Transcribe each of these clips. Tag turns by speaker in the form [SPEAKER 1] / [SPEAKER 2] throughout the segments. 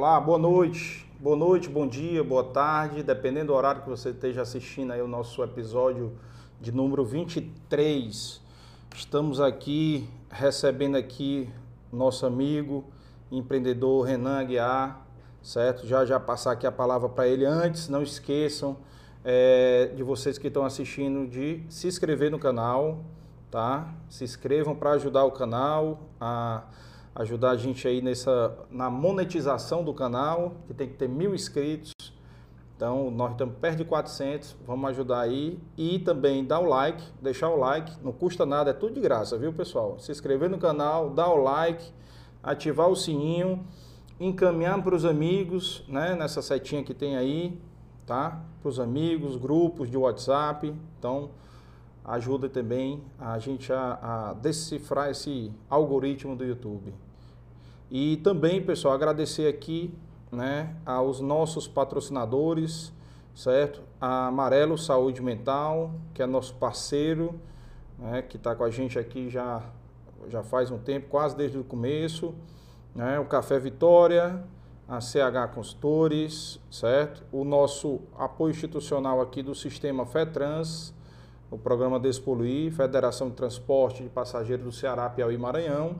[SPEAKER 1] Olá, boa noite. Boa noite, bom dia, boa tarde, dependendo do horário que você esteja assistindo aí o nosso episódio de número 23. Estamos aqui recebendo aqui nosso amigo empreendedor Renan Aguiar, certo? Já já passar aqui a palavra para ele antes, não esqueçam é, de vocês que estão assistindo de se inscrever no canal, tá? Se inscrevam para ajudar o canal a ajudar a gente aí nessa na monetização do canal, que tem que ter mil inscritos. Então, nós estamos perto de 400, vamos ajudar aí. E também dar o like, deixar o like, não custa nada, é tudo de graça, viu, pessoal? Se inscrever no canal, dar o like, ativar o sininho, encaminhar para os amigos, né, nessa setinha que tem aí, tá? Para os amigos, grupos de WhatsApp. Então, ajuda também a gente a, a, decifrar esse algoritmo do YouTube. E também, pessoal, agradecer aqui né, aos nossos patrocinadores, certo? A Amarelo Saúde Mental, que é nosso parceiro, né, que está com a gente aqui já, já faz um tempo, quase desde o começo. Né, o Café Vitória, a CH Consultores, certo? O nosso apoio institucional aqui do Sistema FETRANS, o programa Despoluir, Federação de Transporte de Passageiros do Ceará, Piauí e Maranhão,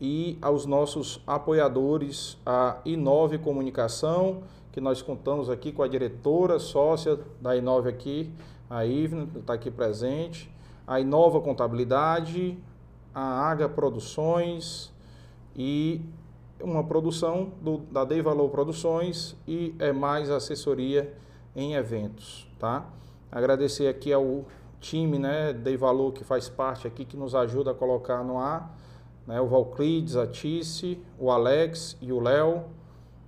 [SPEAKER 1] e aos nossos apoiadores, a Inove Comunicação, que nós contamos aqui com a diretora sócia da Inove aqui, a Ivna, que está aqui presente, a Inova Contabilidade, a Aga Produções e uma produção do, da Dei Valor Produções e é mais assessoria em eventos, tá? Agradecer aqui ao time, né, Dei Valor, que faz parte aqui, que nos ajuda a colocar no ar, né, o Valclides, a Tice, o Alex e o Léo,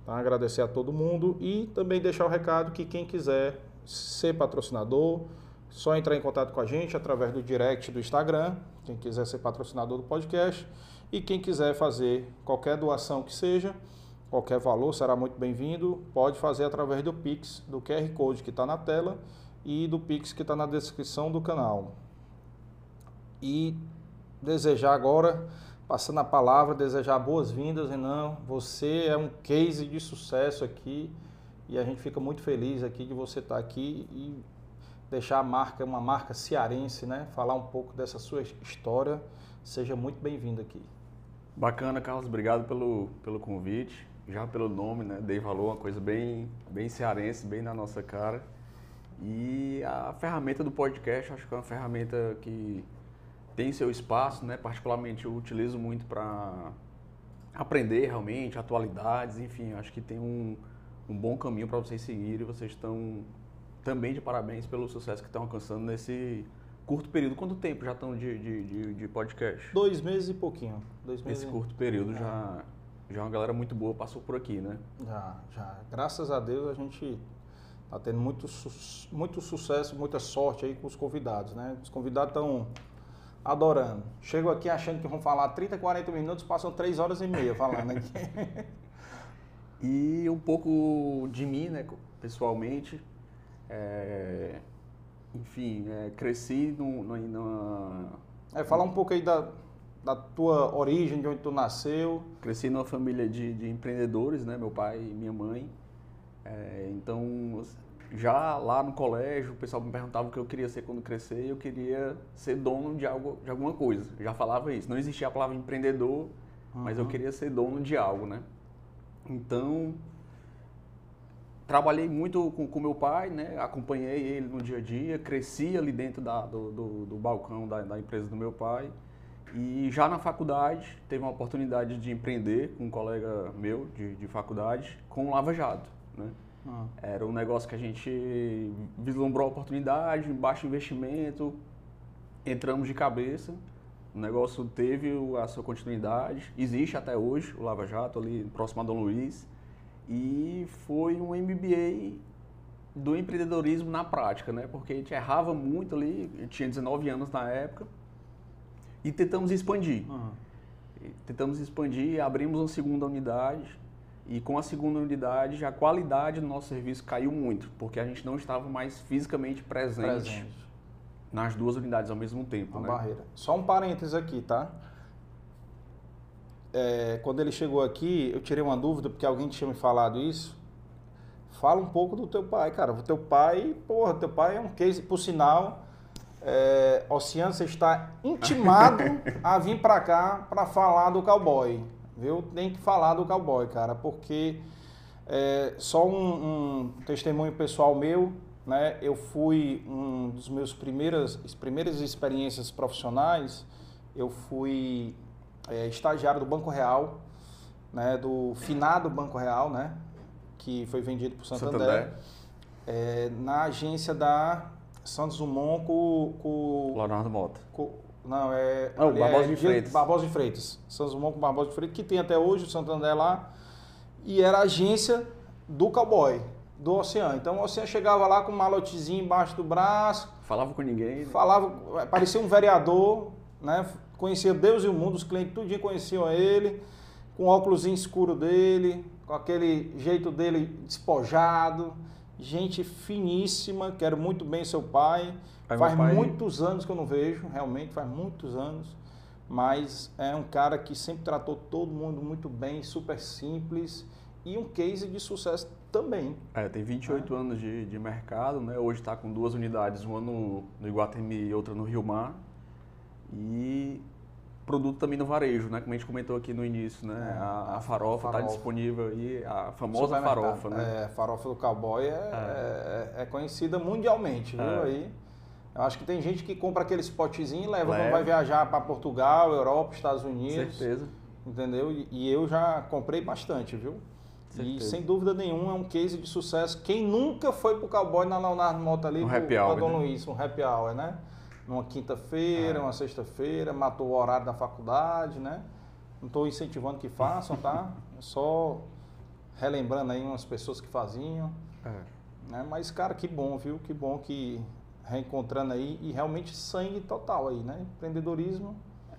[SPEAKER 1] tá? agradecer a todo mundo e também deixar o recado que quem quiser ser patrocinador, só entrar em contato com a gente através do direct do Instagram, quem quiser ser patrocinador do podcast, e quem quiser fazer qualquer doação que seja, qualquer valor será muito bem-vindo, pode fazer através do Pix, do QR Code que está na tela, e do Pix que está na descrição do canal. E desejar agora, passando a palavra, desejar boas-vindas, Renan. Você é um case de sucesso aqui e a gente fica muito feliz aqui de você estar aqui e deixar a marca, uma marca cearense, né? Falar um pouco dessa sua história. Seja muito bem-vindo aqui.
[SPEAKER 2] Bacana, Carlos. Obrigado pelo, pelo convite. Já pelo nome, né? Dei valor, uma coisa bem, bem cearense, bem na nossa cara. E a ferramenta do podcast, acho que é uma ferramenta que tem seu espaço, né? Particularmente eu utilizo muito para aprender realmente, atualidades, enfim, acho que tem um, um bom caminho para vocês seguirem. Vocês estão também de parabéns pelo sucesso que estão alcançando nesse curto período. Quanto tempo já estão de, de, de, de podcast?
[SPEAKER 1] Dois meses e pouquinho. Dois
[SPEAKER 2] meses Esse curto período é. já, já uma galera muito boa passou por aqui, né?
[SPEAKER 1] Já, já. Graças a Deus a gente Está tendo muito, muito sucesso, muita sorte aí com os convidados, né? Os convidados estão adorando. Chego aqui achando que vão falar 30, 40 minutos, passam 3 horas e meia falando aqui.
[SPEAKER 2] e um pouco de mim, né, pessoalmente. É, enfim, é, cresci no, no, no,
[SPEAKER 1] É, falar um pouco aí da, da tua origem, de onde tu nasceu.
[SPEAKER 2] Cresci numa família de, de empreendedores, né? Meu pai e minha mãe. É, então, já lá no colégio, o pessoal me perguntava o que eu queria ser quando crescer, e eu queria ser dono de algo, de alguma coisa. Eu já falava isso. Não existia a palavra empreendedor, uhum. mas eu queria ser dono de algo, né? Então, trabalhei muito com, com meu pai, né? Acompanhei ele no dia a dia, cresci ali dentro da, do, do, do, balcão da, da empresa do meu pai. E já na faculdade, teve uma oportunidade de empreender com um colega meu de, de faculdade com Lava Jato. Né? Ah. Era um negócio que a gente vislumbrou a oportunidade, baixo investimento, entramos de cabeça. O negócio teve a sua continuidade, existe até hoje o Lava Jato ali próximo a Dom Luiz. E foi um MBA do empreendedorismo na prática, né? Porque a gente errava muito ali, eu tinha 19 anos na época, e tentamos expandir. Uhum. Tentamos expandir, abrimos uma segunda unidade, e com a segunda unidade, a qualidade do nosso serviço caiu muito, porque a gente não estava mais fisicamente presente, presente. nas duas unidades ao mesmo tempo.
[SPEAKER 1] Uma
[SPEAKER 2] né?
[SPEAKER 1] barreira. Só um parênteses aqui, tá? é, quando ele chegou aqui, eu tirei uma dúvida, porque alguém tinha me falado isso. Fala um pouco do teu pai, cara. O teu pai, porra, teu pai é um case, por sinal, é, Oceano, você está intimado a vir para cá para falar do cowboy, viu? Tem que falar do cowboy, cara, porque é, só um, um, testemunho pessoal meu, né? Eu fui um dos meus primeiras, primeiras experiências profissionais, eu fui é, estagiário do Banco Real, né? Do finado Banco Real, né? Que foi vendido para o Santander, Santander. É, na agência da Santos Dumont com. com
[SPEAKER 2] Leonardo Mota.
[SPEAKER 1] Com, não, é.
[SPEAKER 2] Não, Barbosa é, de Freitas.
[SPEAKER 1] Barbosa de Freitas. Santos Dumont com Barbosa de Freitas, que tem até hoje o Santander lá. E era agência do cowboy, do Oceano. Então o Oceano chegava lá com um malotezinho embaixo do braço.
[SPEAKER 2] Falava com ninguém. Né?
[SPEAKER 1] Falava, parecia um vereador, né? Conhecia Deus e o mundo, os clientes tudinho conheciam ele, com o óculos escuro dele, com aquele jeito dele despojado gente finíssima, quero muito bem seu pai. Faz pai... muitos anos que eu não vejo, realmente faz muitos anos. Mas é um cara que sempre tratou todo mundo muito bem, super simples e um case de sucesso também.
[SPEAKER 2] É, tem 28 é. anos de, de mercado, né? Hoje está com duas unidades, uma no, no Iguatemi e outra no Rio Mar. E produto também no varejo, né? Como a gente comentou aqui no início, né? É, a, a, farofa está disponível aí, a famosa farofa, né?
[SPEAKER 1] É, farofa do cowboy é, é. é, é conhecida mundialmente, viu? É. Aí, eu acho que tem gente que compra aquele spotzinho e leva, leva. quando vai viajar para Portugal, Europa, Estados Unidos.
[SPEAKER 2] Certeza.
[SPEAKER 1] Entendeu? E, eu já comprei bastante, viu? Certeza. E sem dúvida nenhuma é um case de sucesso. Quem nunca foi pro cowboy na Leonardo Mota ali,
[SPEAKER 2] um happy hour,
[SPEAKER 1] Dom né? Luiz, um happy hour, né? numa quinta-feira, é. uma sexta-feira, matou o horário da faculdade, né? Não estou incentivando que façam, tá? É só relembrando aí umas pessoas que faziam. É. Né? Mas, cara, que bom, viu? Que bom que reencontrando aí e realmente sangue total aí, né? Empreendedorismo.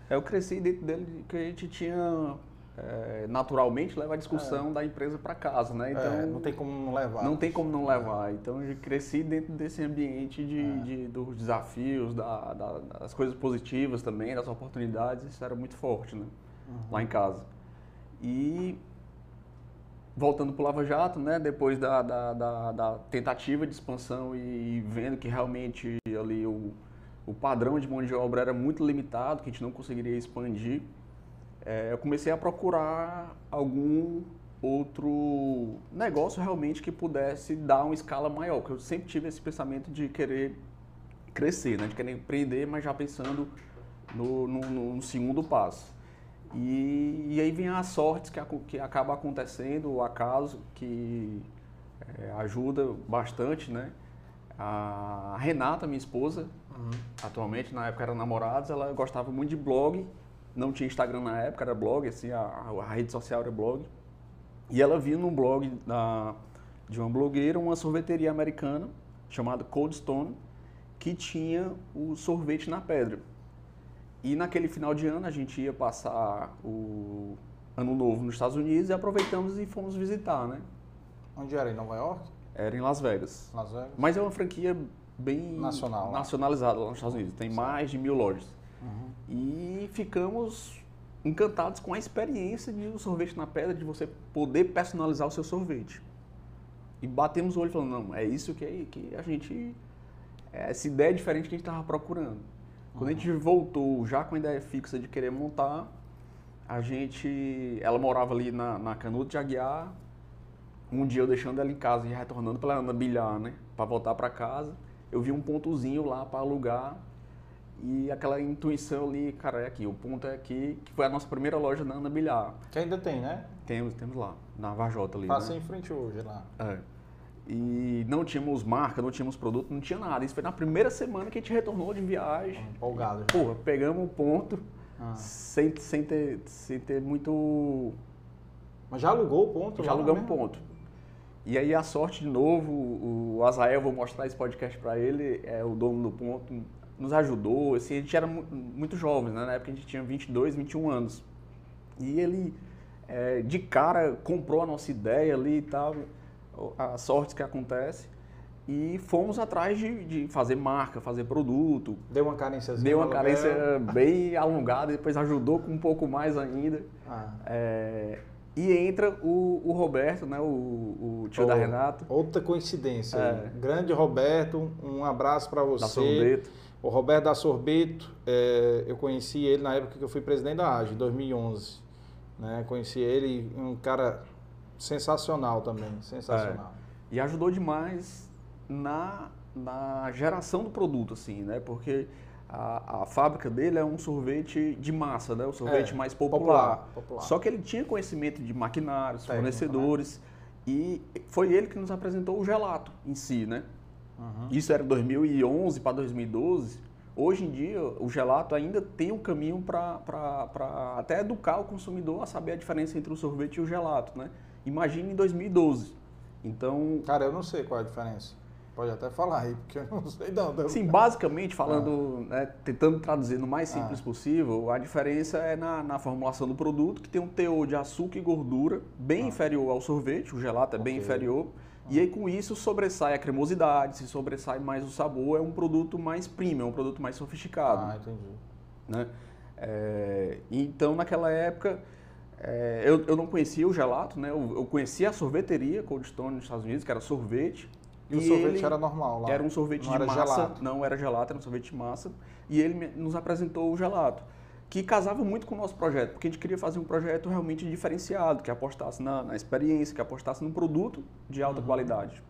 [SPEAKER 2] Eu cresci dentro dele que a gente tinha é, naturalmente leva a discussão é. da empresa para casa, né?
[SPEAKER 1] É, então é, não tem como não levar.
[SPEAKER 2] Não tem como não levar. Então eu cresci dentro desse ambiente de, é. de dos desafios, da, da, das coisas positivas também, das oportunidades. Isso era muito forte, né? Uhum. Lá em casa. E voltando para o Lava Jato, né? Depois da, da, da, da, tentativa de expansão e vendo que realmente ali o, o padrão de mão de obra era muito limitado, que a gente não conseguiria expandir é, eu comecei a procurar algum outro negócio realmente que pudesse dar uma escala maior, porque eu sempre tive esse pensamento de querer crescer, né? de querer empreender, mas já pensando no, no, no segundo passo. E, e, aí vem as sortes que, que acaba acontecendo, o acaso que é, ajuda bastante, né? A Renata, minha esposa, uhum. atualmente, na época eram namorados, ela gostava muito de blog não tinha Instagram na época, era blog, assim, a, a rede social era blog. E ela viu num blog da, de uma blogueira uma sorveteria americana chamada Cold Stone, que tinha o sorvete na pedra. E naquele final de ano a gente ia passar o ano novo nos Estados Unidos e aproveitamos e fomos visitar, né?
[SPEAKER 1] Onde era? Em Nova York?
[SPEAKER 2] Era em Las Vegas.
[SPEAKER 1] Las Vegas.
[SPEAKER 2] Mas é uma franquia bem
[SPEAKER 1] Nacional,
[SPEAKER 2] nacionalizada lá nos Estados Unidos. Tem mais de mil lojas. Uhum. E ficamos encantados com a experiência de um sorvete na pedra, de você poder personalizar o seu sorvete. E batemos o olho falando, não, é isso que, que a gente. É essa ideia diferente que a gente estava procurando. Quando uhum. a gente voltou já com a ideia fixa de querer montar, a gente. Ela morava ali na, na Canudo de Aguiar. Um dia eu deixando ela em casa e retornando para ela bilhar, né? Para voltar para casa. Eu vi um pontozinho lá para alugar e aquela intuição ali, cara, é aqui, o ponto é aqui, que foi a nossa primeira loja na Ana Bilhar.
[SPEAKER 1] Que ainda tem, né?
[SPEAKER 2] Temos, temos lá, na Varjota ali.
[SPEAKER 1] Passa
[SPEAKER 2] né?
[SPEAKER 1] em frente hoje lá.
[SPEAKER 2] É. E não tínhamos marca, não tínhamos produto, não tinha nada. Isso foi na primeira semana que a gente retornou de viagem.
[SPEAKER 1] Empolgado.
[SPEAKER 2] Porra, pegamos o ponto ah. sem, sem, ter, sem ter muito.
[SPEAKER 1] Mas já alugou o ponto?
[SPEAKER 2] Já alugamos o ponto. E aí a sorte de novo, o Azael, vou mostrar esse podcast para ele, é o dono do ponto, nos ajudou. Assim, a gente era muito jovem, né? na época a gente tinha 22, 21 anos. E ele, é, de cara, comprou a nossa ideia ali e tal, a sorte que acontece. e fomos atrás de, de fazer marca, fazer produto.
[SPEAKER 1] Deu uma carência
[SPEAKER 2] Deu uma carência bem alongada, depois ajudou com um pouco mais ainda. Ah. É, e entra o, o, Roberto, né, o, o tio oh, da Renata.
[SPEAKER 1] Outra coincidência. É. Grande Roberto, um abraço para você. Da Sorbeto. O Roberto da Sorbeto, é, eu conheci ele na época que eu fui presidente da AGE, em 2011. Né? Conheci ele, um cara sensacional também, sensacional.
[SPEAKER 2] É. E ajudou demais na, na geração do produto, assim, né? Porque a, a fábrica dele é um sorvete de massa, né? O sorvete é, mais popular. Popular, popular. Só que ele tinha conhecimento de maquinários, Técnico, fornecedores, né? e foi ele que nos apresentou o gelato em si, né? Uhum. Isso era 2011 para 2012. Hoje em dia, o gelato ainda tem um caminho para até educar o consumidor a saber a diferença entre o sorvete e o gelato, né? Imagine em 2012. Então...
[SPEAKER 1] Cara, eu não sei qual é a diferença. Pode até falar aí, porque eu não sei não.
[SPEAKER 2] Sim, basicamente falando, ah. né, tentando traduzir no mais simples ah. possível, a diferença é na, na, formulação do produto, que tem um teor de açúcar e gordura bem ah. inferior ao sorvete, o gelato é okay. bem inferior, e aí com isso sobressai a cremosidade, se sobressai mais o sabor, é um produto mais premium, é um produto mais sofisticado.
[SPEAKER 1] Ah, entendi.
[SPEAKER 2] Né? É, então naquela época é, eu, eu não conhecia o gelato, né? Eu, eu conhecia a sorveteria Cold Stone nos Estados Unidos, que era sorvete,
[SPEAKER 1] e, e o sorvete era normal lá?
[SPEAKER 2] Era um sorvete não de massa. Gelato. Não era gelato, era um sorvete de massa. E ele nos apresentou o gelato, que casava muito com o nosso projeto, porque a gente queria fazer um projeto realmente diferenciado, que apostasse na, na experiência, que apostasse num produto de alta uhum. qualidade.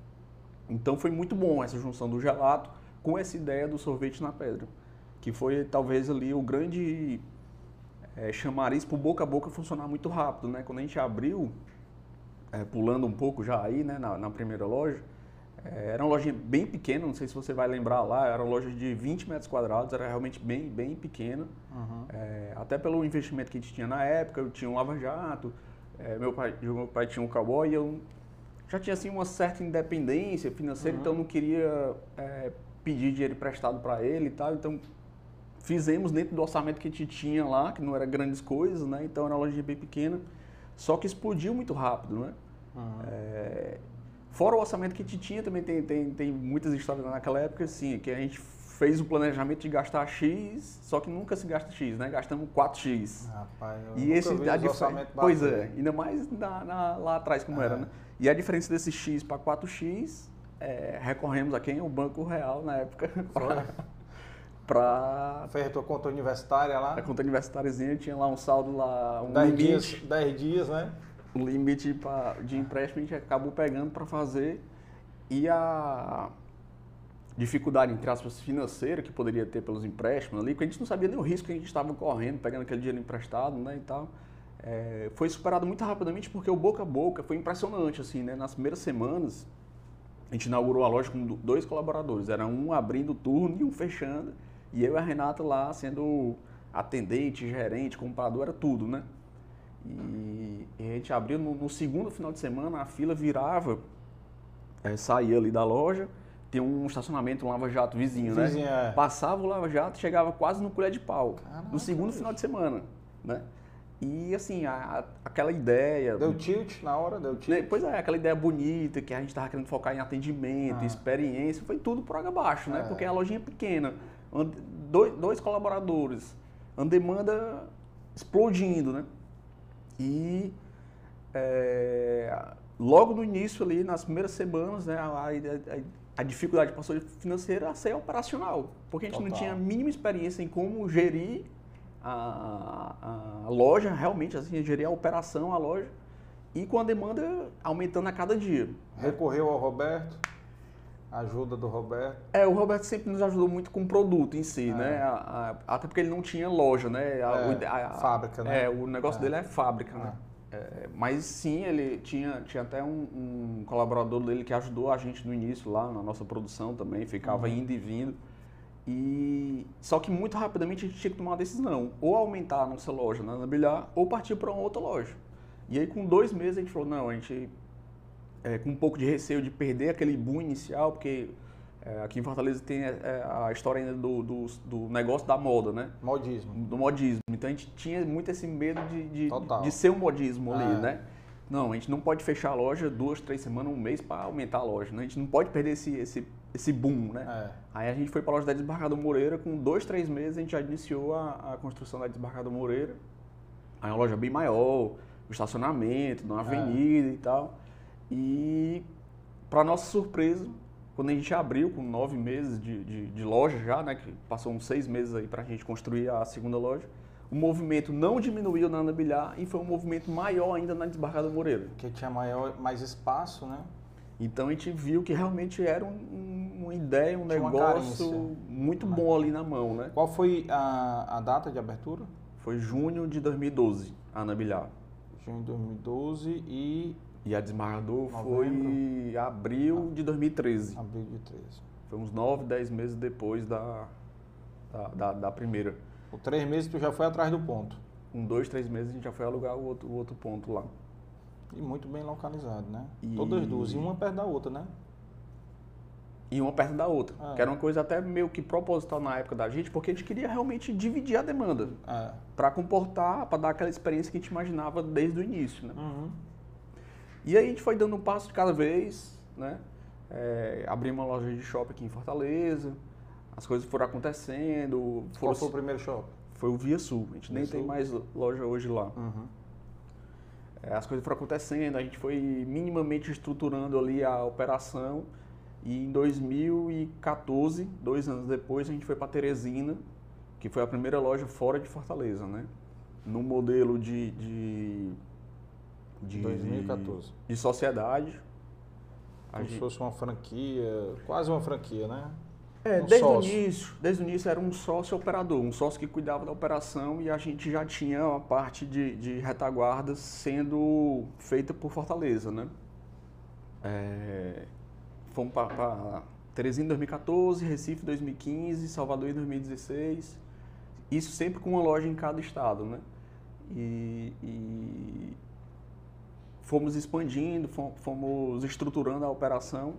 [SPEAKER 2] Então foi muito bom essa junção do gelato com essa ideia do sorvete na pedra, que foi talvez ali o grande é, chamariz para o boca a boca funcionar muito rápido. Né? Quando a gente abriu, é, pulando um pouco já aí né, na, na primeira loja, é, era uma loja bem pequena, não sei se você vai lembrar lá, era uma loja de 20 metros quadrados, era realmente bem, bem pequena. Uhum. É, até pelo investimento que a gente tinha na época, eu tinha um lava-jato, é, meu, pai, meu pai tinha um cowboy e eu já tinha assim, uma certa independência financeira, uhum. então não queria é, pedir dinheiro emprestado para ele e tal. Então fizemos dentro do orçamento que a gente tinha lá, que não era grandes coisas, né? Então era uma loja bem pequena, só que explodiu muito rápido, né? Uhum. É, Fora o orçamento que a gente tinha, também tem, tem, tem muitas histórias naquela época, assim, que a gente fez o planejamento de gastar X, só que nunca se gasta X, né? Gastamos 4X.
[SPEAKER 1] Rapaz, eu e esse vi a
[SPEAKER 2] Pois é, ainda mais na, na, lá atrás como é. era, né? E a diferença desse X para 4X, é, recorremos a quem? O Banco Real na época. para
[SPEAKER 1] Fez a tua conta universitária lá?
[SPEAKER 2] A conta universitáriozinha tinha lá um saldo lá, um
[SPEAKER 1] 10 dias, 10 dias, né?
[SPEAKER 2] o limite pra, de empréstimo a gente acabou pegando para fazer. E a dificuldade, entre aspas, financeira que poderia ter pelos empréstimos ali, porque a gente não sabia nem o risco que a gente estava correndo, pegando aquele dinheiro emprestado, né, e tal, é, foi superado muito rapidamente porque o boca a boca foi impressionante, assim, né, nas primeiras semanas a gente inaugurou a loja com dois colaboradores, era um abrindo o turno e um fechando, e eu e a Renata lá sendo atendente, gerente, comprador, era tudo, né? E, a gente abriu no, no, segundo final de semana, a fila virava, é, saía ali da loja, tem um estacionamento, um lava-jato vizinho, né? vizinho né? É. Passava o lava-jato chegava quase no colher de pau. Caraca, no segundo final de semana, né? E assim, a, a, aquela ideia.
[SPEAKER 1] Deu tilt na hora, deu tilt. Né?
[SPEAKER 2] Pois é, aquela ideia bonita que a gente estava querendo focar em atendimento, ah. experiência, foi tudo por água abaixo, né? É. Porque a lojinha é pequena, dois, dois colaboradores, a demanda explodindo, né? E é, logo no início ali, nas primeiras semanas, né, a, a, a dificuldade passou de financeira a ser operacional, porque a gente Total. não tinha a mínima experiência em como gerir a, a, loja, realmente, assim, gerir a operação, a loja, e com a demanda aumentando a cada dia.
[SPEAKER 1] Recorreu ao Roberto? Ajuda do Roberto?
[SPEAKER 2] É, o Roberto sempre nos ajudou muito com o produto em si, é. né? A, a, até porque ele não tinha loja, né?
[SPEAKER 1] A, é, fábrica, né?
[SPEAKER 2] É, o negócio é. dele é fábrica, né? É. é, mas sim, ele tinha, tinha até um, um, colaborador dele que ajudou a gente no início lá na nossa produção também, ficava uhum. indo e vindo. E só que muito rapidamente a gente tinha que tomar uma decisão, ou aumentar a nossa loja na Bilhar, ou partir para uma outra loja. E aí com dois meses a gente falou, não, a gente é, com um pouco de receio de perder aquele boom inicial, porque é, aqui em Fortaleza tem é, a história ainda do, do, do, negócio da moda, né?
[SPEAKER 1] Modismo.
[SPEAKER 2] Do modismo. Então a gente tinha muito esse medo de, de, de ser um modismo ali, é. né? Não, a gente não pode fechar a loja duas, três semanas, um mês para aumentar a loja. Né? A gente não pode perder esse, esse, esse boom, né?
[SPEAKER 1] É.
[SPEAKER 2] Aí a gente foi para a loja da Desembargador Moreira, com dois, três meses a gente já iniciou a, a construção da Desembargador Moreira. Aí é uma loja bem maior, o estacionamento, numa avenida e tal. E, para nossa surpresa, quando a gente abriu com nove meses de, de, de loja já, né, que passou uns seis meses aí para a gente construir a segunda loja, o movimento não diminuiu na Ana Bilhar e foi um movimento maior ainda na Desembargador Moreira.
[SPEAKER 1] Porque tinha maior, mais espaço, né?
[SPEAKER 2] Então a gente viu que realmente era um- um- uma ideia, um
[SPEAKER 1] Tinha
[SPEAKER 2] negócio muito bom ali na mão, né?
[SPEAKER 1] Qual foi a, a data de abertura?
[SPEAKER 2] Foi junho de 2012, a Ana Bilhar.
[SPEAKER 1] Junho de 2012 e
[SPEAKER 2] E a
[SPEAKER 1] Novembro.
[SPEAKER 2] foi abril de 2013.
[SPEAKER 1] abril de 13.
[SPEAKER 2] Foi uns 9, 10 meses depois da, da, da, da primeira.
[SPEAKER 1] Por três meses tu já foi atrás do ponto.
[SPEAKER 2] Com dois, três meses a gente já foi alugar o outro, o outro ponto lá.
[SPEAKER 1] E muito bem localizado, né?
[SPEAKER 2] E-
[SPEAKER 1] Todas duas, e uma perto da outra, né?
[SPEAKER 2] E uma perto da outra.
[SPEAKER 1] Ah.
[SPEAKER 2] Que era uma coisa até meio que proposital na época da gente, porque a gente queria realmente dividir a demanda.
[SPEAKER 1] É.
[SPEAKER 2] para comportar, para dar aquela experiência que a gente imaginava desde o início, né?
[SPEAKER 1] Uhum.
[SPEAKER 2] E aí a gente foi dando um passo de cada vez, né? É, abrimos uma loja de shopping aqui em Fortaleza, as coisas foram acontecendo,
[SPEAKER 1] Qual
[SPEAKER 2] foram,
[SPEAKER 1] foi o primeiro shopping?
[SPEAKER 2] foi o Via Sul, a gente nem
[SPEAKER 1] Via
[SPEAKER 2] tem
[SPEAKER 1] Sul.
[SPEAKER 2] mais loja hoje lá.
[SPEAKER 1] Uhum.
[SPEAKER 2] É, as coisas foram acontecendo, a gente foi minimamente estruturando ali a operação e em 2014, dois anos depois, a gente foi para Teresina, que foi a primeira loja fora de Fortaleza, né? No modelo de, de, de
[SPEAKER 1] 2014.
[SPEAKER 2] de sociedade. A
[SPEAKER 1] Como se
[SPEAKER 2] gente-
[SPEAKER 1] fosse uma franquia, quase uma franquia, né?
[SPEAKER 2] É,
[SPEAKER 1] um
[SPEAKER 2] desde o
[SPEAKER 1] sócio.
[SPEAKER 2] início, desde o início era um sócio operador, um sócio que cuidava da operação e a gente já tinha a parte de, de retaguarda sendo feita por Fortaleza, né? É, fomos para Teresina em 2014, Recife em 2015, Salvador em 2016. Isso sempre com uma loja em cada estado, né? E, e fomos expandindo, fom- fomos estruturando a operação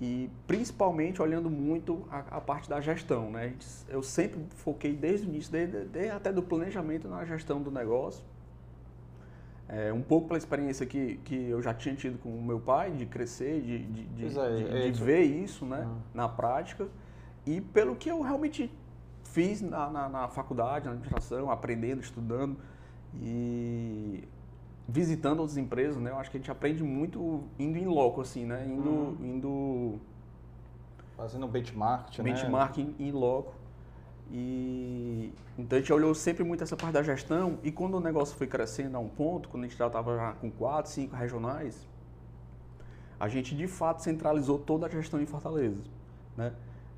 [SPEAKER 2] e principalmente olhando muito a, a parte da gestão, né? Gente- Eu sempre foquei desde o início, desde, desde até do planejamento na gestão do negócio. É, um pouco pela experiência que, que eu já tinha tido com o meu pai, de crescer, de, de, de,
[SPEAKER 1] é,
[SPEAKER 2] de-
[SPEAKER 1] é
[SPEAKER 2] de
[SPEAKER 1] isso.
[SPEAKER 2] ver isso né,
[SPEAKER 1] Hum.
[SPEAKER 2] na prática, e pelo que eu realmente fiz na, na, na faculdade, na administração, aprendendo, estudando e visitando outras empresas, né? Eu acho que a gente aprende muito indo em loco, assim, né? Indo,
[SPEAKER 1] Uhum.
[SPEAKER 2] indo
[SPEAKER 1] Fazendo benchmark, né?
[SPEAKER 2] benchmarking em loco. E então a gente olhou sempre muito essa parte da gestão e quando o negócio foi crescendo a um ponto, quando a gente já estava com quatro, cinco regionais, a gente de fato centralizou toda a gestão em Fortaleza, né?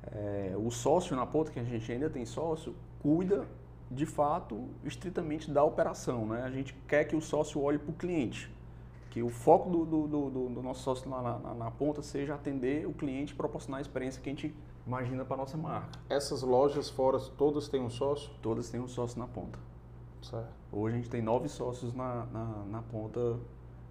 [SPEAKER 2] É, o sócio na ponta, que a gente ainda tem sócio, cuida de fato estritamente da operação, né? A gente quer que o sócio olhe para o cliente, que o foco do, do, do- do- nosso sócio na, na- na ponta seja atender o cliente e proporcionar a experiência que a gente imagina para nossa marca.
[SPEAKER 1] Essas lojas fora, todas têm um sócio?
[SPEAKER 2] Todas têm um sócio na ponta.
[SPEAKER 1] Certo.
[SPEAKER 2] Hoje a gente tem nove sócios na, na, na ponta,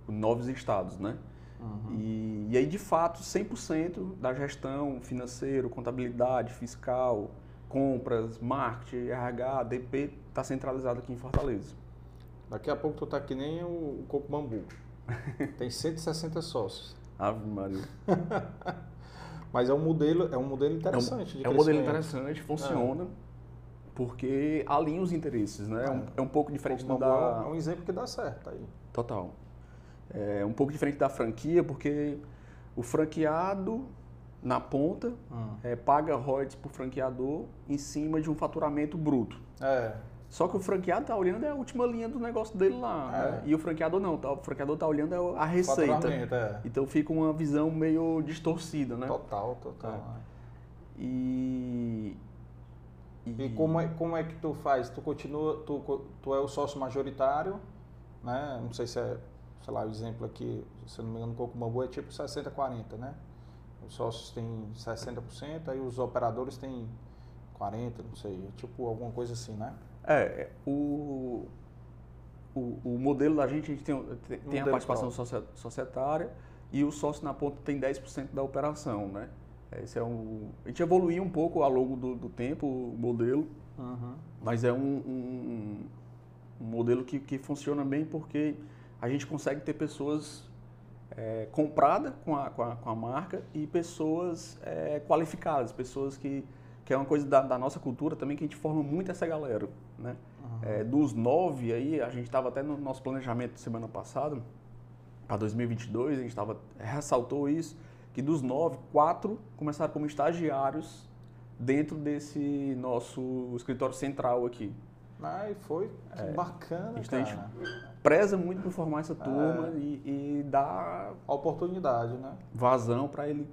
[SPEAKER 2] nove estados, né?
[SPEAKER 1] Uhum.
[SPEAKER 2] E, e aí, de fato, 100% da gestão financeiro, contabilidade, fiscal, compras, marketing, RH, DP, está centralizado aqui em Fortaleza.
[SPEAKER 1] Daqui a pouco tu tá que nem o, Coco Bambu. Tem 160 sócios.
[SPEAKER 2] Ave Maria.
[SPEAKER 1] Mas é um modelo, é um modelo interessante de
[SPEAKER 2] É um modelo interessante, funciona, porque alinha os interesses, né? É um, é um pouco diferente do da...
[SPEAKER 1] é um exemplo que dá certo aí.
[SPEAKER 2] Total. É um pouco diferente da franquia, porque o franqueado na ponta
[SPEAKER 1] Hum.
[SPEAKER 2] é, paga royalties para o franqueador em cima de um faturamento bruto.
[SPEAKER 1] É,
[SPEAKER 2] Só que o franqueado está olhando é a última linha do negócio dele lá.
[SPEAKER 1] É.
[SPEAKER 2] né? E o franqueador não, tá? o franqueador está olhando é a receita.
[SPEAKER 1] é.
[SPEAKER 2] Então fica uma visão meio distorcida, né?
[SPEAKER 1] Total, total.
[SPEAKER 2] É. E.
[SPEAKER 1] E como é, como é que tu faz? Tu continua, tu, tu é o sócio majoritário, né? Não sei se é, sei lá, o exemplo aqui, se não me engano, o Coco Bambu é tipo 60-40, né? Os sócios têm 60%, aí os operadores têm 40%, não sei, é tipo alguma coisa assim, né?
[SPEAKER 2] É, o, o, o modelo da gente, a gente tem, tem- tem a participação societária e o sócio na ponta tem 10% da operação, né? Esse é um, a gente evoluiu um pouco ao longo do, do tempo o modelo,
[SPEAKER 1] Uhum.
[SPEAKER 2] mas é um, um, um modelo que, que funciona bem porque a gente consegue ter pessoas é, compradas com a, com, a, com a marca e pessoas é, qualificadas, pessoas que, que é uma coisa da, da, nossa cultura também que a gente forma muito essa galera. Né? Uhum. É, dos nove aí, a gente estava até no nosso planejamento semana passada, para 2022, a gente tava, ressaltou isso, que dos nove, quatro começaram como estagiários dentro desse nosso escritório central aqui.
[SPEAKER 1] Ah, e foi é, bacana, gente, cara.
[SPEAKER 2] Preza muito por formar essa turma é. e, e dar...
[SPEAKER 1] Oportunidade, né?
[SPEAKER 2] Vazão para ele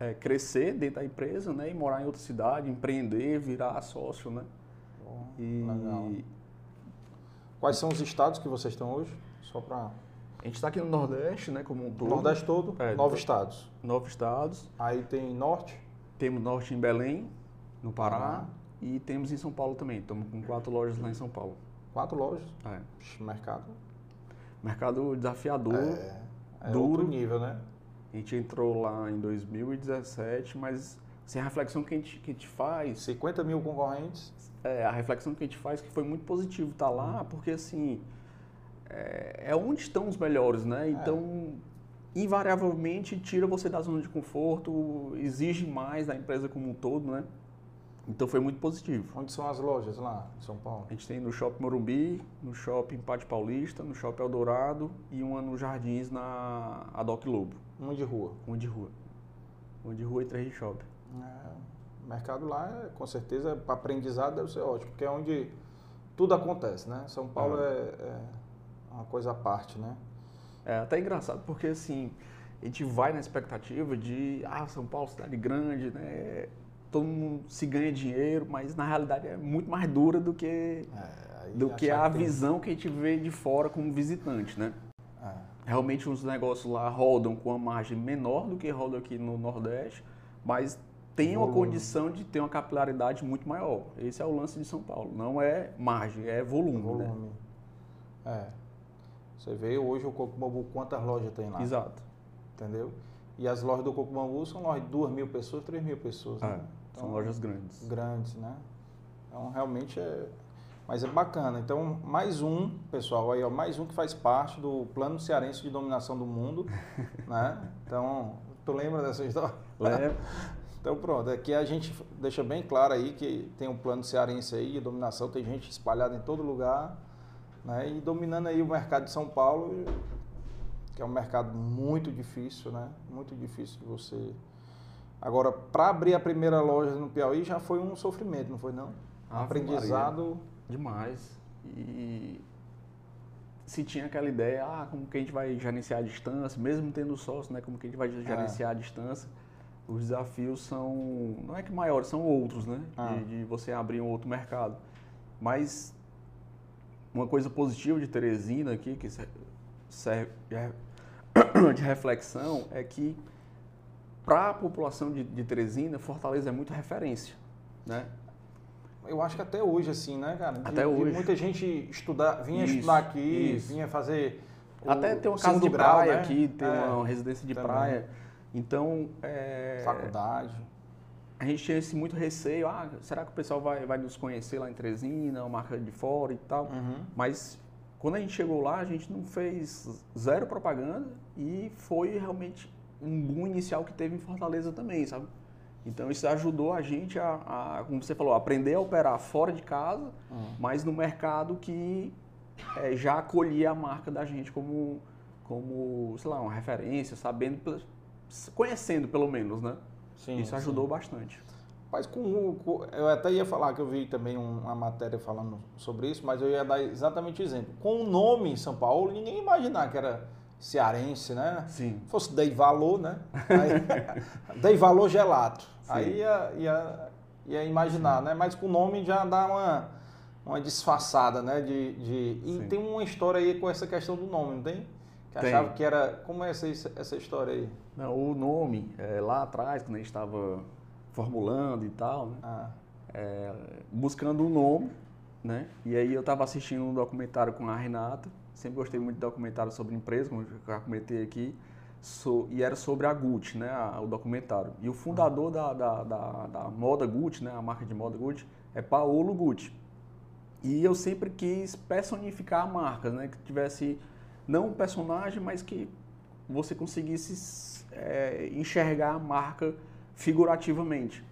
[SPEAKER 2] é, crescer dentro da empresa, né? E morar em outra cidade, empreender, virar sócio, né?
[SPEAKER 1] Bom, e... Legal. Quais são os estados que vocês estão hoje? Só para...
[SPEAKER 2] A gente está aqui no Nordeste, né, como um todo.
[SPEAKER 1] Nordeste todo, é, nove estados.
[SPEAKER 2] Nove estados.
[SPEAKER 1] Aí tem Norte?
[SPEAKER 2] Temos Norte em Belém, no Pará, e temos em São Paulo também. Estamos com quatro lojas lá em São Paulo.
[SPEAKER 1] Quatro lojas?
[SPEAKER 2] É.
[SPEAKER 1] Mercado?
[SPEAKER 2] Mercado desafiador,
[SPEAKER 1] é, é
[SPEAKER 2] duro.
[SPEAKER 1] outro nível, né?
[SPEAKER 2] A gente entrou lá em 2017, mas assim, a reflexão que a gente, que a gente faz...
[SPEAKER 1] 50 mil concorrentes?
[SPEAKER 2] É, a reflexão que a gente faz que foi muito positivo estar tá lá, uhum. porque assim é, é onde estão os melhores, né? É. Então, é. invariavelmente, tira você da zona de conforto, exige mais da empresa como um todo, né? Então foi muito positivo.
[SPEAKER 1] Onde são as lojas lá em São Paulo?
[SPEAKER 2] A gente tem no Shopping Morumbi, no Shopping Pátio Paulista, no Shopping Eldorado e uma no Jardins na Adoc Lobo.
[SPEAKER 1] Uma de rua?
[SPEAKER 2] Uma de rua. Uma de rua e três de shopping.
[SPEAKER 1] É, o mercado lá, com certeza, para aprendizado deve ser ótimo, porque é onde tudo acontece, né? São Paulo é, é uma coisa à parte, né?
[SPEAKER 2] É até engraçado porque assim, a gente vai na expectativa de, ah, São Paulo, cidade grande, né? Todo mundo se ganha dinheiro, mas na realidade é muito mais dura do que, é, do que a que visão que a gente vê de fora como visitante, né? É. Realmente os negócios lá rodam com uma margem menor do que rodam aqui no Nordeste, mas tem uma condição de ter uma capilaridade muito maior. Esse é o lance de São Paulo. Não é margem, é volume. Né? Volume.
[SPEAKER 1] Né? É. Você vê hoje o Coco Bambu, quantas lojas tem lá?
[SPEAKER 2] Exato.
[SPEAKER 1] Entendeu? E as lojas do Coco Bambu são lojas de 2 mil pessoas, 3 mil pessoas. Né?
[SPEAKER 2] É, então, são lojas grandes.
[SPEAKER 1] Grandes, né? Então, realmente é... Mas é bacana. Então, mais um, pessoal, aí, ó, mais um que faz parte do Plano Cearense de Dominação do Mundo, né? Então, tu lembra dessa história?
[SPEAKER 2] Lembro.
[SPEAKER 1] Então, pronto. Aqui a gente deixa bem claro aí que tem um Plano Cearense aí de dominação, tem gente espalhada em todo lugar, né? E dominando aí o mercado de São Paulo, que é um mercado muito difícil, né? Muito difícil de você. Agora, para abrir a primeira loja no Piauí já foi um sofrimento, não foi não?
[SPEAKER 2] Ah, Aprendizado demais. E se tinha aquela ideia, ah, como que a gente vai gerenciar a distância, mesmo tendo sócio, né? Como que a gente vai é. gerenciar é. a distância? Os desafios são, não é que maiores, são outros, né? Ah. De, de você abrir um outro mercado. Mas uma coisa positiva de Teresina aqui, que serve de reflexão, é que para a população de, de Teresina, Fortaleza é muito referência, né?
[SPEAKER 1] Eu acho que até hoje, assim, né, cara? De,
[SPEAKER 2] até hoje.
[SPEAKER 1] muita gente estudar, vinha isso, estudar aqui, isso. vinha fazer.
[SPEAKER 2] Até ter uma casa de grau, praia né? aqui, ter é, uma residência de também. praia. Então. É...
[SPEAKER 1] Faculdade
[SPEAKER 2] a gente tinha esse muito receio, ah, será que o pessoal vai, vai nos conhecer lá em Teresina, uma marca de fora e tal.
[SPEAKER 1] Uhum.
[SPEAKER 2] Mas quando a gente chegou lá, a gente não fez zero propaganda e foi realmente um boom inicial que teve em Fortaleza também, sabe? Então isso ajudou a gente a, a como você falou, aprender a operar fora de casa, uhum. mas no mercado que é, já acolhia a marca da gente como, como, sei lá, uma referência, sabendo, conhecendo pelo menos, né? Sim, Isso ajudou sim. bastante.
[SPEAKER 1] Mas com, com, eu até ia falar que eu vi também uma matéria falando sobre isso, mas eu ia dar exatamente o exemplo. Com o nome São Paulo, ninguém ia imaginar que era cearense, né?
[SPEAKER 2] Sim.
[SPEAKER 1] Fosse Dei Valor, né? Aí, Dei Valor Gelato. Sim. Aí ia, ia, ia imaginar, Sim. né? Mas com o nome já dá uma, uma disfarçada, né? De, de... E Sim. tem uma história aí com essa questão do nome, não tem? Que tem. achava que era. Como é essa, essa história aí?
[SPEAKER 2] Não, o nome, é, lá atrás, quando a gente estava formulando e tal, né?
[SPEAKER 1] Ah.
[SPEAKER 2] É, buscando um nome, né? E aí eu estava assistindo um documentário com a Renata, sempre gostei muito de documentário sobre empresa, como eu já comentei aqui, so, e era sobre a Gucci, né? A, o documentário. E o fundador da, da, da, da, moda Gucci, né? A marca de moda Gucci, é Paolo Gucci. E eu sempre quis personificar a marca, né? Que tivesse não um personagem, mas que você conseguisse é, enxergar a marca figurativamente.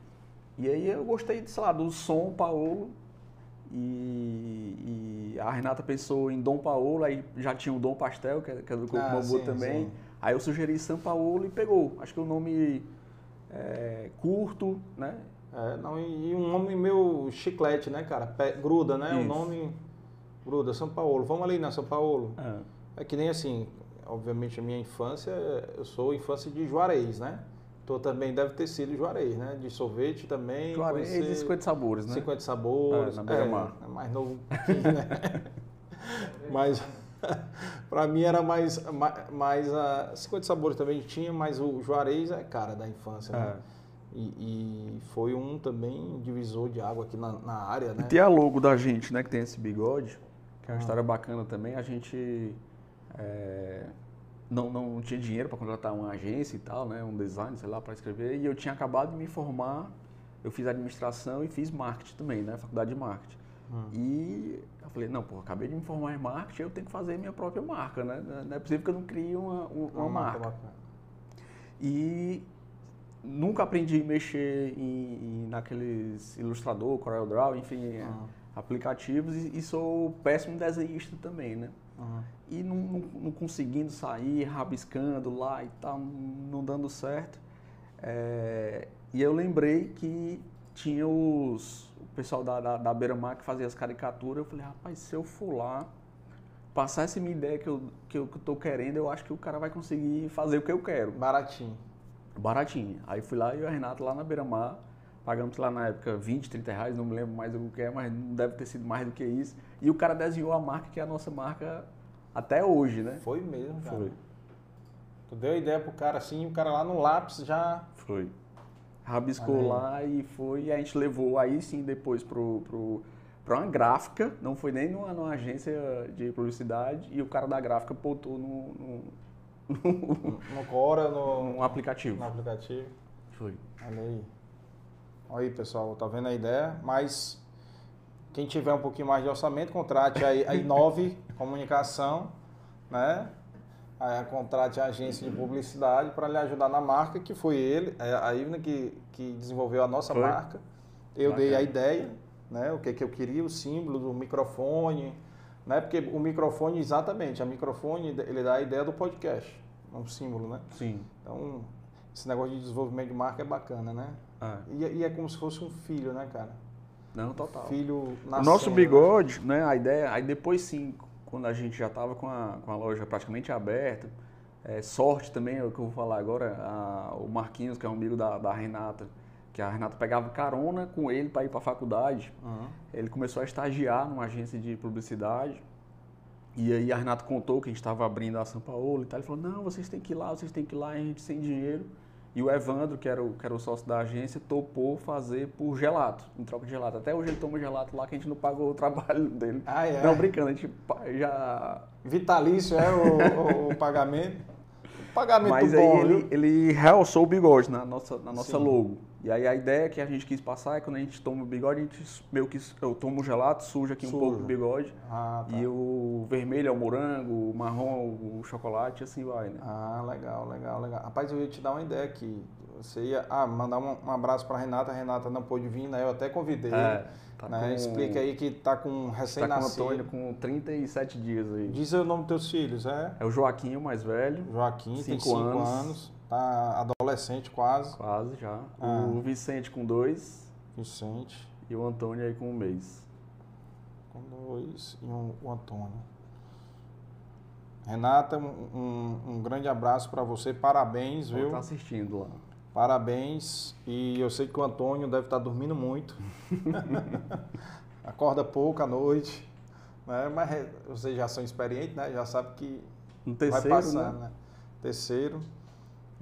[SPEAKER 2] E aí eu gostei, sei lá, do som Paolo e, e, a Renata pensou em Dom Paolo, aí já tinha o Dom Pastel, que é, que é do Coco ah, Bambu também. Sim. Aí eu sugeri São Paulo e pegou. Acho que o nome é, curto, né?
[SPEAKER 1] É, não, e, um nome meio chiclete, né, cara? Gruda, né? O nome gruda, São Paulo. Vamos ali na São Paulo. É. é que nem assim, obviamente a minha infância, eu sou infância de Juarez, né? Tu também deve ter sido Juarez, né? De sorvete também.
[SPEAKER 2] Juarez e 50 sabores, né?
[SPEAKER 1] 50 sabores. É, na. É, é, mais novo pouquinho, né? mas para mim era mais, mais, mais a 50 sabores também tinha, mas o Juarez é cara da infância, né? É. E, e, foi um também divisor de água aqui na, na área, né?
[SPEAKER 2] E tem a logo da gente, né? Que tem esse bigode, que é uma ah. história bacana também. A gente é, não, não tinha dinheiro para contratar uma agência e tal, né? Um design, sei lá, para escrever. E eu tinha acabado de me formar. Eu fiz administração e fiz marketing também, né? Faculdade de marketing. Hum. E eu falei, não, pô, acabei de me formar em marketing, eu tenho que fazer minha própria marca, né? Não é possível que eu não crie uma, uma, uma marca. E nunca aprendi a mexer em, em naqueles Illustrator, CorelDRAW, enfim, uhum. aplicativos e, e, sou péssimo desenhista também, né? Uhum. E não, não, não, conseguindo sair, rabiscando lá e tal, não dando certo. É, e eu lembrei que tinha os, o pessoal da, da, da Beira-Mar que fazia as caricaturas. Eu falei, rapaz, se eu for lá, passar essa minha ideia que eu, que eu, que eu tô querendo, eu acho que o cara vai conseguir fazer o que eu quero.
[SPEAKER 1] Baratinho.
[SPEAKER 2] Baratinho. Aí fui lá e o Renato lá na beira-mar, pagamos lá na época 20, 30 reais, não me lembro mais do que é, mas não deve ter sido mais do que isso. E o cara desenhou a marca que é a nossa marca até hoje, né?
[SPEAKER 1] Foi mesmo, cara. Foi. Tu deu a ideia pro cara assim, o cara lá no lápis já.
[SPEAKER 2] Foi. Rabiscou lá e foi, e a gente levou aí sim depois pro, pro, pra uma gráfica, não foi nem numa, numa agência de publicidade, e o cara da gráfica botou no, no
[SPEAKER 1] no Cora, no,
[SPEAKER 2] no aplicativo.
[SPEAKER 1] No aplicativo.
[SPEAKER 2] Foi.
[SPEAKER 1] Olha aí. Olha aí, pessoal, tá vendo a ideia? Mas quem tiver um pouquinho mais de orçamento, contrate a, a Inove Comunicação, né? Aí, contrate a agência de publicidade para lhe ajudar na marca, que foi ele, é, a Ivna que, que desenvolveu a nossa foi. marca. Eu Bacana. dei a ideia, né? O que, que eu queria, o símbolo do microfone, né? Porque o microfone, exatamente, a microfone, ele dá a ideia do podcast, é um símbolo, né?
[SPEAKER 2] Sim.
[SPEAKER 1] Então, esse negócio de desenvolvimento de marca é bacana, né?
[SPEAKER 2] Ah.
[SPEAKER 1] E, e, é como se fosse um filho, né, cara?
[SPEAKER 2] Não, total.
[SPEAKER 1] Filho
[SPEAKER 2] nascendo, O nosso bigode, né? né, a ideia, aí depois sim, quando a gente já estava com a, com a loja praticamente aberta, é, sorte também, é o que eu vou falar agora, a, o Marquinhos, que é um amigo da, da Renata, que a Renata pegava carona com ele para ir para a faculdade. Uhum. Ele começou a estagiar numa agência de publicidade. E aí a Renata contou que a gente estava abrindo a São Paulo e tal. Ele falou, não, vocês têm que ir lá, vocês têm que ir lá, a gente sem dinheiro. E o Evandro, que era o, que era o sócio da agência, topou fazer por gelato, em troca de gelato. Até hoje ele toma gelato lá que a gente não pagou o trabalho dele.
[SPEAKER 1] Ah, é?
[SPEAKER 2] Não, brincando, a gente já...
[SPEAKER 1] Vitalício é o, o, o pagamento? pagamento
[SPEAKER 2] Mas bom, aí ele, ele realçou o bigode na nossa, na nossa logo. E aí a ideia que a gente quis passar é quando a gente toma o bigode, a gente meio que eu tomo o gelato, suja aqui suja. um pouco o bigode.
[SPEAKER 1] Ah, tá.
[SPEAKER 2] E o vermelho é o morango, o marrom é o chocolate e assim vai, né?
[SPEAKER 1] Ah, legal, legal, legal. Rapaz, eu ia te dar uma ideia aqui. Você ia ah, mandar um, um abraço para Renata, a Renata não pôde vir, né? Eu até convidei. É, tá né? com... Explica aí que tá com recém-nascido.
[SPEAKER 2] Tá com Antônio com 37 dias aí.
[SPEAKER 1] Diz o nome dos teus filhos, é?
[SPEAKER 2] É o Joaquim, o mais velho.
[SPEAKER 1] Joaquim, cinco tem 5 anos. anos. Tá adolescente quase.
[SPEAKER 2] Quase já. Ah. O Vicente com dois.
[SPEAKER 1] Vicente.
[SPEAKER 2] E o Antônio aí com um mês.
[SPEAKER 1] Com dois e um, o Antônio. Renata, um, um grande abraço para você, parabéns, viu?
[SPEAKER 2] Tá assistindo lá.
[SPEAKER 1] Parabéns. E eu sei que o Antônio deve estar tá dormindo muito. Acorda pouco à noite. Né? Mas vocês já são experientes, né? Já sabe que
[SPEAKER 2] terceiro,
[SPEAKER 1] vai passar, né? né? Terceiro.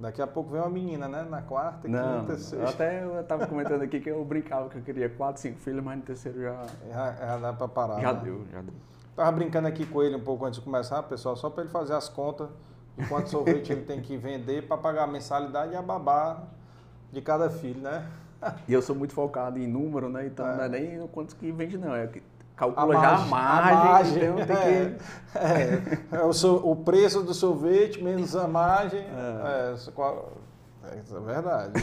[SPEAKER 1] Daqui a pouco vem uma menina, né? Na quarta,
[SPEAKER 2] não,
[SPEAKER 1] quinta,
[SPEAKER 2] sexta. Até eu estava comentando aqui que eu brincava que eu queria quatro, cinco filhos, mas no terceiro já.
[SPEAKER 1] Já, já dá para parar.
[SPEAKER 2] Já
[SPEAKER 1] né?
[SPEAKER 2] deu, já deu.
[SPEAKER 1] Tava brincando aqui com ele um pouco antes de começar, pessoal, só para ele fazer as contas de quanto sorvete ele tem que vender para pagar a mensalidade e a babá de cada filho, né?
[SPEAKER 2] e eu sou muito focado em número, né? Então é. não é nem o quanto que vende, não. É calcula a já a margem, a margem então tem
[SPEAKER 1] que... É, é, o, so, o, preço do sorvete menos a margem, é, é, é verdade.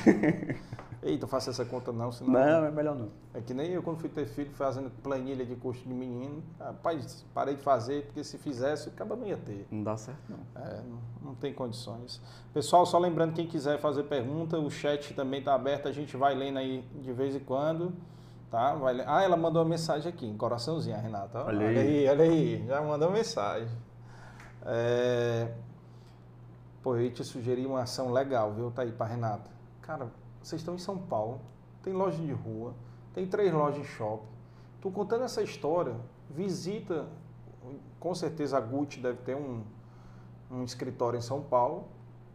[SPEAKER 1] Eita, faça essa conta não, senão...
[SPEAKER 2] Não, é melhor não.
[SPEAKER 1] É que nem eu quando fui ter filho fazendo planilha de custo de menino. Rapaz, parei de fazer, porque se fizesse, acaba não ia ter.
[SPEAKER 2] Não dá certo não.
[SPEAKER 1] É, não, não tem condições. Pessoal, só lembrando, quem quiser fazer pergunta, o chat também está aberto, a gente vai lendo aí de vez em quando. Tá? Vai... Ah, ela mandou uma mensagem aqui, em coraçãozinho, a Renata. Olha, olha aí. aí. olha aí, já mandou mensagem. É... Pô, eu ia te sugerir uma ação legal, viu? Tá aí para Renata. Cara, vocês estão em São Paulo, tem loja de rua, tem três lojas de shopping. Tu contando essa história, visita, com certeza a Gucci deve ter um, um escritório em São Paulo,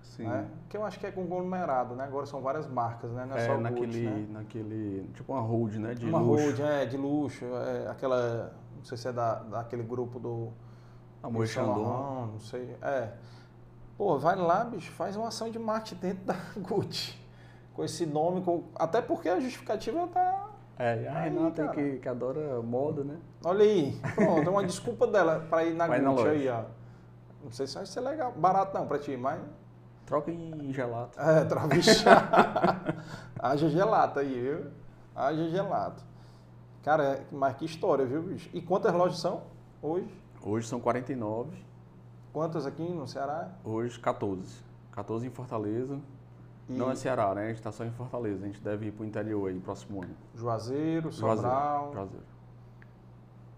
[SPEAKER 1] Sim. Né? Que eu acho que é conglomerado, né? Agora são várias marcas, né? Não é, é só
[SPEAKER 2] naquele,
[SPEAKER 1] Gucci, né?
[SPEAKER 2] naquele, tipo uma hold, né?
[SPEAKER 1] De uma luxo. hold, é, de luxo. É, aquela, não sei se é da, daquele grupo do...
[SPEAKER 2] Amor Chandon.
[SPEAKER 1] Não sei, é. Pô, vai lá, bicho, faz uma ação de marketing dentro da Gucci com esse nome, com, até porque a justificativa tá.
[SPEAKER 2] É, a Renata que, que adora moda, né?
[SPEAKER 1] Olha aí, pronto, é uma desculpa dela para ir na Gucci aí, ó. Não sei se vai ser legal, barato não para ti, mas.
[SPEAKER 2] Troca em gelato.
[SPEAKER 1] É, troca em Haja gelato aí, viu? Haja gelato. Cara, mas que história, viu, bicho? E quantas lojas são hoje?
[SPEAKER 2] Hoje são 49.
[SPEAKER 1] Quantas aqui no Ceará?
[SPEAKER 2] Hoje 14. 14 em Fortaleza, e... Não é Ceará, né? A gente está só em Fortaleza. A gente deve ir para o interior aí, próximo ano.
[SPEAKER 1] Juazeiro, Sobral.
[SPEAKER 2] Juazeiro.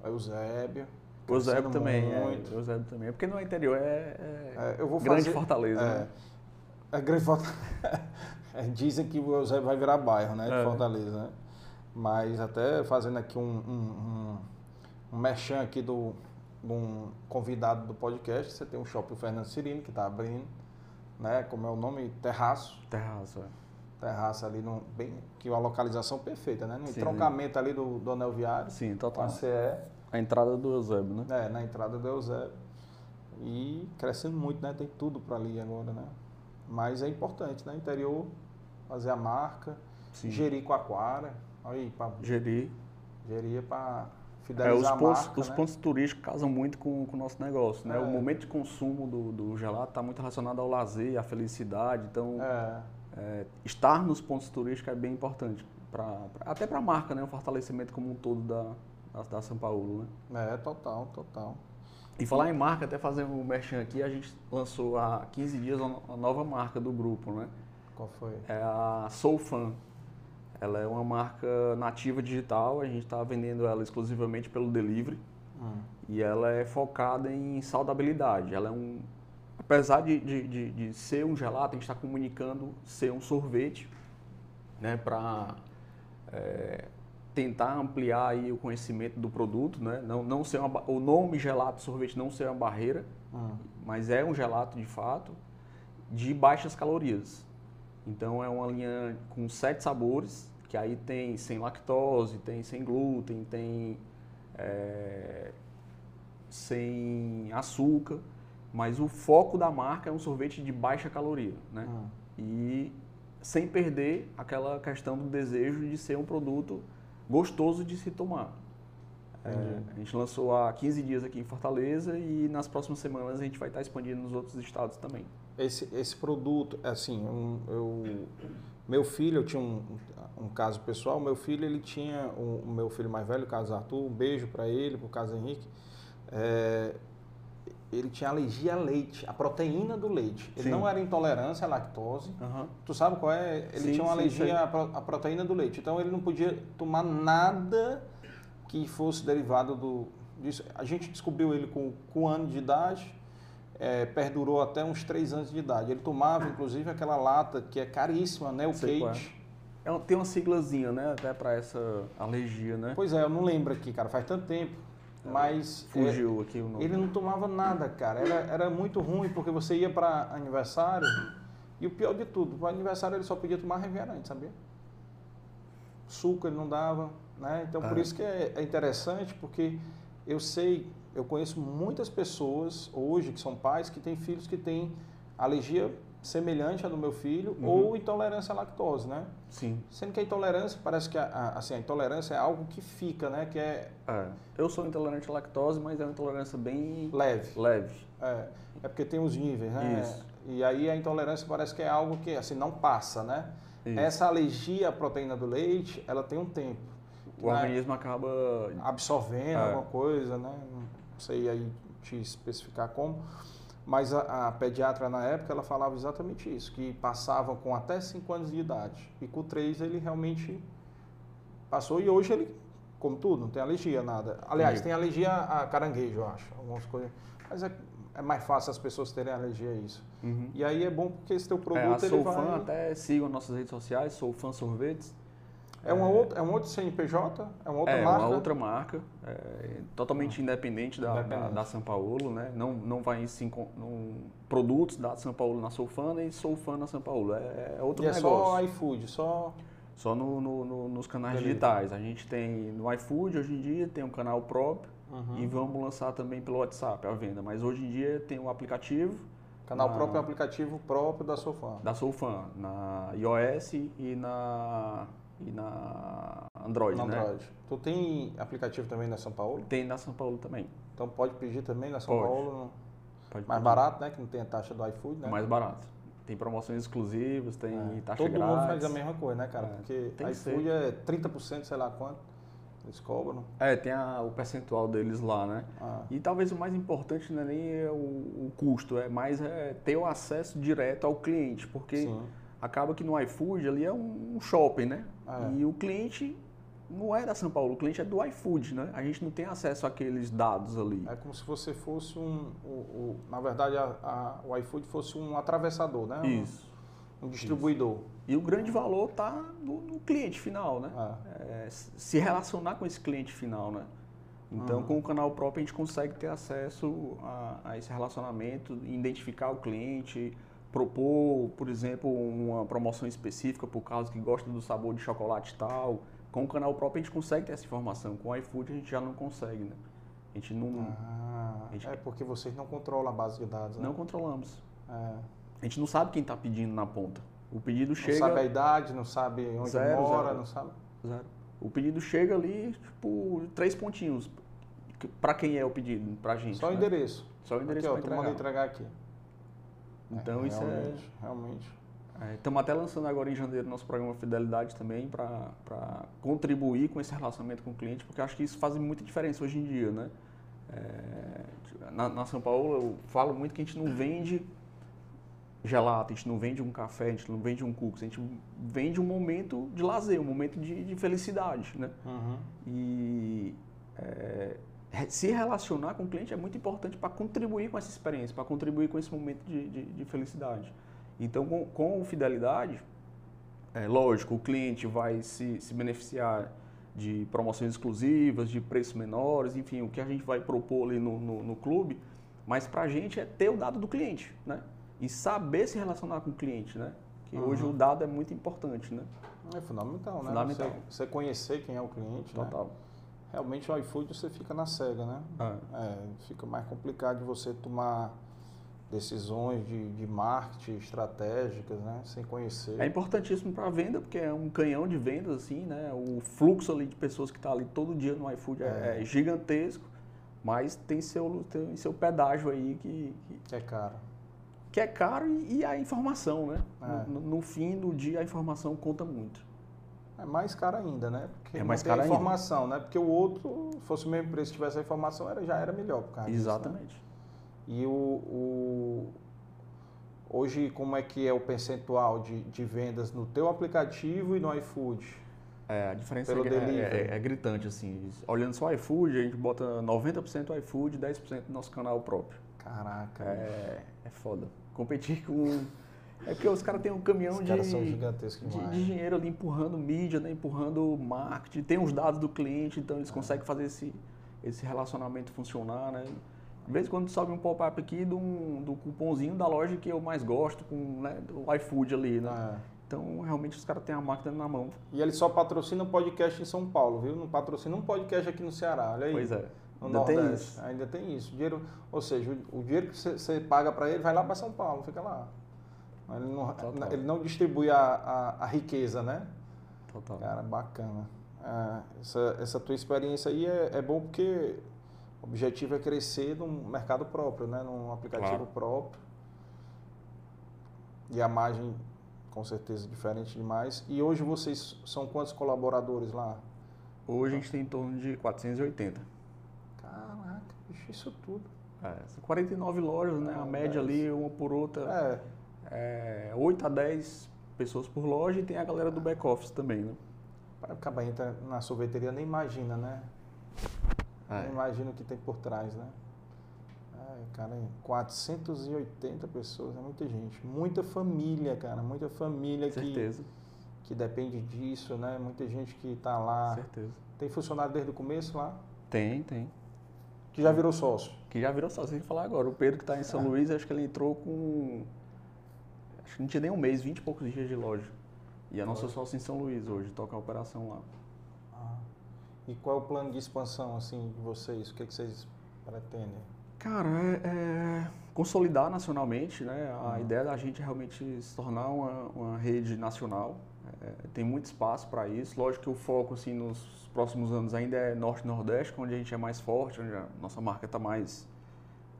[SPEAKER 1] Eusébio.
[SPEAKER 2] Eusébio também, é. muito. é. Eusébio também. É porque no interior é, é, é eu vou grande fazer, Fortaleza, é, né?
[SPEAKER 1] É grande Fortaleza. É, dizem que o Eusébio vai virar bairro, né? De é. Fortaleza, né? Mas até fazendo aqui um, um, um, um merchan aqui do, de um convidado do podcast, você tem o Shopping Fernando Cirino, que está abrindo né? Como é o nome? Terraço.
[SPEAKER 2] Terraço, é.
[SPEAKER 1] Terraço ali, no, bem, que é uma localização perfeita, né? No Sim, entroncamento ali do, do anel viário.
[SPEAKER 2] Sim, total.
[SPEAKER 1] A CE.
[SPEAKER 2] A entrada do Eusébio, né?
[SPEAKER 1] É, na entrada do Eusébio. E crescendo muito, né? Tem tudo para ali agora, né? Mas é importante, né? Interior, fazer a marca, Sim. gerir com a aquária. Aí, pra...
[SPEAKER 2] Gerir.
[SPEAKER 1] Gerir para fidelizar
[SPEAKER 2] é, os pontos,
[SPEAKER 1] marca,
[SPEAKER 2] Os
[SPEAKER 1] né?
[SPEAKER 2] pontos turísticos casam muito com, com o nosso negócio, né? É. O momento de consumo do, do gelato está muito relacionado ao lazer, à felicidade. Então, é. É, estar nos pontos turísticos é bem importante. Pra, pra até para a marca, né? O fortalecimento como um todo da, da, da, São Paulo,
[SPEAKER 1] né? É, total, total.
[SPEAKER 2] E falar em marca, até fazendo um merchan aqui, a gente lançou há 15 dias uma nova marca do grupo, né?
[SPEAKER 1] Qual foi?
[SPEAKER 2] É a Soul Fan. Ela é uma marca nativa digital, a gente está vendendo ela exclusivamente pelo delivery. Hum. E ela é focada em saudabilidade. Ela é um. Apesar de, de, de, de ser um gelato, a gente está comunicando ser um sorvete, né? Para é, tentar ampliar aí o conhecimento do produto, né? Não, não ser uma, o nome gelato sorvete não ser uma barreira, hum. mas é um gelato de fato de baixas calorias. Então é uma linha com sete sabores, que aí tem sem lactose, tem sem glúten, tem é, sem açúcar, mas o foco da marca é um sorvete de baixa caloria, né? Hum. E sem perder aquela questão do desejo de ser um produto gostoso de se tomar. É, a gente lançou há 15 dias aqui em Fortaleza e nas próximas semanas a gente vai estar expandindo nos outros estados também.
[SPEAKER 1] Esse, esse produto, assim, um, eu, meu filho, eu tinha um, um caso pessoal, meu filho, ele tinha, o, o meu filho mais velho, o caso Arthur, um beijo para ele, para o caso Henrique, é, ele tinha alergia a leite, a proteína do leite. Ele sim. não era intolerância à lactose. Uhum. Tu sabe qual é? Ele sim, tinha uma alergia à proteína do leite. Então ele não podia tomar nada que fosse derivado do, disso. A gente descobriu ele com, com um ano de idade, é, perdurou até uns três anos de idade. Ele tomava, inclusive, aquela lata que é caríssima, né? O Kate.
[SPEAKER 2] É. é tem uma siglazinha, né? Até para essa alergia, né?
[SPEAKER 1] Pois é, eu não lembro aqui, cara. Faz tanto tempo. É, mas
[SPEAKER 2] fugiu é, aqui o nome.
[SPEAKER 1] Ele não tomava nada, cara. Era, era muito ruim porque você ia para aniversário e o pior de tudo, para aniversário ele só podia tomar refrigerante, sabia? Suco ele não dava, né? Então, por é. isso que é, é interessante, porque eu sei, eu conheço muitas pessoas hoje que são pais que têm filhos que têm alergia semelhante à do meu filho
[SPEAKER 2] Uhum.
[SPEAKER 1] ou intolerância à lactose, né?
[SPEAKER 2] Sim.
[SPEAKER 1] Sendo que a intolerância parece que a, a- assim, a intolerância é algo que fica, né? Que é
[SPEAKER 2] É. Eu sou intolerante à lactose, mas é uma intolerância bem
[SPEAKER 1] leve.
[SPEAKER 2] leve.
[SPEAKER 1] É, é porque tem os níveis, né?
[SPEAKER 2] Isso.
[SPEAKER 1] E aí a intolerância parece que é algo que assim não passa, né?
[SPEAKER 2] Isso.
[SPEAKER 1] Essa alergia à proteína do leite, ela tem um tempo.
[SPEAKER 2] O
[SPEAKER 1] né?
[SPEAKER 2] organismo acaba.
[SPEAKER 1] absorvendo
[SPEAKER 2] É.
[SPEAKER 1] alguma coisa, né? Não sei aí te especificar como. Mas a, a pediatra na época ela falava exatamente isso, que passavam com até 5 anos de idade. E com 3 ele realmente passou e hoje ele, como tudo, não tem alergia a nada. Aliás, tem alergia a caranguejo, eu acho, algumas coisas. Mas é, é mais fácil as pessoas terem alergia a isso.
[SPEAKER 2] Uhum.
[SPEAKER 1] E aí é bom porque esse teu
[SPEAKER 2] É, a
[SPEAKER 1] produto ele
[SPEAKER 2] Sou
[SPEAKER 1] vai...
[SPEAKER 2] Fã, até sigam nossas redes sociais, Sou Fã Sorvetes.
[SPEAKER 1] É, uma outra, é um outro CNPJ? É uma outra
[SPEAKER 2] é,
[SPEAKER 1] marca?
[SPEAKER 2] uma outra marca, é, totalmente independente da,
[SPEAKER 1] Independente.
[SPEAKER 2] da, da São Paulo, né? Não, não vai não- produtos da São Paulo na Soufana e Soufana na São Paulo. É, é outro
[SPEAKER 1] E é
[SPEAKER 2] negócio.
[SPEAKER 1] só iFood, só...
[SPEAKER 2] Só no, no- no- nos canais
[SPEAKER 1] Beleza.
[SPEAKER 2] digitais. A gente tem no iFood hoje em dia, tem um canal próprio
[SPEAKER 1] Uhum.
[SPEAKER 2] e vamos lançar também pelo WhatsApp a venda. Mas hoje em dia tem o aplicativo
[SPEAKER 1] Canal
[SPEAKER 2] na-
[SPEAKER 1] próprio é um aplicativo próprio da Sofã.
[SPEAKER 2] da Soufan, na iOS e na, e na Android,
[SPEAKER 1] no
[SPEAKER 2] né?
[SPEAKER 1] Android. Tu tem aplicativo também na São Paulo?
[SPEAKER 2] Tem na São Paulo também.
[SPEAKER 1] Então pode pedir também na São
[SPEAKER 2] Pode.
[SPEAKER 1] Paulo.
[SPEAKER 2] Pode
[SPEAKER 1] Mais
[SPEAKER 2] pedir.
[SPEAKER 1] barato, né? Que não tem a taxa do iFood, né?
[SPEAKER 2] Mais barato. Tem promoções exclusivas, tem
[SPEAKER 1] É.
[SPEAKER 2] taxa
[SPEAKER 1] Todo
[SPEAKER 2] grátis.
[SPEAKER 1] mundo faz a mesma coisa, né, cara?
[SPEAKER 2] É,
[SPEAKER 1] Porque
[SPEAKER 2] tem
[SPEAKER 1] iFood é 30%, sei lá quanto. Eles cobram.
[SPEAKER 2] É, tem a- o percentual deles lá, né?
[SPEAKER 1] Ah,
[SPEAKER 2] E talvez o mais importante não é nem o, o custo, é mais é ter o acesso direto ao cliente, porque
[SPEAKER 1] sim.
[SPEAKER 2] Acaba que no iFood ali é um shopping, né?
[SPEAKER 1] É.
[SPEAKER 2] E o cliente não é da São Paulo, o cliente é do iFood, né? A gente não tem acesso àqueles dados ali.
[SPEAKER 1] É como se você fosse um. O, o- na verdade, a- a- o iFood fosse um atravessador, né? Um-
[SPEAKER 2] Isso.
[SPEAKER 1] Um, distribuidor.
[SPEAKER 2] E o grande valor está no, no cliente final, né?
[SPEAKER 1] É.
[SPEAKER 2] É, se relacionar com esse cliente final, né? Então,
[SPEAKER 1] Uhum.
[SPEAKER 2] com o canal próprio, a gente consegue ter acesso a, a esse relacionamento, identificar o cliente, propor, por exemplo, uma promoção específica por causa que gosta do sabor de chocolate e tal. Com o canal próprio, a gente consegue ter essa informação. Com o iFood, a gente já não consegue, né? A gente não,
[SPEAKER 1] Ah,
[SPEAKER 2] gente-
[SPEAKER 1] é porque vocês não controlam a base de dados, né?
[SPEAKER 2] não controlamos.
[SPEAKER 1] É.
[SPEAKER 2] A gente não sabe quem está pedindo na ponta. O pedido
[SPEAKER 1] Não
[SPEAKER 2] chega...
[SPEAKER 1] sabe a idade, não sabe onde
[SPEAKER 2] Zero,
[SPEAKER 1] mora,
[SPEAKER 2] zero.
[SPEAKER 1] não sabe.
[SPEAKER 2] Zero. O pedido chega ali, tipo, três pontinhos. Para quem é o pedido? Pra gente.
[SPEAKER 1] Só o
[SPEAKER 2] né?
[SPEAKER 1] endereço.
[SPEAKER 2] Só o endereço
[SPEAKER 1] aqui, ó,
[SPEAKER 2] para
[SPEAKER 1] tu manda
[SPEAKER 2] entregar.
[SPEAKER 1] entregar aqui.
[SPEAKER 2] Então isso é.
[SPEAKER 1] realmente, Realmente.
[SPEAKER 2] Estamos até lançando agora em janeiro nosso programa Fidelidade também para contribuir com esse relacionamento com o cliente, porque acho que isso faz muita diferença hoje em dia, né? É, na, na São Paulo eu falo muito que a gente não vende gelato, a gente não vende um café, a gente não vende um cookies, a gente vende um momento de lazer, um momento de, de felicidade, né?
[SPEAKER 1] Uhum.
[SPEAKER 2] E é, se relacionar com o cliente é muito importante para contribuir com essa experiência, para contribuir com esse momento de, de- de felicidade. Então, com, com fidelidade, é lógico, o cliente vai se, se beneficiar de promoções exclusivas, de preços menores, enfim, o que a gente vai propor ali no, no, no clube, mas para a gente é ter o dado do cliente, né? E saber se relacionar com o cliente, né? Que hoje
[SPEAKER 1] Uhum.
[SPEAKER 2] o dado é muito importante, né?
[SPEAKER 1] É fundamental, né?
[SPEAKER 2] Fundamental.
[SPEAKER 1] Você, você conhecer quem é o cliente, né? Realmente o iFood você fica na cega, né?
[SPEAKER 2] É.
[SPEAKER 1] É, fica mais complicado de você tomar decisões de, de marketing estratégicas, né? Sem conhecer.
[SPEAKER 2] É importantíssimo para a venda, porque é um canhão de vendas, assim, né? O fluxo ali de pessoas que está ali todo dia no iFood é,
[SPEAKER 1] É.
[SPEAKER 2] é gigantesco, mas tem seu, tem seu pedágio aí que, que,
[SPEAKER 1] Que é caro.
[SPEAKER 2] que é caro e, e a informação, né?
[SPEAKER 1] É.
[SPEAKER 2] No, no fim do dia a informação conta muito.
[SPEAKER 1] É mais caro ainda, né? Porque
[SPEAKER 2] É mais caro ainda.
[SPEAKER 1] informação, né? Porque o outro, se fosse o mesmo preço tivesse a informação, era, já era melhor por causa disso, né?
[SPEAKER 2] Exatamente.
[SPEAKER 1] E o, o- hoje como é que é o percentual de, de vendas no teu aplicativo e no iFood?
[SPEAKER 2] É, a diferença é,
[SPEAKER 1] delivery.
[SPEAKER 2] é- é gritante, assim. Olhando só o iFood, a gente bota 90% iFood e 10% do nosso canal próprio.
[SPEAKER 1] Caraca,
[SPEAKER 2] É, é foda. Competir com... É porque os caras têm um caminhão de... de, de dinheiro ali empurrando mídia, né? empurrando marketing, tem os dados do cliente, então
[SPEAKER 1] É.
[SPEAKER 2] eles conseguem fazer esse, esse relacionamento funcionar, né? De vez em quando sobe um pop-up aqui do, do cupomzinho da loja que eu mais gosto, com né, do iFood ali, né?
[SPEAKER 1] É.
[SPEAKER 2] Então, realmente, os caras têm a máquina na mão.
[SPEAKER 1] E ele só patrocina um podcast em São Paulo, viu? Não patrocina um podcast aqui no Ceará, olha aí.
[SPEAKER 2] Pois é.
[SPEAKER 1] No
[SPEAKER 2] Ainda tem
[SPEAKER 1] Nordeste.
[SPEAKER 2] isso.
[SPEAKER 1] Ainda tem isso. Dinheiro, ou seja, o, o dinheiro que você paga para ele vai lá para São Paulo, fica lá. Ele não, ele não distribui a, a, a, riqueza, né?
[SPEAKER 2] Total.
[SPEAKER 1] Cara, bacana. É, essa, essa tua experiência aí é, é bom porque o objetivo é crescer num mercado próprio, né? Num aplicativo claro. próprio. E a margem, com certeza, diferente demais. E hoje vocês são quantos colaboradores lá?
[SPEAKER 2] Hoje a gente tem em torno de 480.
[SPEAKER 1] Caraca, bicho, isso tudo.
[SPEAKER 2] É, são 49 lojas, né? A média 10. ali, uma por outra. É. é. 8 a 10 pessoas por loja e tem a galera do back-office também, né?
[SPEAKER 1] Para acabar entra na sorveteria, nem imagina, né? É. Nem imagina o que tem por trás, né? É, cara, 480 pessoas, é muita gente. Muita família, cara. Muita família
[SPEAKER 2] Certeza.
[SPEAKER 1] que, que depende disso, né? Muita gente que está lá.
[SPEAKER 2] Certeza.
[SPEAKER 1] Tem funcionário desde o começo lá?
[SPEAKER 2] Tem, tem.
[SPEAKER 1] Que já virou sócio?
[SPEAKER 2] Que já virou sócio, tem que falar agora. O Pedro que está em São é. Luís, acho que ele entrou com. Acho que não tinha nem um mês, 20 e poucos dias de loja. E a nossa sócio em São Luís hoje, toca a operação lá.
[SPEAKER 1] Ah. E qual é o plano de expansão assim de vocês? O que, é que vocês pretendem?
[SPEAKER 2] Cara, é, é consolidar nacionalmente, né? A uhum. ideia da gente é realmente se tornar uma, uma rede nacional. É, tem muito espaço para isso. Lógico que o foco assim nos próximos anos ainda é norte e nordeste, onde a gente é mais forte, onde a nossa marca está mais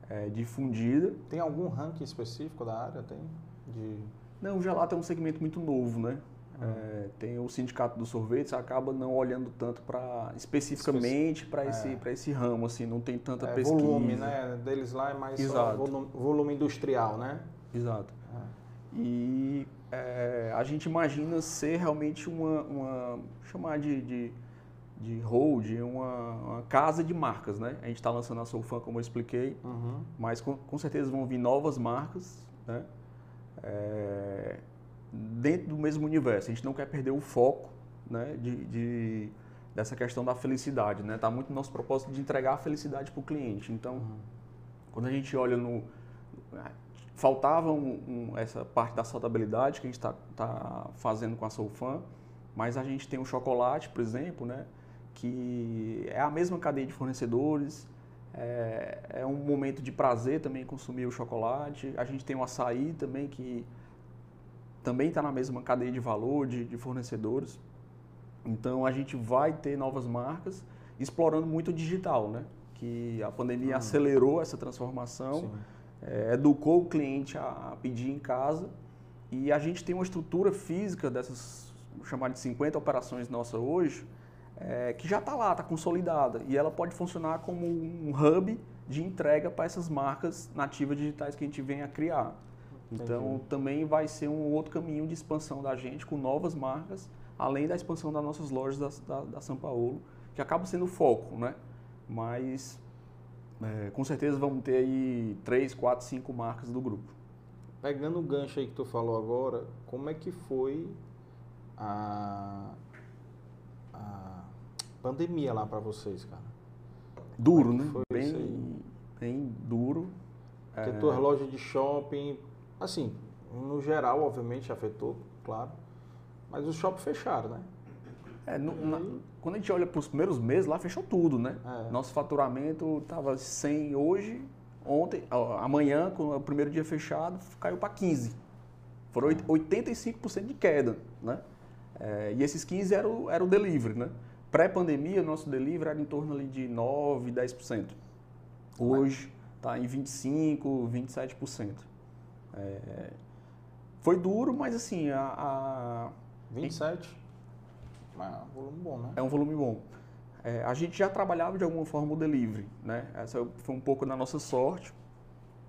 [SPEAKER 2] é, difundida.
[SPEAKER 1] Tem algum ranking específico da área? Tem de
[SPEAKER 2] não, o gelato é um segmento muito novo, né? É, tem o sindicato dos sorvetes acaba não olhando tanto para especificamente para esse é. para esse ramo assim não tem tanta é, pesquisa.
[SPEAKER 1] volume né? Deles lá é mais volume, volume, industrial né?
[SPEAKER 2] Exato. É. e é, a gente imagina ser realmente uma, uma chamar de, de, de hold uma, uma, casa de marcas né? A gente está lançando a Soulfan como eu expliquei. Uhum. mas com, com certeza vão vir novas marcas né é, dentro do mesmo universo. A gente não quer perder o foco né, de, de dessa questão da felicidade. Está né? Tá muito no nosso propósito de entregar a felicidade para o cliente. Então, uhum. quando a gente olha no. Faltava um, um, essa parte da saudabilidade que a gente está tá fazendo com a Soulfan, mas a gente tem o chocolate, por exemplo, né, que é a mesma cadeia de fornecedores, é, é, um momento de prazer também consumir o chocolate. A gente tem o açaí também, que também está na mesma cadeia de valor de, de, fornecedores. Então a gente vai ter novas marcas explorando muito o digital, né? Que a pandemia hum. acelerou essa transformação, é, educou o cliente a pedir em casa e a gente tem uma estrutura física dessas, chamar de 50 operações nossa hoje, é, que já está lá, está consolidada e ela pode funcionar como um hub de entrega para essas marcas nativas digitais que a gente vem a criar. Então Entendi. também vai ser um outro caminho de expansão da gente com novas marcas, além da expansão das nossas lojas da, da, da São Paulo, que acaba sendo o foco, né? Mas é, com certeza vamos ter aí três, quatro, cinco marcas do grupo.
[SPEAKER 1] Pegando o gancho aí que tu falou agora, como é que foi a, a pandemia lá para vocês, cara?
[SPEAKER 2] Duro, é né? Bem, bem duro.
[SPEAKER 1] Porque é... tuas lojas de shopping, assim, no geral, obviamente, afetou, claro. Mas os shoppings fecharam, né?
[SPEAKER 2] É, no, na, quando a gente olha para os primeiros meses, lá fechou tudo, né? É. Nosso faturamento estava 100 hoje, ontem, ó, amanhã, com o primeiro dia fechado, caiu para 15. Foram 85% de queda, né? É, e esses 15 era o, era o delivery, né? Pré-pandemia, nosso delivery era em torno ali de 9, 10%. Hoje está em 25, 27%. É, foi duro, mas assim, a, a
[SPEAKER 1] 27 é um volume bom, né?
[SPEAKER 2] É um volume bom. É, a gente já trabalhava de alguma forma o delivery, né? Essa foi um pouco da nossa sorte.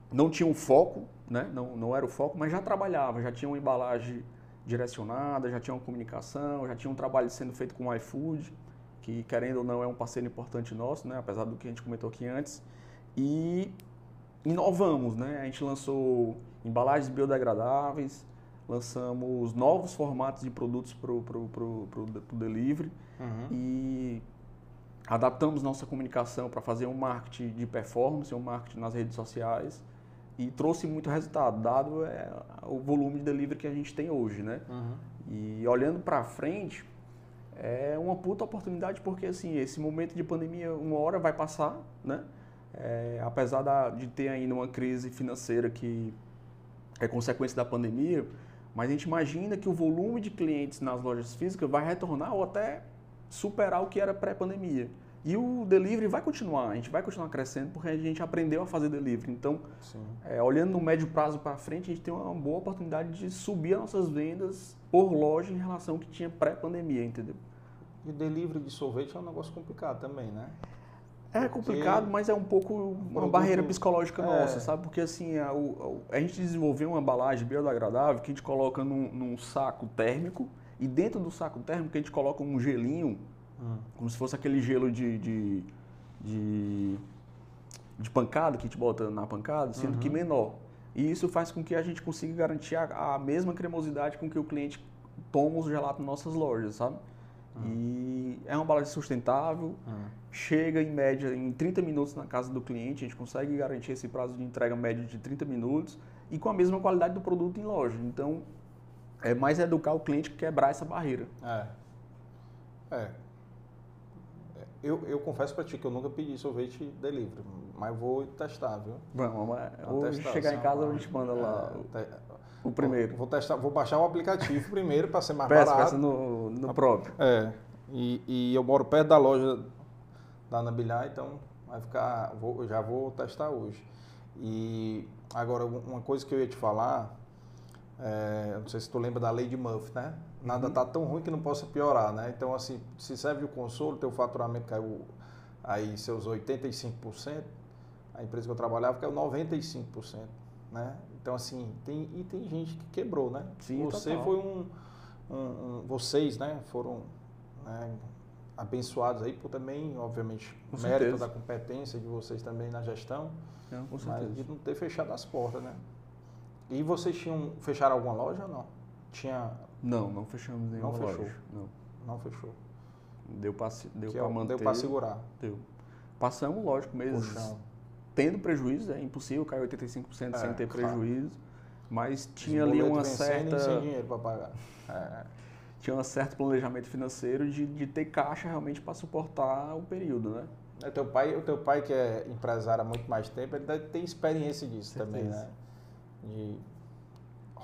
[SPEAKER 2] Não tinha um foco, né? Não, não era o foco, mas já trabalhava, já tinha uma embalagem direcionada, já tinha uma comunicação, já tinha um trabalho sendo feito com o iFood que querendo ou não é um parceiro importante nosso, né? apesar do que a gente comentou aqui antes. E inovamos, né? A gente lançou embalagens biodegradáveis, lançamos novos formatos de produtos para o delivery uhum. e adaptamos nossa comunicação para fazer um marketing de performance, um marketing nas redes sociais e trouxe muito resultado, dado é, o volume de delivery que a gente tem hoje, né? Uhum. E olhando para frente, é uma puta oportunidade porque assim esse momento de pandemia uma hora vai passar, né? É, apesar da, de ter ainda uma crise financeira que é consequência da pandemia, mas a gente imagina que o volume de clientes nas lojas físicas vai retornar ou até superar o que era pré-pandemia. E o delivery vai continuar, a gente vai continuar crescendo porque a gente aprendeu a fazer delivery. Então, é, olhando no médio prazo para frente, a gente tem uma boa oportunidade de subir as nossas vendas por loja em relação ao que tinha pré-pandemia, entendeu?
[SPEAKER 1] E delivery de sorvete é um negócio complicado também, né?
[SPEAKER 2] É complicado, Porque mas é um pouco uma produto... barreira psicológica é. nossa, sabe? Porque assim, a, a, a, gente desenvolveu uma embalagem biodegradável que a gente coloca num, num, saco térmico e dentro do saco térmico a gente coloca um gelinho, hum. como se fosse aquele gelo de, de, de, de, pancada que gente bota na pancada, sendo uhum. que menor. E isso faz com que a gente consiga garantir a, a mesma cremosidade com que o cliente toma os gelatos nas nossas lojas, sabe? Uhum. E é uma embalagem sustentável, uhum. chega em média em 30 minutos na casa do cliente, a gente consegue garantir esse prazo de entrega médio de 30 minutos e com a mesma qualidade do produto em loja. Então, é mais educar o cliente que quebrar essa barreira.
[SPEAKER 1] É. É. Eu, eu confesso para ti que eu nunca pedi sorvete delivery, mas vou testar, viu?
[SPEAKER 2] Vamos, vou testar, chegar em casa, a gente manda lá. É, o primeiro.
[SPEAKER 1] Vou, testar, vou baixar o aplicativo primeiro para ser mais peça, barato. Peça
[SPEAKER 2] no, no próprio.
[SPEAKER 1] É. E, e eu moro perto da loja da Nabilhar, então vai ficar. Vou, já vou testar hoje. E agora, uma coisa que eu ia te falar, é, não sei se tu lembra da lei de Murphy, né? Nada uhum. tá tão ruim que não possa piorar, né? Então, assim, se serve o consolo, teu faturamento caiu aí seus 85%, a empresa que eu trabalhava caiu 95%, né? Então, assim, tem, e tem gente que quebrou, né?
[SPEAKER 2] Sim,
[SPEAKER 1] Você total. foi um, um, um, Vocês, né? Foram né, abençoados aí por também, obviamente, com mérito certeza. da competência de vocês também na gestão.
[SPEAKER 2] É, com mas
[SPEAKER 1] de não ter fechado as portas, né? E vocês tinham. Fecharam alguma loja ou não? Tinha.
[SPEAKER 2] Não, não fechamos nenhuma
[SPEAKER 1] não fechou.
[SPEAKER 2] loja. Não.
[SPEAKER 1] Não fechou.
[SPEAKER 2] Deu para deu é manter.
[SPEAKER 1] Deu para segurar.
[SPEAKER 2] Deu. Passamos, lógico, meses Puxão tendo prejuízo, é impossível cair 85% é, sem ter claro. prejuízo, mas tinha ali uma certa...
[SPEAKER 1] sem dinheiro para pagar.
[SPEAKER 2] É. Tinha um certo planejamento financeiro de, de ter caixa realmente para suportar o período, né?
[SPEAKER 1] É, teu pai, o teu pai que é empresário há muito mais tempo, ele deve ter experiência disso também, né? De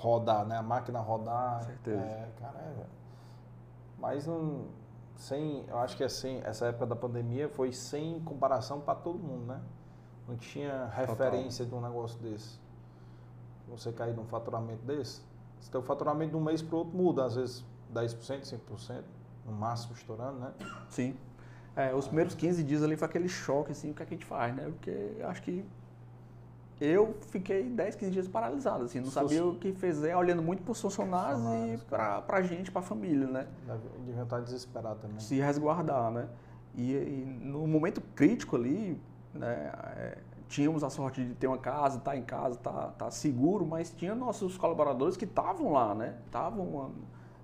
[SPEAKER 1] rodar, né? A máquina rodar.
[SPEAKER 2] Certeza.
[SPEAKER 1] É, cara, é, mas não, sem, eu acho que assim, essa época da pandemia foi sem comparação para todo mundo, né? Não tinha referência Total. de um negócio desse. Você cair num faturamento desse, se teu faturamento de um mês para o outro muda, às vezes 10%, 5%, no máximo estourando, né?
[SPEAKER 2] Sim. É, os primeiros 15 dias ali foi aquele choque, assim, o que, é que a gente faz, né? Porque acho que eu fiquei 10, 15 dias paralisado, assim, não sabia o que fazer, olhando muito para os funcionários, funcionários e para a gente, para a família, né?
[SPEAKER 1] Devia estar desesperado também.
[SPEAKER 2] Se resguardar, né? E, e no momento crítico ali, né? É, tínhamos a sorte de ter uma casa, estar tá em casa, estar tá, tá seguro, mas tinha nossos colaboradores que estavam lá, né? Estavam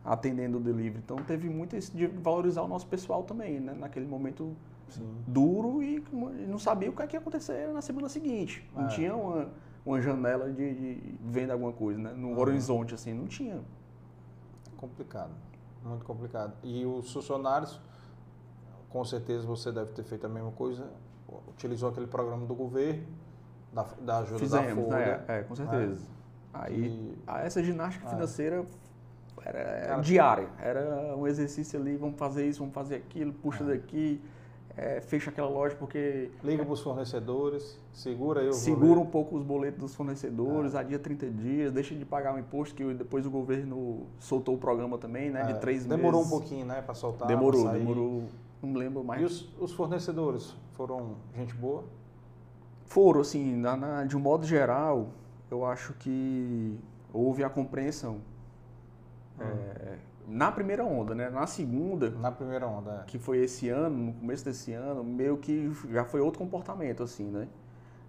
[SPEAKER 2] atendendo o delivery. Então teve muito isso de valorizar o nosso pessoal também, né? Naquele momento Sim. duro e não sabia o que, é que ia acontecer na semana seguinte. Não é. tinha uma, uma janela de, de venda alguma coisa, né? No uhum. horizonte, assim, não tinha.
[SPEAKER 1] É complicado, muito complicado. E os funcionários, com certeza você deve ter feito a mesma coisa, utilizou aquele programa do governo, da, da ajuda
[SPEAKER 2] Fizemos,
[SPEAKER 1] da
[SPEAKER 2] Folha. Né? É, com certeza. Né? Aí, e... essa ginástica é. financeira era Cara, diária. Era um exercício ali, vamos fazer isso, vamos fazer aquilo, puxa é. daqui, é, fecha aquela loja porque...
[SPEAKER 1] Liga para os fornecedores, segura aí o
[SPEAKER 2] Segura boleto. um pouco os boletos dos fornecedores, é. adia 30 dias, deixa de pagar o imposto, que depois o governo soltou o programa também, né, de é. três
[SPEAKER 1] demorou
[SPEAKER 2] meses.
[SPEAKER 1] Demorou um pouquinho, né, para soltar.
[SPEAKER 2] Demorou, demorou, não lembro mais.
[SPEAKER 1] E os, os fornecedores? Foram gente boa?
[SPEAKER 2] Foram, assim, na, na, de um modo geral, eu acho que houve a compreensão. Hum. É, na primeira onda, né? Na segunda.
[SPEAKER 1] Na primeira onda, é.
[SPEAKER 2] Que foi esse ano, no começo desse ano, meio que já foi outro comportamento, assim, né?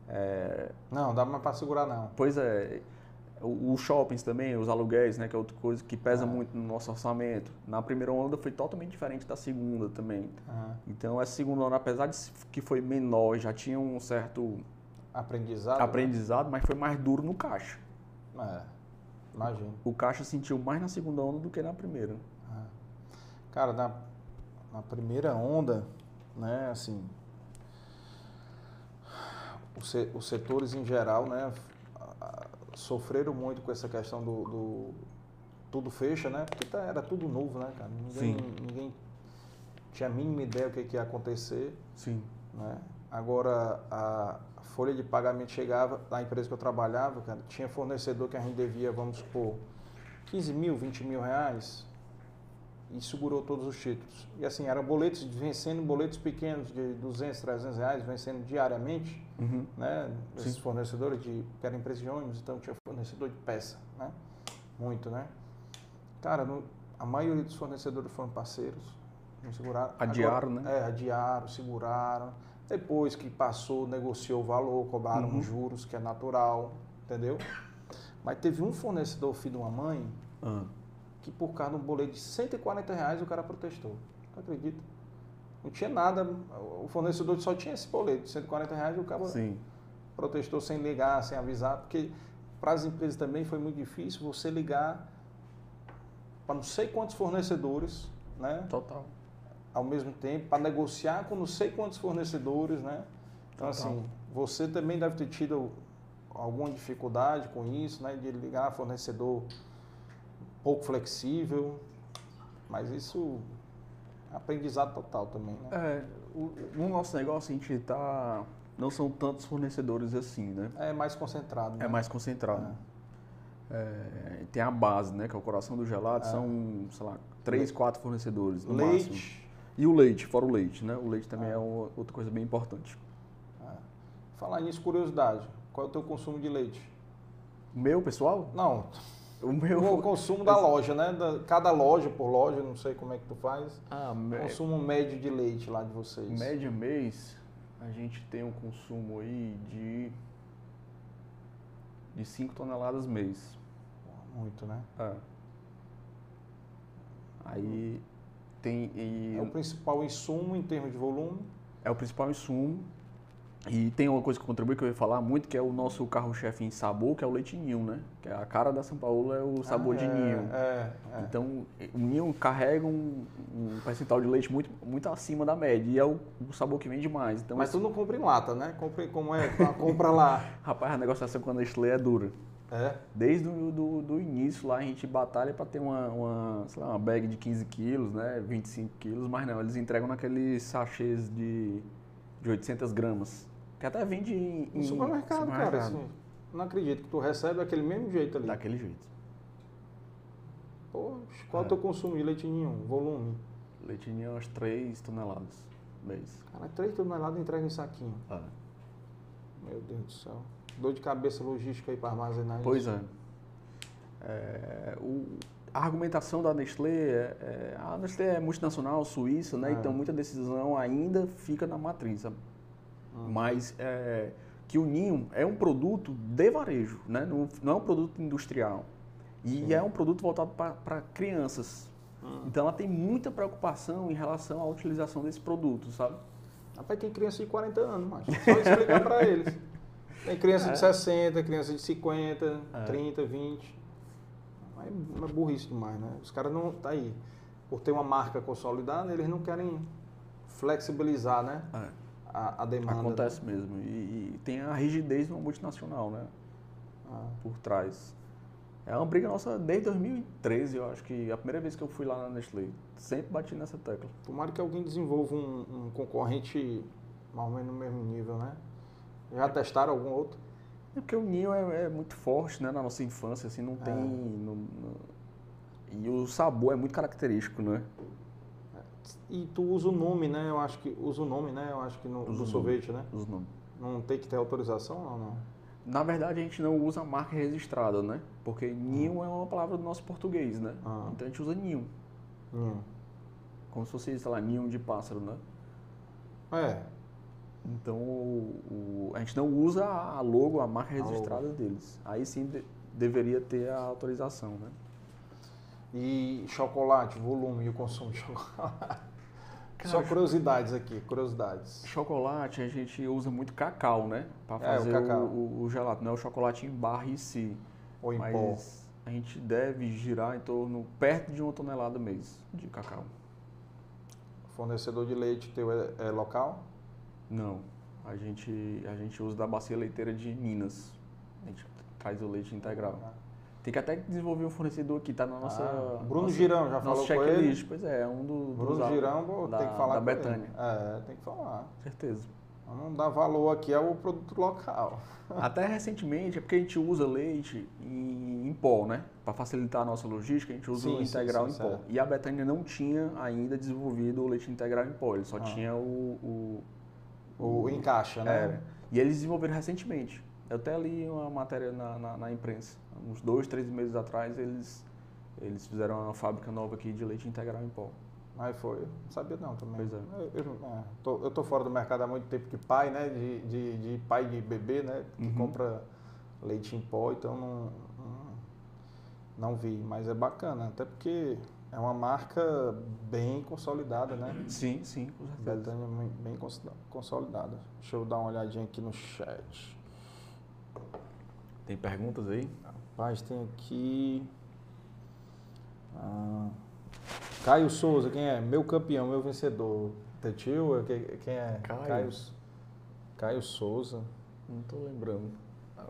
[SPEAKER 1] É... Não, dá mais para segurar, não.
[SPEAKER 2] Pois é os shoppings também, os aluguéis, né, que é outra coisa que pesa muito no nosso orçamento. Na primeira onda foi totalmente diferente da segunda também. Então, essa segunda onda, apesar de que foi menor, já tinha um certo
[SPEAKER 1] aprendizado,
[SPEAKER 2] né? aprendizado, né? mas foi mais duro no caixa.
[SPEAKER 1] É, imagino.
[SPEAKER 2] O caixa sentiu mais na segunda onda do que na primeira. É.
[SPEAKER 1] Cara, na, na primeira onda, né, assim, os setores em geral, né, sofreram muito com essa questão do, do tudo fecha, né? Porque tá, era tudo novo, né, cara? Ninguém,
[SPEAKER 2] Sim.
[SPEAKER 1] ninguém tinha a mínima ideia do que, que ia acontecer,
[SPEAKER 2] Sim.
[SPEAKER 1] né? Agora a folha de pagamento chegava da empresa que eu trabalhava, cara, tinha fornecedor que a gente devia, vamos supor, 15 mil, 20 mil reais e segurou todos os títulos. E assim, eram boletos vencendo, boletos pequenos de 200, 300 reais, vencendo diariamente,
[SPEAKER 2] Uhum.
[SPEAKER 1] né? Esses
[SPEAKER 2] Sim.
[SPEAKER 1] fornecedores de, que era empresa de ônibus, então tinha fornecedor de peça, né? Muito, né? Cara, no- a maioria dos fornecedores foram parceiros, não seguraram.
[SPEAKER 2] Adiaram,
[SPEAKER 1] Agora-
[SPEAKER 2] né?
[SPEAKER 1] É, adiaram, seguraram. Depois que passou, negociou o valor, cobraram
[SPEAKER 2] Uhum.
[SPEAKER 1] os juros, que é natural, entendeu? Mas teve um fornecedor, filho de uma mãe,
[SPEAKER 2] Ah,
[SPEAKER 1] que por causa de um boleto de 140 reais o cara protestou. Tu acredita? Não tinha nada, o fornecedor só tinha esse boleto de 140 reais e o cara
[SPEAKER 2] sim.
[SPEAKER 1] protestou sem ligar, sem avisar, porque para as empresas também foi muito difícil você ligar para não sei quantos fornecedores, né?
[SPEAKER 2] Total.
[SPEAKER 1] Ao mesmo tempo, para negociar com não sei quantos fornecedores, né? Então,
[SPEAKER 2] Total.
[SPEAKER 1] assim, você também deve ter tido alguma dificuldade com isso, né? De ligar fornecedor pouco flexível, mas isso é aprendizado total também, né?
[SPEAKER 2] É, o- no nosso negócio a gente tá. Não são tantos fornecedores assim, né?
[SPEAKER 1] É mais concentrado, né?
[SPEAKER 2] É mais concentrado. É, tem a base, né? Que é o coração do gelado, são, sei lá, três, quatro fornecedores no máximo. E o leite, fora o leite, né? O leite também
[SPEAKER 1] Ah.
[SPEAKER 2] é uma- outra coisa bem importante.
[SPEAKER 1] Falar nisso, curiosidade. Qual é o teu consumo de leite?
[SPEAKER 2] O meu, pessoal?
[SPEAKER 1] Não,
[SPEAKER 2] O meu.
[SPEAKER 1] o consumo da loja, né? Da, cada loja por loja, não sei como é que tu faz.
[SPEAKER 2] Ah, me-
[SPEAKER 1] Consumo médio de leite lá de vocês.
[SPEAKER 2] média mês, a gente tem um consumo aí de. de 5 toneladas mês.
[SPEAKER 1] Muito, né?
[SPEAKER 2] É. Aí tem. E
[SPEAKER 1] É o principal insumo em termos de volume.
[SPEAKER 2] é o principal insumo. E tem uma coisa que contribui que eu ia falar muito, que é o nosso carro-chefe em sabor, que é o leite ninho, né? Que é a cara da São Paulo é o sabor
[SPEAKER 1] Ah,
[SPEAKER 2] de
[SPEAKER 1] é,
[SPEAKER 2] ninho.
[SPEAKER 1] É, é.
[SPEAKER 2] Então, o ninho carrega um, um percentual de leite muito, muito acima da média. E é o, o sabor que vende mais. Então,
[SPEAKER 1] Mas
[SPEAKER 2] esse-
[SPEAKER 1] tu não compra em lata, né? Compra, em- como é? Compra lá.
[SPEAKER 2] rapaz, a negociação com a Nestlé é dura.
[SPEAKER 1] É.
[SPEAKER 2] Desde o do, do início lá a gente batalha para ter uma, uma, lá, uma bag de 15 quilos, né? 25 quilos, mas não, eles entregam naqueles sachês de, de 800 gramas. Que até vende em, em
[SPEAKER 1] supermercado, cara.
[SPEAKER 2] supermercado.
[SPEAKER 1] Assim, não acredito que tu recebe daquele mesmo jeito ali.
[SPEAKER 2] Daquele jeito.
[SPEAKER 1] Poxa, qual é
[SPEAKER 2] É.
[SPEAKER 1] teu consumo de leite ninho? Volume?
[SPEAKER 2] Leitinho é umas 3 toneladas mês.
[SPEAKER 1] Cara, 3 toneladas entrega em saquinho. Meu Deus do céu. Dor de cabeça logística aí para armazenar isso.
[SPEAKER 2] Pois é. É, o- a argumentação da Nestlé, é, é- a Nestlé é multinacional, suíça, né?
[SPEAKER 1] É.
[SPEAKER 2] Então muita decisão ainda fica na matriz.
[SPEAKER 1] Hum.
[SPEAKER 2] Mas é, que o ninho é um produto de varejo, né? não, não é um produto industrial. E
[SPEAKER 1] Sim.
[SPEAKER 2] é um produto voltado para crianças.
[SPEAKER 1] Hum.
[SPEAKER 2] Então ela tem muita preocupação em relação à utilização desse produto, sabe?
[SPEAKER 1] Rapaz, tem criança de 40 anos, macho. Só explicar para eles. Tem criança
[SPEAKER 2] É.
[SPEAKER 1] de 60, criança de 50,
[SPEAKER 2] É.
[SPEAKER 1] 30, 20. Mas é burrice demais, né? Os caras não. Tá aí. Por ter uma marca consolidada, eles não querem flexibilizar, né? A, a demanda.
[SPEAKER 2] Acontece mesmo. E, e tem a rigidez de uma multinacional, né?
[SPEAKER 1] Ah,
[SPEAKER 2] por trás. É uma briga nossa desde 2013, eu acho que a primeira vez que eu fui lá na Nestlé. Sempre bati nessa tecla.
[SPEAKER 1] tomara que alguém desenvolva um, um concorrente mais ou menos no mesmo nível, né? Já testaram algum outro?
[SPEAKER 2] É porque o ninho é, é muito forte, né? Na nossa infância, assim, não
[SPEAKER 1] É.
[SPEAKER 2] tem... não- não- E o sabor é muito característico, né?
[SPEAKER 1] E tu usa o nome, né? Eu acho que usa o nome, né? Eu acho que no,
[SPEAKER 2] Usa o
[SPEAKER 1] do
[SPEAKER 2] nome.
[SPEAKER 1] sorvete, né?
[SPEAKER 2] Os nomes.
[SPEAKER 1] Não tem que ter autorização, não, não.
[SPEAKER 2] Na verdade, a gente não usa a marca registrada, né? Porque ninho é uma palavra do nosso português, né?
[SPEAKER 1] Ah.
[SPEAKER 2] Então a gente usa ninho.
[SPEAKER 1] Hum.
[SPEAKER 2] Como se fosse, sei lá, ninho de pássaro, né?
[SPEAKER 1] É,
[SPEAKER 2] Então o- o- a gente não usa a logo, a marca registrada deles. Aí sim de- deveria ter a autorização, né?
[SPEAKER 1] E chocolate, volume e o consumo de chocolate. Só
[SPEAKER 2] Cara,
[SPEAKER 1] curiosidades aqui, curiosidades.
[SPEAKER 2] Chocolate a gente usa muito cacau, né? Para
[SPEAKER 1] É, o
[SPEAKER 2] fazer
[SPEAKER 1] cacau.
[SPEAKER 2] o, o gelato, não é o chocolate em barra em si.
[SPEAKER 1] Ou em
[SPEAKER 2] mas
[SPEAKER 1] pó.
[SPEAKER 2] a gente deve girar em torno perto de uma tonelada mês de cacau.
[SPEAKER 1] Fornecedor de leite teu é, é local?
[SPEAKER 2] Não, a gente a gente usa da bacia leiteira de Minas. A gente traz o leite integral. Tem que até desenvolver um fornecedor aqui, tá na nossa.
[SPEAKER 1] Ah, Bruno
[SPEAKER 2] nossa,
[SPEAKER 1] Girão, já falou com ele?
[SPEAKER 2] checklist. Pois é, é um do,
[SPEAKER 1] Bruno
[SPEAKER 2] dos
[SPEAKER 1] Girão,
[SPEAKER 2] da,
[SPEAKER 1] tem que falar
[SPEAKER 2] da Betânia.
[SPEAKER 1] É, tem que falar.
[SPEAKER 2] Certeza.
[SPEAKER 1] Vamos dar valor aqui ao produto local.
[SPEAKER 2] Até recentemente, é porque a gente usa leite em, em pó, né? Para facilitar a nossa logística, a gente usa
[SPEAKER 1] Sim,
[SPEAKER 2] o
[SPEAKER 1] sim,
[SPEAKER 2] integral
[SPEAKER 1] sim,
[SPEAKER 2] em pó.
[SPEAKER 1] certo.
[SPEAKER 2] E a Betânia não tinha ainda desenvolvido o leite integral em pó, ele só
[SPEAKER 1] Ah.
[SPEAKER 2] tinha o, o,
[SPEAKER 1] O encaixa, né?
[SPEAKER 2] Era. E eles desenvolveram recentemente. Eu até li uma matéria na, na, na imprensa. Uns dois, três meses atrás, eles, eles fizeram uma fábrica nova aqui de leite integral em pó.
[SPEAKER 1] Aí foi. Não sabia não também.
[SPEAKER 2] Pois é.
[SPEAKER 1] Eu, eu, é, tô, eu tô fora do mercado há muito tempo que pai, né? De, de, de pai de bebê, né? Que
[SPEAKER 2] Uhum.
[SPEAKER 1] compra leite em pó, então não, não, não vi. Mas é bacana, até porque é uma marca bem consolidada, né?
[SPEAKER 2] Sim, sim, com certeza.
[SPEAKER 1] Betânia bem- bem cons- consolidada. Deixa eu dar uma olhadinha aqui no chat.
[SPEAKER 2] Tem perguntas aí?
[SPEAKER 1] Rapaz, tem aqui. Ah, Caio Souza, quem é? Meu campeão, meu vencedor. Teu tio? É Quem é?
[SPEAKER 2] Caio.
[SPEAKER 1] Caio Souza.
[SPEAKER 2] Não tô lembrando.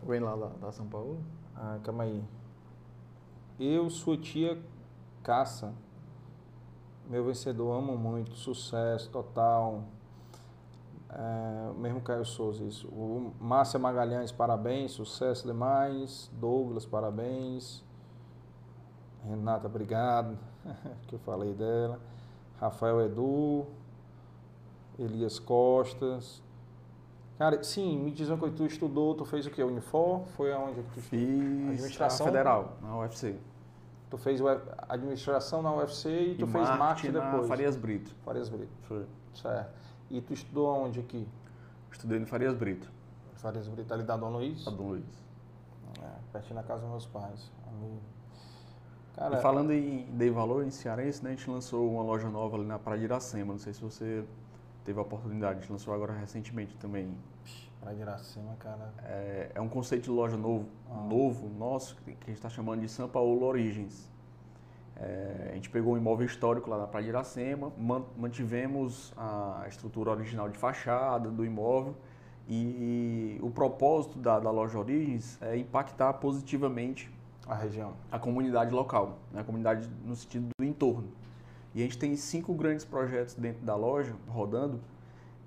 [SPEAKER 2] Vem lá da, da São Paulo?
[SPEAKER 1] Ah, calma aí. Eu, sua tia Caça. Meu vencedor, amo muito. Sucesso total. É, mesmo Caio Souza, isso. O Márcia Magalhães, parabéns. Sucesso demais. Douglas, parabéns. Renata, obrigado. que eu falei dela. Rafael Edu. Elias Costas. Cara, sim, me diz uma coisa, tu estudou, tu fez o quê? Unifor? Foi aonde que tu estudou?
[SPEAKER 2] Fiz
[SPEAKER 1] Administração?
[SPEAKER 2] Federal, na UFC.
[SPEAKER 1] Tu fez administração na UFC e tu fez marketing depois.
[SPEAKER 2] Farias Brito.
[SPEAKER 1] Farias Brito.
[SPEAKER 2] Foi.
[SPEAKER 1] Certo. E tu estudou aonde aqui?
[SPEAKER 2] Estudei no Farias Brito,
[SPEAKER 1] Farias Brito, ali da Dom Luiz?
[SPEAKER 2] a Dom Luiz.
[SPEAKER 1] É, pertinho da casa dos meus pais.
[SPEAKER 2] E
[SPEAKER 1] Cara,
[SPEAKER 2] falando em Dei Valor, em Cearense, né, a gente lançou uma loja nova ali na Praia de Iracema. Não sei se você teve a oportunidade, a gente lançou agora recentemente também.
[SPEAKER 1] Praia de Iracema, cara.
[SPEAKER 2] É, é um conceito de loja novo,
[SPEAKER 1] Ah.
[SPEAKER 2] novo nosso, que a gente está chamando de São Paulo Origins. É, a gente pegou um imóvel histórico lá na Praia de Iracema, man- mantivemos a estrutura original de fachada do imóvel e o propósito da, da loja Origins é impactar positivamente
[SPEAKER 1] A região.
[SPEAKER 2] a comunidade local, né? a comunidade no sentido do entorno. E a gente tem cinco grandes projetos dentro da loja rodando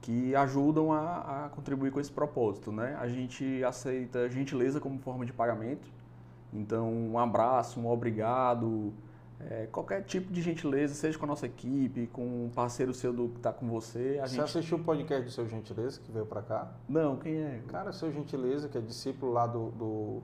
[SPEAKER 2] que ajudam a, a contribuir com esse propósito. Né? A gente aceita gentileza como forma de pagamento, então um abraço, um obrigado, é, qualquer tipo de gentileza, seja com a nossa equipe, com um parceiro seu do, que está com você.
[SPEAKER 1] Você
[SPEAKER 2] gente...
[SPEAKER 1] assistiu o podcast do Seu Gentileza, que veio pra cá?
[SPEAKER 2] Não, quem é?
[SPEAKER 1] Cara, Seu Gentileza, que é discípulo lá do, do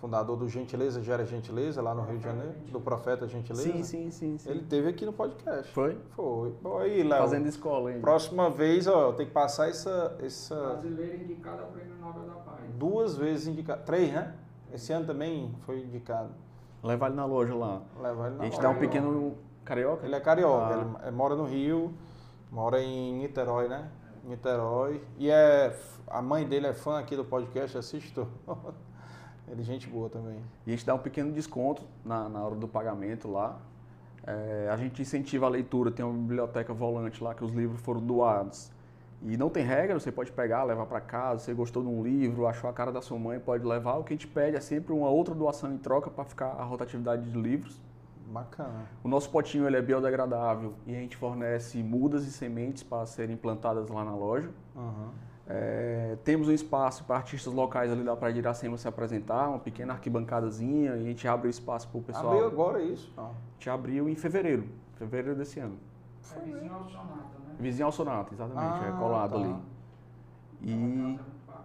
[SPEAKER 1] fundador do Gentileza Gera Gentileza, lá no Rio de Janeiro, do Profeta Gentileza.
[SPEAKER 2] Sim, sim, sim. sim.
[SPEAKER 1] Ele teve aqui no podcast.
[SPEAKER 2] Foi?
[SPEAKER 1] Foi. Bom, aí, Léo.
[SPEAKER 2] Fazendo escola ainda.
[SPEAKER 1] Próxima vez, ó, tem que passar essa, essa
[SPEAKER 3] Brasileiro indicado ao Prêmio Nobel da Paz.
[SPEAKER 1] duas vezes indicado. Três, né? Esse ano também foi indicado.
[SPEAKER 2] Levar ele na loja lá.
[SPEAKER 1] Levar ele
[SPEAKER 2] A
[SPEAKER 1] na
[SPEAKER 2] gente
[SPEAKER 1] hora.
[SPEAKER 2] dá um pequeno carioca?
[SPEAKER 1] Ele é carioca,
[SPEAKER 2] Ah.
[SPEAKER 1] ele é- mora no Rio, mora em Niterói, né? Niterói. E é. A mãe dele é fã aqui do podcast, assiste. Ele é gente boa também.
[SPEAKER 2] E a gente dá um pequeno desconto na, na hora do pagamento lá. É, a gente incentiva a leitura, tem uma biblioteca volante lá que os livros foram doados. E não tem regra, você pode pegar, levar para casa, você gostou de um livro, achou a cara da sua mãe, pode levar. O que a gente pede é sempre uma outra doação em troca para ficar a rotatividade de livros.
[SPEAKER 1] Bacana.
[SPEAKER 2] O nosso potinho ele é biodegradável e a gente fornece mudas e sementes para serem plantadas lá na loja.
[SPEAKER 1] Uhum.
[SPEAKER 2] É, temos um espaço para artistas locais ali da Praia de Iracema se apresentar, uma pequena arquibancadazinha, e a gente abre o espaço para o pessoal.
[SPEAKER 1] Abriu agora isso? Não.
[SPEAKER 2] A gente abriu em fevereiro, fevereiro desse ano.
[SPEAKER 3] É vizinho ao Sonata, né?
[SPEAKER 2] Vizinho ao Sonata, exatamente, é
[SPEAKER 1] Ah,
[SPEAKER 2] colado
[SPEAKER 1] tá.
[SPEAKER 2] ali.
[SPEAKER 3] É uma
[SPEAKER 2] E,
[SPEAKER 3] casa muito bacana.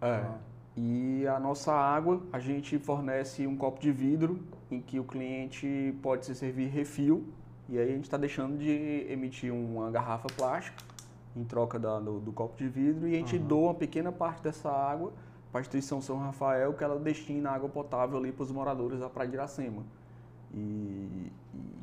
[SPEAKER 2] é,
[SPEAKER 1] Ah.
[SPEAKER 2] e a nossa água, a gente fornece um copo de vidro em que o cliente pode se servir refil, e aí a gente está deixando de emitir uma garrafa plástica em troca da- do, do copo de vidro e a gente
[SPEAKER 1] Aham.
[SPEAKER 2] doa uma pequena parte dessa água para a instituição São Rafael, que ela destina água potável ali para os moradores da Praia de Iracema. E, e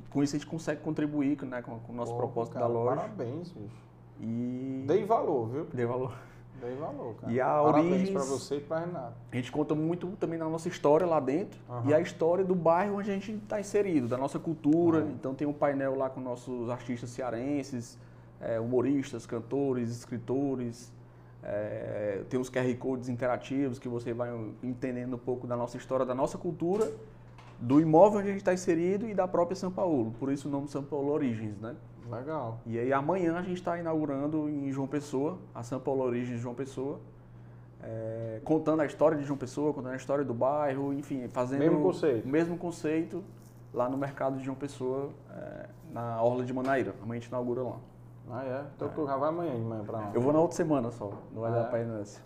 [SPEAKER 2] com isso a gente consegue contribuir né, com, com o nosso
[SPEAKER 1] Pô,
[SPEAKER 2] propósito
[SPEAKER 1] cara,
[SPEAKER 2] da loja.
[SPEAKER 1] Parabéns, bicho.
[SPEAKER 2] E
[SPEAKER 1] Dei valor, viu?
[SPEAKER 2] dê valor.
[SPEAKER 1] Dei valor, cara.
[SPEAKER 2] E a
[SPEAKER 1] Parabéns
[SPEAKER 2] Origens-
[SPEAKER 1] pra você e pra Renata.
[SPEAKER 2] A gente conta muito também da nossa história lá dentro
[SPEAKER 1] Aham.
[SPEAKER 2] e a história do bairro onde a gente está inserido, da nossa cultura.
[SPEAKER 1] Aham.
[SPEAKER 2] Então tem um painel lá com nossos artistas cearenses, eh, humoristas, cantores, escritores. É, tem os QR Codes interativos que você vai entendendo um pouco da nossa história, da nossa cultura, do imóvel onde a gente está inserido e da própria São Paulo. Por isso o nome São Paulo Origens, né?
[SPEAKER 1] Legal.
[SPEAKER 2] E aí amanhã a gente está inaugurando em João Pessoa, a São Paulo Origens de João Pessoa, é, contando a história de João Pessoa, contando a história do bairro, enfim, fazendo
[SPEAKER 1] Mesmo conceito.
[SPEAKER 2] o mesmo conceito lá no mercado de João Pessoa, é, na Orla de Manaíra. Amanhã a gente inaugura lá.
[SPEAKER 1] Ah, é? Então tu já vai amanhã de manhã pra lá.
[SPEAKER 2] Eu vou na outra semana só, não vai
[SPEAKER 1] Ah,
[SPEAKER 2] dar
[SPEAKER 1] é?
[SPEAKER 2] pra ir nessa.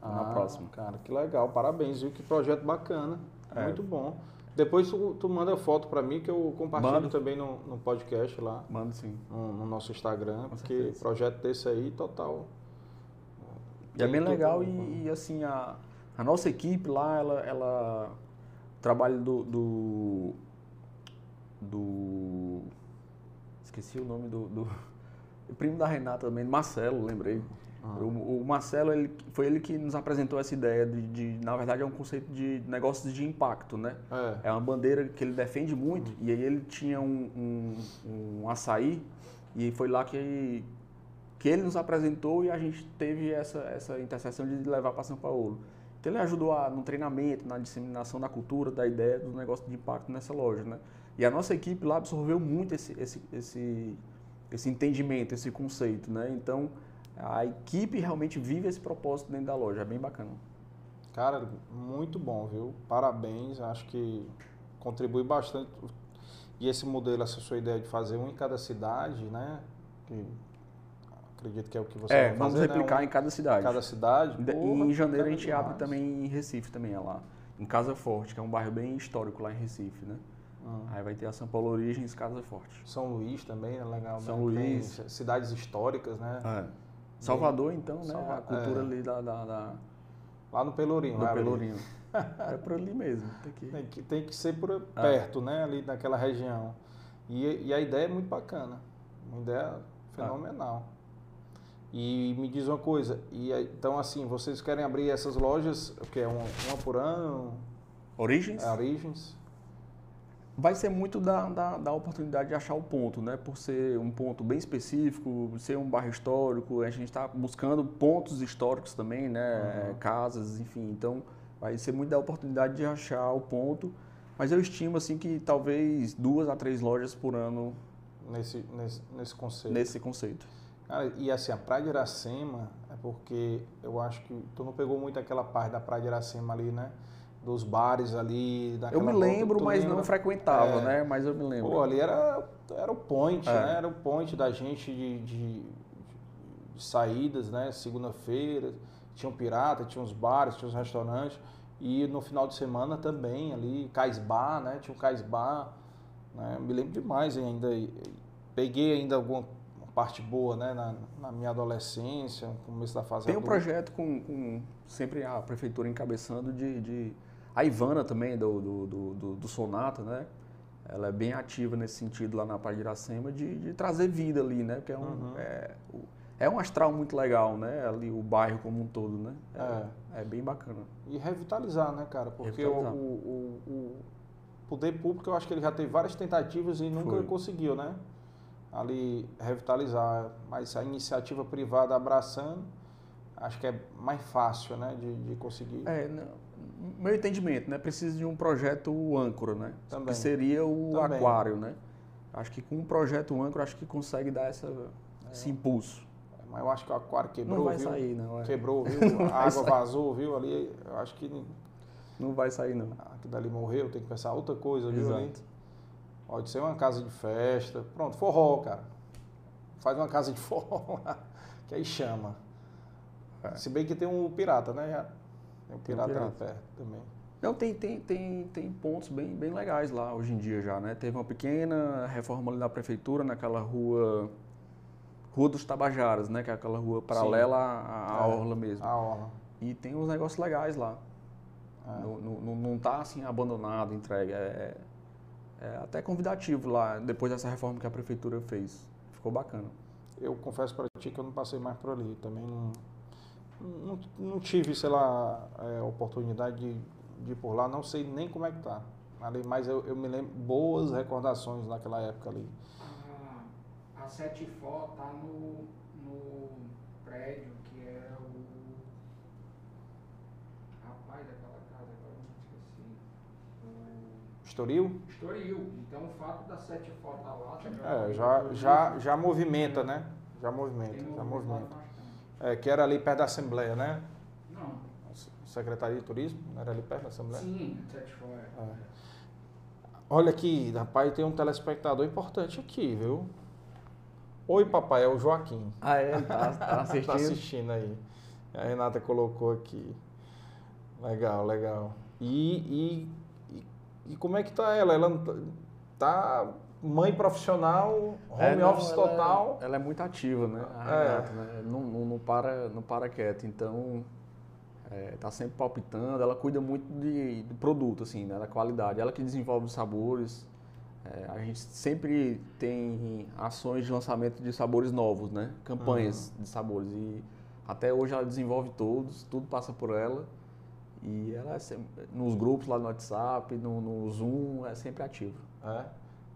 [SPEAKER 2] na
[SPEAKER 1] Ah,
[SPEAKER 2] próxima.
[SPEAKER 1] Cara, que legal. Parabéns, viu? Que projeto bacana.
[SPEAKER 2] É.
[SPEAKER 1] Muito bom. Depois tu, tu manda foto pra mim que eu compartilho
[SPEAKER 2] Mando.
[SPEAKER 1] também no, no podcast lá,
[SPEAKER 2] Mando sim.
[SPEAKER 1] no, no nosso Instagram,
[SPEAKER 2] Com
[SPEAKER 1] porque
[SPEAKER 2] certeza.
[SPEAKER 1] projeto desse aí, total.
[SPEAKER 2] E é bem legal e, e, assim, a, a nossa equipe lá, ela, ela o trabalho do, do, do- Esqueci o nome do, do primo da Renata também, Marcelo, lembrei.
[SPEAKER 1] Ah.
[SPEAKER 2] O, o Marcelo, ele, foi ele que nos apresentou essa ideia de, de, na verdade, é um conceito de negócios de impacto, né?
[SPEAKER 1] É.
[SPEAKER 2] É uma bandeira que ele defende muito. E aí ele tinha um, um, um açaí e foi lá que, que ele nos apresentou e a gente teve essa, essa interseção de levar para São Paulo. Então ele ajudou a, no treinamento, na disseminação da cultura, da ideia do negócio de impacto nessa loja, né? E a nossa equipe lá absorveu muito esse, esse, esse, esse entendimento, esse conceito, né? Então a equipe realmente vive esse propósito dentro da loja, é bem bacana.
[SPEAKER 1] Cara, muito bom, viu? Parabéns, acho que contribui bastante. E esse modelo, essa sua ideia de fazer um em cada cidade, né? Que acredito que é o que você
[SPEAKER 2] é,
[SPEAKER 1] vai
[SPEAKER 2] vamos
[SPEAKER 1] fazer, né?
[SPEAKER 2] replicar
[SPEAKER 1] Um
[SPEAKER 2] em cada cidade.
[SPEAKER 1] cada cidade.
[SPEAKER 2] De-
[SPEAKER 1] Porra,
[SPEAKER 2] em janeiro a gente abre
[SPEAKER 1] demais.
[SPEAKER 2] também em Recife também, é lá. Em Casa Forte, que é um bairro bem histórico lá em Recife, né?
[SPEAKER 1] Hum.
[SPEAKER 2] Aí vai ter a São Paulo Origens Casa Forte.
[SPEAKER 1] São Luís também é legal.
[SPEAKER 2] São
[SPEAKER 1] né? Tem
[SPEAKER 2] Luís.
[SPEAKER 1] cidades históricas, né?
[SPEAKER 2] Salvador, então, né?
[SPEAKER 1] Salva-
[SPEAKER 2] a cultura
[SPEAKER 1] é.
[SPEAKER 2] ali da, da, da-
[SPEAKER 1] Lá no Pelourinho. ali.
[SPEAKER 2] Pelourinho. é por ali mesmo. Tem que...
[SPEAKER 1] Tem que, tem que ser por
[SPEAKER 2] É.
[SPEAKER 1] perto, né? Ali naquela região. E, e a ideia é muito bacana. Uma ideia fenomenal. E me diz uma coisa, e então assim, vocês querem abrir essas lojas, o que é uma, uma por ano,
[SPEAKER 2] Origens?
[SPEAKER 1] é Origens?
[SPEAKER 2] Vai ser muito da, da, da oportunidade de achar o ponto, né? Por ser um ponto bem específico, ser um bairro histórico, a gente está buscando pontos históricos também, né?
[SPEAKER 1] Uhum.
[SPEAKER 2] Casas, enfim. Então, vai ser muito da oportunidade de achar o ponto. Mas eu estimo, assim, que talvez duas a três lojas por ano
[SPEAKER 1] Nesse, nesse, nesse conceito.
[SPEAKER 2] nesse conceito.
[SPEAKER 1] Cara, e assim, a Praia de Iracema é porque eu acho que tu não pegou muito aquela parte da Praia de Iracema ali, né? Dos bares ali,
[SPEAKER 2] Eu me
[SPEAKER 1] volta,
[SPEAKER 2] lembro,
[SPEAKER 1] tu
[SPEAKER 2] mas
[SPEAKER 1] lembra?
[SPEAKER 2] não frequentava,
[SPEAKER 1] É.
[SPEAKER 2] né? Mas eu me lembro.
[SPEAKER 1] Pô, ali era, era o point,
[SPEAKER 2] É.
[SPEAKER 1] né? Era o point da gente de, de- de saídas, né? Segunda-feira, tinha um pirata, tinha uns bares, tinha uns restaurantes. E no final de semana também ali, Cais Bar, né? Tinha um Cais Bar, né? Me lembro demais ainda. Peguei ainda alguma parte boa, né? Na, na minha adolescência, no começo da fase
[SPEAKER 2] Tem um projeto com, com sempre a prefeitura encabeçando de, de- a Ivana também do, do, do, do- Sonata, né? Ela é bem ativa nesse sentido lá na Praia de Iracema de, de trazer vida ali, né? Porque é um,
[SPEAKER 1] Uhum.
[SPEAKER 2] é, é um astral muito legal, né? Ali o bairro como um todo, né?
[SPEAKER 1] É.
[SPEAKER 2] É, bem bacana.
[SPEAKER 1] E revitalizar, né, cara? Porque o, o, o- poder público, eu acho que ele já teve várias tentativas e nunca
[SPEAKER 2] Foi.
[SPEAKER 1] conseguiu, né? Ali revitalizar. Mas a iniciativa privada abraçando, acho que é mais fácil, né? De, de conseguir.
[SPEAKER 2] É, né, meu entendimento, né? Precisa de um projeto âncora, né?
[SPEAKER 1] Também.
[SPEAKER 2] Que seria o
[SPEAKER 1] Também.
[SPEAKER 2] aquário, né? Acho que com um projeto âncora, acho que consegue dar essa, esse impulso.
[SPEAKER 1] Mas eu acho que o aquário quebrou,
[SPEAKER 2] não vai
[SPEAKER 1] viu?
[SPEAKER 2] sair, não. é.
[SPEAKER 1] Quebrou, viu?
[SPEAKER 2] Não
[SPEAKER 1] A água
[SPEAKER 2] sair.
[SPEAKER 1] vazou, viu? Ali, eu acho que
[SPEAKER 2] Não vai sair, não.
[SPEAKER 1] aquilo dali morreu, tem que pensar outra coisa, viu? Ali.
[SPEAKER 2] Exato.
[SPEAKER 1] Pode ser uma casa de festa. Pronto, forró, cara. Faz uma casa de forró lá, que aí chama.
[SPEAKER 2] É.
[SPEAKER 1] Se bem que tem um pirata, né? Tem
[SPEAKER 2] Tem um
[SPEAKER 1] pirata, ali
[SPEAKER 2] pirata.
[SPEAKER 1] perto também.
[SPEAKER 2] Não, tem, tem, tem, tem pontos bem, bem legais lá hoje em dia já, né? Teve uma pequena reforma ali na prefeitura, naquela rua. Rua dos Tabajaras, né? Que é aquela rua paralela à, à
[SPEAKER 1] É.
[SPEAKER 2] orla mesmo.
[SPEAKER 1] A orla.
[SPEAKER 2] E tem uns negócios legais lá.
[SPEAKER 1] É.
[SPEAKER 2] Não, não, não- não tá assim abandonado, entregue. É, é até convidativo lá, depois dessa reforma que a prefeitura fez. Ficou bacana.
[SPEAKER 1] Eu confesso pra ti que eu não passei mais por ali. Também não, não, não tive, sei lá, é, oportunidade de, de ir por lá, não sei nem como é que tá. Ali, mas eu, eu me lembro boas recordações naquela época ali.
[SPEAKER 3] A, a Sete Fó tá no, no prédio que é o. Rapaz, daquela casa, agora eu esqueci. É o...
[SPEAKER 1] Estoril?
[SPEAKER 3] Estoril. Então o fato da Sete Fó tá lá.
[SPEAKER 1] Tá é, já, já, já movimenta, né? Já movimenta, já movimenta. É, que era ali perto da Assembleia, né?
[SPEAKER 3] Não.
[SPEAKER 1] Secretaria de Turismo, era ali perto da Assembleia?
[SPEAKER 3] Sim.
[SPEAKER 1] É. Olha aqui, rapaz, tem um telespectador importante aqui, viu? Oi, papai, é o Joaquim.
[SPEAKER 2] Ah, é? Tá, tá
[SPEAKER 1] Tá
[SPEAKER 2] assistindo?
[SPEAKER 1] assistindo aí. A Renata colocou aqui. Legal, legal. E, e, e, e como é que tá ela? Ela tá- tá mãe profissional, home
[SPEAKER 2] É, não,
[SPEAKER 1] office
[SPEAKER 2] ela é-
[SPEAKER 1] total.
[SPEAKER 2] Ela é muito ativa, né? A
[SPEAKER 1] É.
[SPEAKER 2] Renata, né? Não, não, não para, não para quieta. Então, é, tá sempre palpitando. Ela cuida muito de, do produto, assim, né? Da qualidade. Ela que desenvolve os sabores. É, a gente sempre tem ações de lançamento de sabores novos, né? Campanhas de sabores. E até hoje ela desenvolve todos, tudo passa por ela. E ela é sempre, nos grupos lá no WhatsApp, no, no Zoom, é sempre ativa.
[SPEAKER 1] É.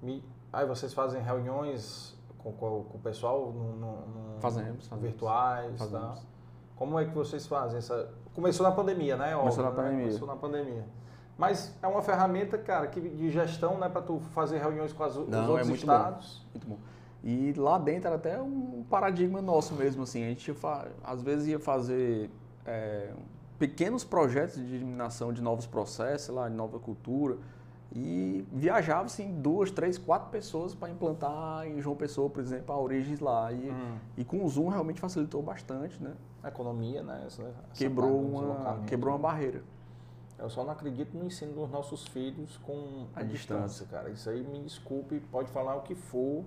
[SPEAKER 1] Me- Aí vocês fazem reuniões com, com, com o pessoal no, no- no-
[SPEAKER 2] Fazemos, fazemos.
[SPEAKER 1] virtuais, tá?
[SPEAKER 2] Fazemos.
[SPEAKER 1] Como é que vocês fazem essa? Começou na pandemia, né?
[SPEAKER 2] Começou
[SPEAKER 1] Óbvio,
[SPEAKER 2] na
[SPEAKER 1] né?
[SPEAKER 2] pandemia.
[SPEAKER 1] Começou na pandemia. Mas é uma ferramenta, cara, que de gestão, né, para tu fazer reuniões com as, os
[SPEAKER 2] Não, é
[SPEAKER 1] outros
[SPEAKER 2] muito bom.
[SPEAKER 1] estados.
[SPEAKER 2] Muito bom. E lá dentro era até um paradigma nosso mesmo, assim. A gente às vezes ia fazer é, pequenos projetos de eliminação de novos processos, lá, de nova cultura. E viajava, assim, duas, três, quatro pessoas para implantar em João Pessoa, por exemplo, a Origens lá. E,
[SPEAKER 1] Hum.
[SPEAKER 2] e com o Zoom realmente facilitou bastante, né?
[SPEAKER 1] Economia, né? Essa, essa
[SPEAKER 2] Quebrou uma,
[SPEAKER 1] deslocamento.
[SPEAKER 2] quebrou uma barreira.
[SPEAKER 1] Eu só não acredito no ensino dos nossos filhos com a
[SPEAKER 2] A
[SPEAKER 1] distância,
[SPEAKER 2] distância.
[SPEAKER 1] cara. Isso aí me desculpe, pode falar o que for,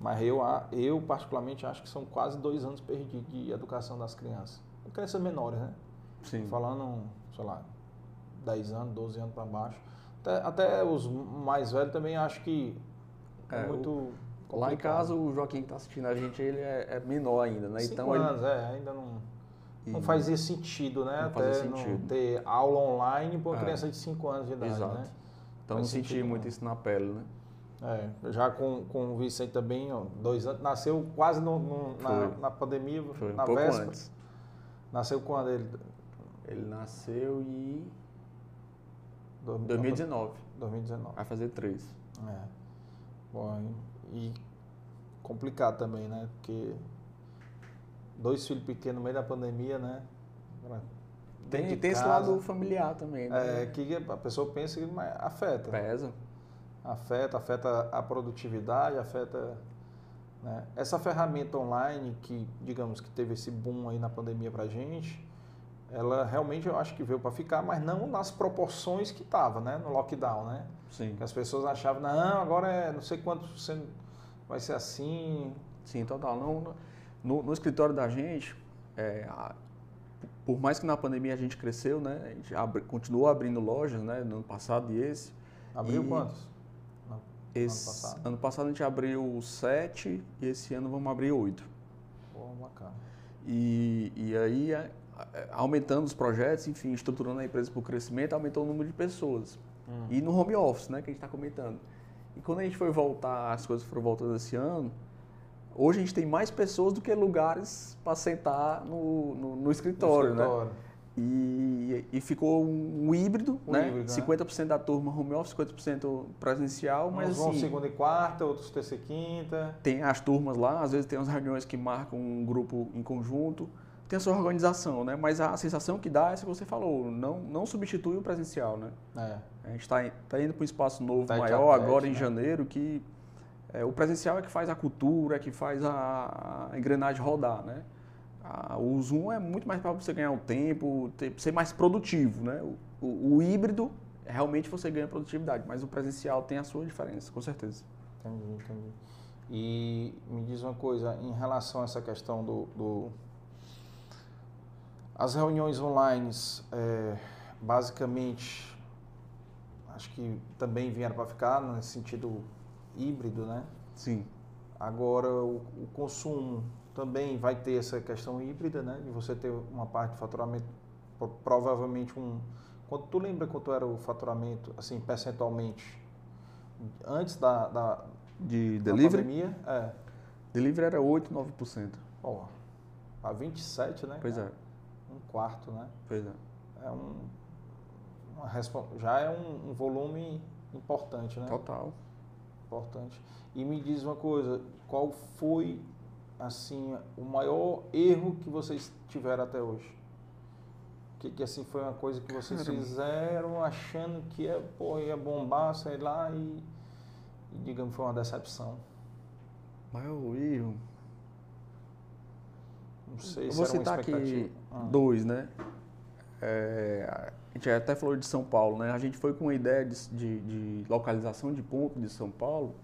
[SPEAKER 1] mas eu, a- eu particularmente acho que são quase dois anos perdidos de educação das crianças. Crianças menores, né?
[SPEAKER 2] Sim.
[SPEAKER 1] Falando, sei lá, 10 anos, 12 anos para baixo. Até, até os mais velhos também acho que é,
[SPEAKER 2] É,
[SPEAKER 1] muito
[SPEAKER 2] Lá em casa, o Joaquim que está assistindo a gente, ele é, é menor ainda, né?
[SPEAKER 1] Cinco
[SPEAKER 2] Então ele
[SPEAKER 1] anos, é, ainda não, não
[SPEAKER 2] E-
[SPEAKER 1] fazia sentido, né?
[SPEAKER 2] Não
[SPEAKER 1] Até
[SPEAKER 2] fazia
[SPEAKER 1] não
[SPEAKER 2] sentido.
[SPEAKER 1] ter aula online para uma
[SPEAKER 2] É.
[SPEAKER 1] criança de 5 anos de idade,
[SPEAKER 2] Exato.
[SPEAKER 1] né?
[SPEAKER 2] Então não senti
[SPEAKER 1] sentido,
[SPEAKER 2] muito
[SPEAKER 1] não.
[SPEAKER 2] isso na pele, né?
[SPEAKER 1] É, já com, com o Vicente também, ó, dois anos, nasceu quase no, no- na, na pandemia,
[SPEAKER 2] Foi um
[SPEAKER 1] na
[SPEAKER 2] pouco
[SPEAKER 1] véspera.
[SPEAKER 2] antes.
[SPEAKER 1] Nasceu quando ele?
[SPEAKER 2] Ele nasceu em
[SPEAKER 1] Dois-
[SPEAKER 2] 2019.
[SPEAKER 1] 2019.
[SPEAKER 2] Vai fazer três.
[SPEAKER 1] É. Bom, e complicado também, né? Porque dois filhos pequenos no meio da pandemia, né?
[SPEAKER 2] Tem, tem esse
[SPEAKER 1] casa.
[SPEAKER 2] lado familiar também, né?
[SPEAKER 1] É, que a pessoa pensa que afeta.
[SPEAKER 2] Pesa.
[SPEAKER 1] afeta, afeta a produtividade, afeta. né? Essa ferramenta online que, digamos, que teve esse boom aí na pandemia pra gente, ela realmente eu acho que veio para ficar, mas não nas proporções que estava, né? No lockdown, né?
[SPEAKER 2] Sim.
[SPEAKER 1] Que as pessoas achavam, não, agora é não sei quanto vai ser assim.
[SPEAKER 2] Sim, total. Não, no, no escritório da gente, é, a- por mais que na pandemia a gente cresceu, né? A gente abri- continuou abrindo lojas, né? No ano passado e esse.
[SPEAKER 1] Abriu
[SPEAKER 2] E-
[SPEAKER 1] quantos? Não,
[SPEAKER 2] Esse
[SPEAKER 1] passado?
[SPEAKER 2] ano passado a gente abriu sete e esse ano vamos abrir oito.
[SPEAKER 1] Pô, bacana.
[SPEAKER 2] E, e aí, aumentando os projetos, enfim, estruturando a empresa para o crescimento, aumentou o número de pessoas.
[SPEAKER 1] Hum.
[SPEAKER 2] E no home office, né, que a gente está comentando. E quando a gente foi voltar, as coisas foram voltando esse ano, hoje a gente tem mais pessoas do que lugares para sentar no, no, no escritório, né? E, e ficou um híbrido,
[SPEAKER 1] Um
[SPEAKER 2] né?
[SPEAKER 1] híbrido, né?
[SPEAKER 2] 50% da turma home office, 50% presencial,
[SPEAKER 1] Uns
[SPEAKER 2] mas
[SPEAKER 1] vão
[SPEAKER 2] assim,
[SPEAKER 1] segunda e quarta, outros terça e quinta.
[SPEAKER 2] tem as turmas lá, às vezes tem umas reuniões que marcam um grupo em conjunto, tem a sua organização, né? Mas a sensação que dá é essa que você falou, não, não substitui o presencial, né?
[SPEAKER 1] É.
[SPEAKER 2] A gente está tá indo para um espaço novo
[SPEAKER 1] a
[SPEAKER 2] maior agora em
[SPEAKER 1] né?
[SPEAKER 2] janeiro, que é, o presencial é que faz a cultura, é que faz a, a engrenagem rodar, né? A- o Zoom é muito mais para você ganhar um tempo, ter- ser mais produtivo, né? O, o- o híbrido, realmente você ganha produtividade, mas o presencial tem a sua diferença, com certeza.
[SPEAKER 1] Entendi, entendi. E me diz uma coisa, em relação a essa questão do. do- as reuniões online, é, basicamente, acho que também vieram para ficar, nesse sentido híbrido, né?
[SPEAKER 2] Sim.
[SPEAKER 1] Agora, o, o consumo também vai ter essa questão híbrida, né? De você ter uma parte de faturamento, pro- provavelmente um. Quanto, tu lembra quanto era o faturamento, assim, percentualmente? Antes da, da,
[SPEAKER 2] De
[SPEAKER 1] da
[SPEAKER 2] delivery?
[SPEAKER 1] pandemia? É.
[SPEAKER 2] Delivery era 8, 9%.
[SPEAKER 1] Ó, a 27, né?
[SPEAKER 2] Pois é,
[SPEAKER 1] quarto, né?
[SPEAKER 2] pois é.
[SPEAKER 1] É um. Uma, já é um, um volume importante, né?
[SPEAKER 2] Total.
[SPEAKER 1] Importante. E me diz uma coisa, qual foi assim o maior erro que vocês tiveram até hoje? Que, que assim foi uma coisa que vocês
[SPEAKER 2] Caramba.
[SPEAKER 1] fizeram achando que ia, pô, ia bombar, sei lá, e, e digamos foi uma decepção.
[SPEAKER 2] Maior erro.
[SPEAKER 1] Não sei
[SPEAKER 2] Eu
[SPEAKER 1] se
[SPEAKER 2] vou citar aqui
[SPEAKER 1] expectativa. Ah.
[SPEAKER 2] dois, né? É, a gente até falou de São Paulo, né? A gente foi com a ideia de, de- de localização de ponto de São Paulo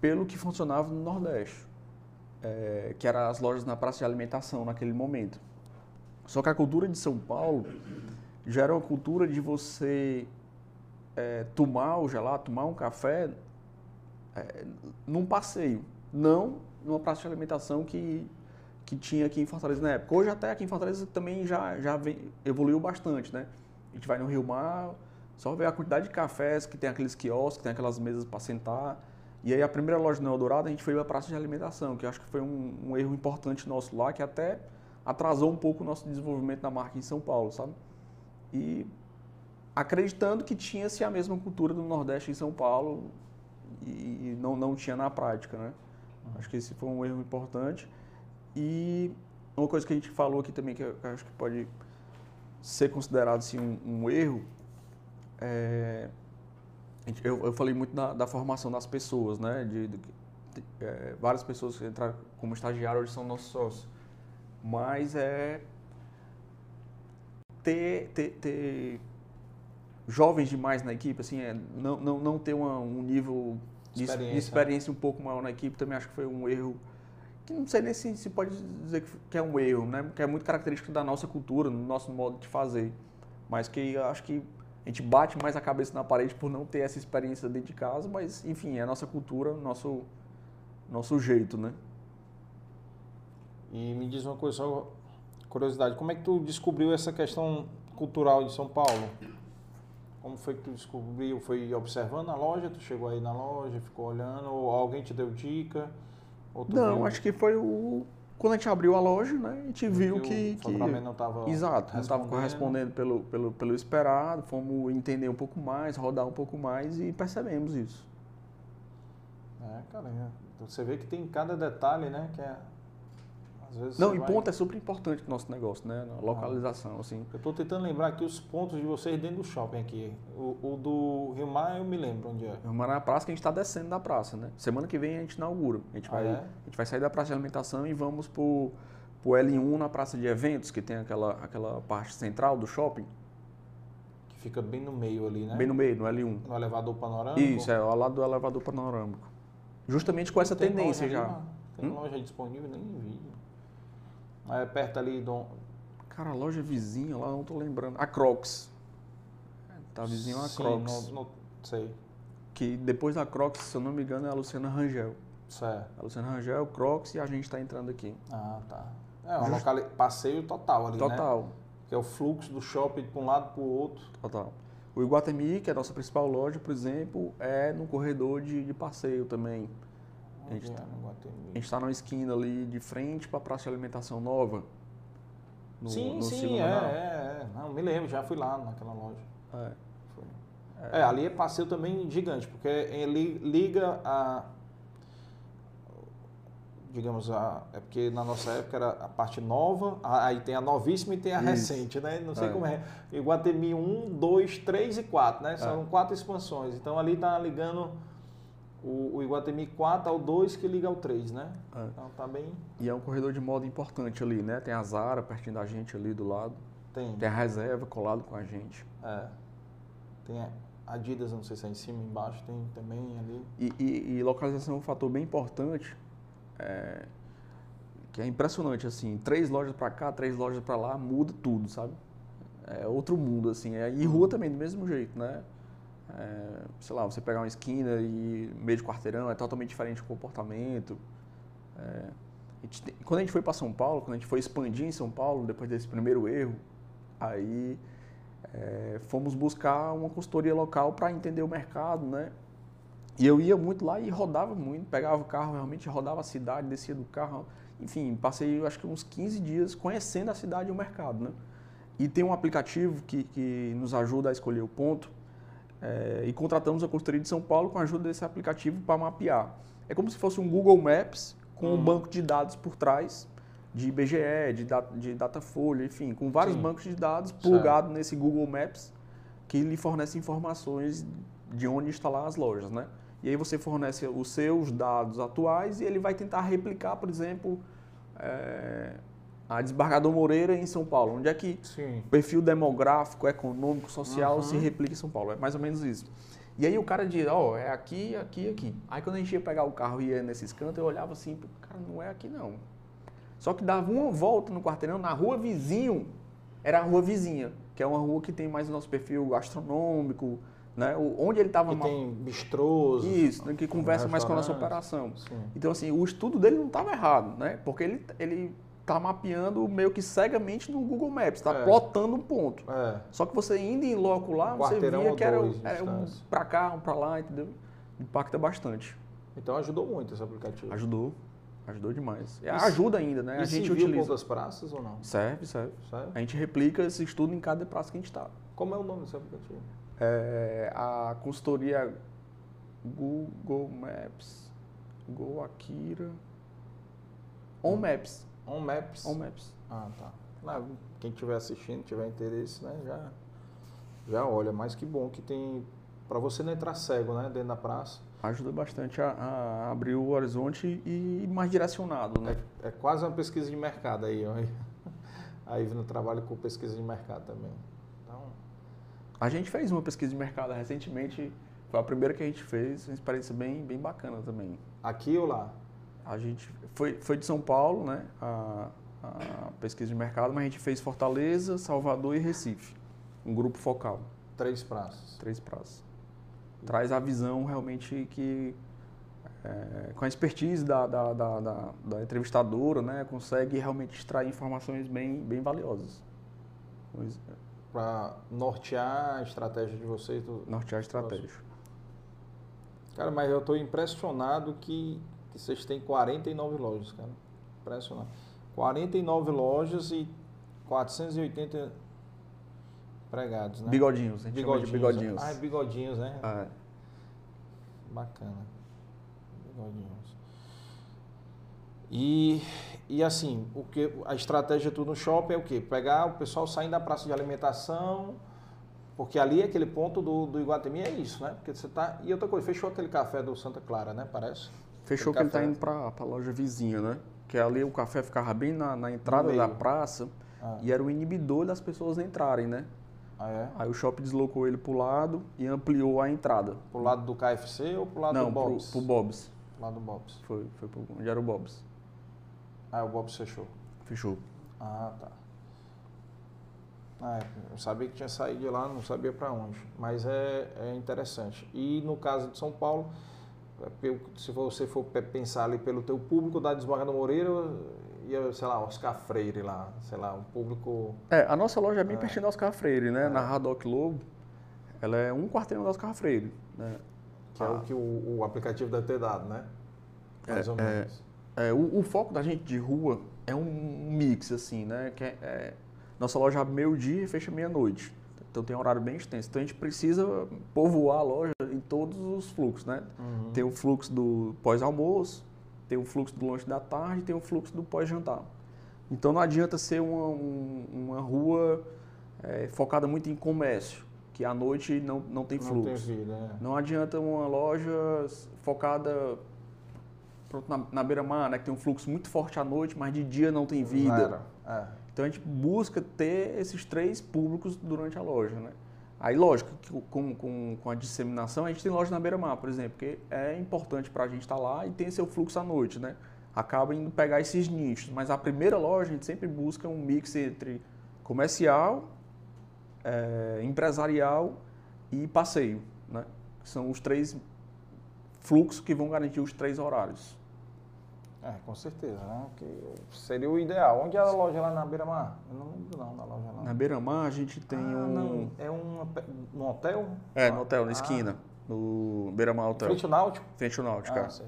[SPEAKER 2] pelo que funcionava no Nordeste, é, que eram as lojas na praça de alimentação naquele momento. Só que a cultura de São Paulo já era uma cultura de você é, tomar o gelato, tomar um café é, num passeio, não numa praça de alimentação que, que tinha aqui em Fortaleza na época. Hoje até aqui em Fortaleza também já, já vem- evoluiu bastante, né? A gente vai no Rio Mar, só vê a quantidade de cafés que tem aqueles quiosques, que tem aquelas mesas para sentar. E aí a primeira loja no Eldorado a gente foi para a praça de alimentação, que eu acho que foi um, um erro importante nosso lá, que até atrasou um pouco o nosso desenvolvimento da marca em São Paulo, sabe? E acreditando que tinha-se a mesma cultura do Nordeste em São Paulo e não, não tinha na prática, né? Acho que esse foi um erro importante. E uma coisa que a gente falou aqui também, que eu acho que pode ser considerado assim, um, um erro, é, eu, eu falei muito da, da formação das pessoas, né? De, de- de- é, várias pessoas que entraram como estagiário hoje são nossos sócios. Mas é ter, ter, ter jovens demais na equipe, assim, é, não, não, não ter uma- um nível de,
[SPEAKER 1] Experiência,
[SPEAKER 2] de experiência um pouco maior na equipe, também acho que foi um erro que não sei nem se, se pode dizer que, é um erro, né? Que é muito característico da nossa cultura, do nosso modo de fazer. Mas que acho que a gente bate mais a cabeça na parede por não ter essa experiência dentro de casa, mas enfim, é a nossa cultura, nosso, nosso jeito, né?
[SPEAKER 1] E me diz uma coisa, só curiosidade, como é que tu descobriu essa questão cultural de São Paulo? Como foi que tu descobriu? Foi observando a loja? Tu chegou aí na loja, ficou olhando? Ou alguém te deu dica?
[SPEAKER 2] Não,
[SPEAKER 1] viu
[SPEAKER 2] acho que foi o. Quando a gente abriu a loja, né? A gente viu que.
[SPEAKER 1] o
[SPEAKER 2] que
[SPEAKER 1] faturamento não estava
[SPEAKER 2] Exato, não estava correspondendo pelo, pelo, pelo esperado, fomos entender um pouco mais, rodar um pouco mais e percebemos isso.
[SPEAKER 1] É, cara, é. Então você vê que tem cada detalhe, né? Que é.
[SPEAKER 2] Não, e
[SPEAKER 1] vai-
[SPEAKER 2] ponto é super importante no nosso negócio, né? Na localização, assim.
[SPEAKER 1] Eu estou tentando lembrar aqui os pontos de vocês dentro do shopping aqui. O, o do Rio Mar eu me lembro onde é.
[SPEAKER 2] É uma na praça que a gente está descendo da praça, né? Semana que vem a gente inaugura. A gente,
[SPEAKER 1] Ah,
[SPEAKER 2] vai,
[SPEAKER 1] é?
[SPEAKER 2] a gente vai sair da praça de alimentação e vamos pro, pro L1 na praça de eventos, que tem aquela, aquela parte central do shopping,
[SPEAKER 1] Que fica bem no meio ali, né?
[SPEAKER 2] bem no meio, no L1.
[SPEAKER 1] No elevador panorâmico.
[SPEAKER 2] Isso, é ao lado do elevador panorâmico. Justamente com essa tendência já.
[SPEAKER 1] Tem
[SPEAKER 2] Hum?
[SPEAKER 1] loja disponível, nem vi. É perto ali do.
[SPEAKER 2] Cara, a loja vizinha lá, não tô lembrando. A Crocs. Tá vizinho a Crocs.
[SPEAKER 1] no- no- sei.
[SPEAKER 2] Que depois da Crocs, se eu não me engano, é a Luciana Rangel.
[SPEAKER 1] Certo.
[SPEAKER 2] A Luciana Rangel, Crocs e a gente tá entrando aqui.
[SPEAKER 1] Ah, tá. É um locali... passeio total ali, né?
[SPEAKER 2] Total,
[SPEAKER 1] Que é o fluxo do shopping para um lado para o outro.
[SPEAKER 2] total. O Iguatemi, que é a nossa principal loja, por exemplo, é no corredor de, de passeio também. A gente tá-
[SPEAKER 1] é,
[SPEAKER 2] está numa esquina ali de frente para a praça de alimentação nova. No,
[SPEAKER 1] sim,
[SPEAKER 2] no
[SPEAKER 1] sim, é, é, é. Não, me lembro, já fui lá naquela loja.
[SPEAKER 2] É.
[SPEAKER 1] Foi. É, ali é passeio também gigante, porque ele liga a. Digamos, a, é porque na nossa época era a parte nova, a- aí tem a novíssima e tem a
[SPEAKER 2] Isso.
[SPEAKER 1] recente, né? Não sei
[SPEAKER 2] É.
[SPEAKER 1] como é. Iguatemi 1, 2, 3 e 4, né? São
[SPEAKER 2] É.
[SPEAKER 1] quatro expansões. Então ali tá ligando o, o Iguatemi 4 ao 2 que liga ao 3, né?
[SPEAKER 2] É.
[SPEAKER 1] Então tá bem.
[SPEAKER 2] E é um corredor de moda importante ali, né? Tem a Zara pertinho da gente ali do lado.
[SPEAKER 1] Tem.
[SPEAKER 2] Tem a reserva colado com a gente.
[SPEAKER 1] É. Tem a Adidas, não sei se é em cima, embaixo, tem também ali.
[SPEAKER 2] E, e- e localização é um fator bem importante, é, que é impressionante, assim, três lojas para cá, três lojas para lá, muda tudo, sabe? É outro mundo, assim. É, e rua também, do mesmo jeito, né? É, sei lá, você pegar uma esquina e meio de quarteirão, é totalmente diferente o comportamento. É, a gente quando a gente foi para São Paulo, quando a gente foi expandir em São Paulo, depois desse primeiro erro, aí é, fomos buscar uma consultoria local para entender o mercado, né? E eu ia muito lá e rodava muito, pegava o carro, realmente rodava a cidade, descia do carro. Enfim, passei acho que uns 15 dias conhecendo a cidade e o mercado, né? E tem um aplicativo que, que nos ajuda a escolher o ponto, é, e contratamos a consultoria de São Paulo com a ajuda desse aplicativo para mapear. É como se fosse um Google Maps com um
[SPEAKER 1] Uhum.
[SPEAKER 2] banco de dados por trás, de IBGE, de, da- de Datafolha, enfim, com vários
[SPEAKER 1] Sim.
[SPEAKER 2] bancos de dados plugado nesse Google Maps que lhe fornece informações de onde instalar as lojas, né? E aí você fornece os seus dados atuais e ele vai tentar replicar, por exemplo, é, a Desembargador Moreira em São Paulo. Onde é que
[SPEAKER 1] Sim.
[SPEAKER 2] o perfil demográfico, econômico, social
[SPEAKER 1] Uhum.
[SPEAKER 2] se replica em São Paulo. É mais ou menos isso. E aí o cara diz, ó, é aqui, aqui, aqui. Aí quando a gente ia pegar o carro e ia nesses cantos, eu olhava assim, cara, não é aqui não. Só que dava uma volta no quarteirão, na rua vizinho, era a rua vizinha, que é uma rua que tem mais o nosso perfil gastronômico, né? O- Onde ele estava
[SPEAKER 1] Que tem bistrôs.
[SPEAKER 2] Isso, né, que conversa mais com a nossa operação.
[SPEAKER 1] Sim.
[SPEAKER 2] Então, assim, o estudo dele não estava errado, né? Porque ele, ele tá mapeando meio que cegamente no Google Maps, está
[SPEAKER 1] É.
[SPEAKER 2] plotando um ponto.
[SPEAKER 1] É.
[SPEAKER 2] Só que você indo em loco lá,
[SPEAKER 1] Um
[SPEAKER 2] você via que era, era um pra cá, um pra lá, entendeu? Impacta bastante.
[SPEAKER 1] Então ajudou muito esse aplicativo.
[SPEAKER 2] Ajudou. Ajudou demais. E ajuda ainda, né? A gente utiliza.
[SPEAKER 1] outras praças ou não?
[SPEAKER 2] Serve, serve.
[SPEAKER 1] Sério?
[SPEAKER 2] A gente replica esse estudo em cada praça que a gente está.
[SPEAKER 1] Como é o nome desse aplicativo?
[SPEAKER 2] É, a consultoria Google Maps, Go Akira, On Maps,
[SPEAKER 1] On Maps.
[SPEAKER 2] On Maps.
[SPEAKER 1] Ah, tá. Não, quem estiver assistindo, tiver interesse, né, já, já olha. Mas que bom que tem... Pra você não entrar cego, né, dentro da praça.
[SPEAKER 2] Ajuda bastante a, a abrir o horizonte e ir mais direcionado, né?
[SPEAKER 1] É, é quase uma pesquisa de mercado aí, ó. Aí no trabalho com pesquisa de mercado também. Então,
[SPEAKER 2] A gente fez uma pesquisa de mercado recentemente, foi a primeira que a gente fez, uma experiência bem, bem bacana também.
[SPEAKER 1] aqui ou lá?
[SPEAKER 2] A gente foi, foi de São Paulo, né? A, a pesquisa de mercado, mas a gente fez Fortaleza, Salvador e Recife. Um grupo focal,
[SPEAKER 1] Três praças.
[SPEAKER 2] três praças. Traz a visão realmente que, é, com a expertise da, da, da, da- da entrevistadora, né? Consegue realmente extrair informações bem, bem valiosas. Pois é,
[SPEAKER 1] Pra nortear a estratégia de vocês. Do...
[SPEAKER 2] Nortear a estratégia.
[SPEAKER 1] Cara, mas eu tô impressionado que, que vocês têm 49 lojas, cara. Impressionado. 49 lojas e 480 empregados, né?
[SPEAKER 2] Bigodinhos, a gente chama de bigodinhos.
[SPEAKER 1] Ah, é bigodinhos, né?
[SPEAKER 2] É.
[SPEAKER 1] Bacana. Bigodinhos. E, e assim, o que, a estratégia tudo no shopping é o quê? Pegar o pessoal saindo da praça de alimentação, porque ali é aquele ponto do, do Iguatemi é isso, né? Porque você tá. E outra coisa, fechou aquele café do Santa Clara, né? Parece.
[SPEAKER 2] Fechou que ele tá
[SPEAKER 1] café.
[SPEAKER 2] indo pra, pra loja vizinha, né? Que ali o café ficava bem na, na entrada da praça
[SPEAKER 1] Ah,
[SPEAKER 2] e era o inibidor das pessoas entrarem, né?
[SPEAKER 1] ah, é?
[SPEAKER 2] Aí o shopping deslocou ele pro lado e ampliou a entrada.
[SPEAKER 1] Pro lado do KFC ou pro lado
[SPEAKER 2] Não,
[SPEAKER 1] do Bob's?
[SPEAKER 2] pro Bob's.
[SPEAKER 1] Pro lado do Bob's.
[SPEAKER 2] Foi, foi pro, onde era o Bob's.
[SPEAKER 1] Ah, o Bob's fechou.
[SPEAKER 2] Fechou.
[SPEAKER 1] Ah, tá. Ah, é, eu sabia que tinha saído de lá, não sabia para onde. Mas é, é interessante. E no caso de São Paulo, se você for pe- pensar ali pelo teu público da Desembargador Moreira, ia, sei lá, Oscar Freire lá, sei lá, um público...
[SPEAKER 2] É, a nossa loja é bem
[SPEAKER 1] É.
[SPEAKER 2] pertinho da Oscar Freire, né?
[SPEAKER 1] É.
[SPEAKER 2] Na Radoc Lobo. Ela é um quarteirão da Oscar Freire. Né?
[SPEAKER 1] Que é
[SPEAKER 2] Ah.
[SPEAKER 1] o que o, o aplicativo deve ter dado, né? Mais
[SPEAKER 2] É,
[SPEAKER 1] ou
[SPEAKER 2] é.
[SPEAKER 1] menos.
[SPEAKER 2] É, o, o foco da gente de rua é um mix, assim, né? Que é, é- nossa loja abre meio-dia e fecha meia-noite. Então tem um horário bem extenso. Então a gente precisa povoar a loja em todos os fluxos, né?
[SPEAKER 1] Uhum.
[SPEAKER 2] Tem o fluxo do pós-almoço, tem o fluxo do lanche da tarde, tem o fluxo do pós-jantar. Então não adianta ser uma, um- uma rua é, focada muito em comércio, que à noite não, não tem
[SPEAKER 1] Não
[SPEAKER 2] fluxo.
[SPEAKER 1] tem vida, é.
[SPEAKER 2] Não adianta uma loja focada pronto, na, na beira-mar, né, que tem um fluxo muito forte à noite, mas de dia não tem vida.
[SPEAKER 1] Zero. É.
[SPEAKER 2] Então a gente busca ter esses três públicos durante a loja. Né? Aí, lógico, com, com, com a disseminação, a gente tem loja na beira-mar, por exemplo, porque é importante para a gente estar lá e tem seu fluxo à noite. Né? Acaba indo pegar esses nichos. Mas a primeira loja, a gente sempre busca um mix entre comercial, eh, empresarial e passeio. Né? São os três fluxos que vão garantir os três horários.
[SPEAKER 1] É, com certeza, né? Que seria o ideal. Onde é a loja lá na Beira-Mar? Eu não lembro não da loja lá.
[SPEAKER 2] Na beira-mar, a gente tem
[SPEAKER 1] ah,
[SPEAKER 2] um.
[SPEAKER 1] não. É um, um hotel?
[SPEAKER 2] É, no hotel, na
[SPEAKER 1] Ah,
[SPEAKER 2] esquina. No Beira-Mar Hotel.
[SPEAKER 1] Frente ao Náutico?
[SPEAKER 2] Frente ao Náutico,
[SPEAKER 1] Ah,
[SPEAKER 2] é.
[SPEAKER 1] sei.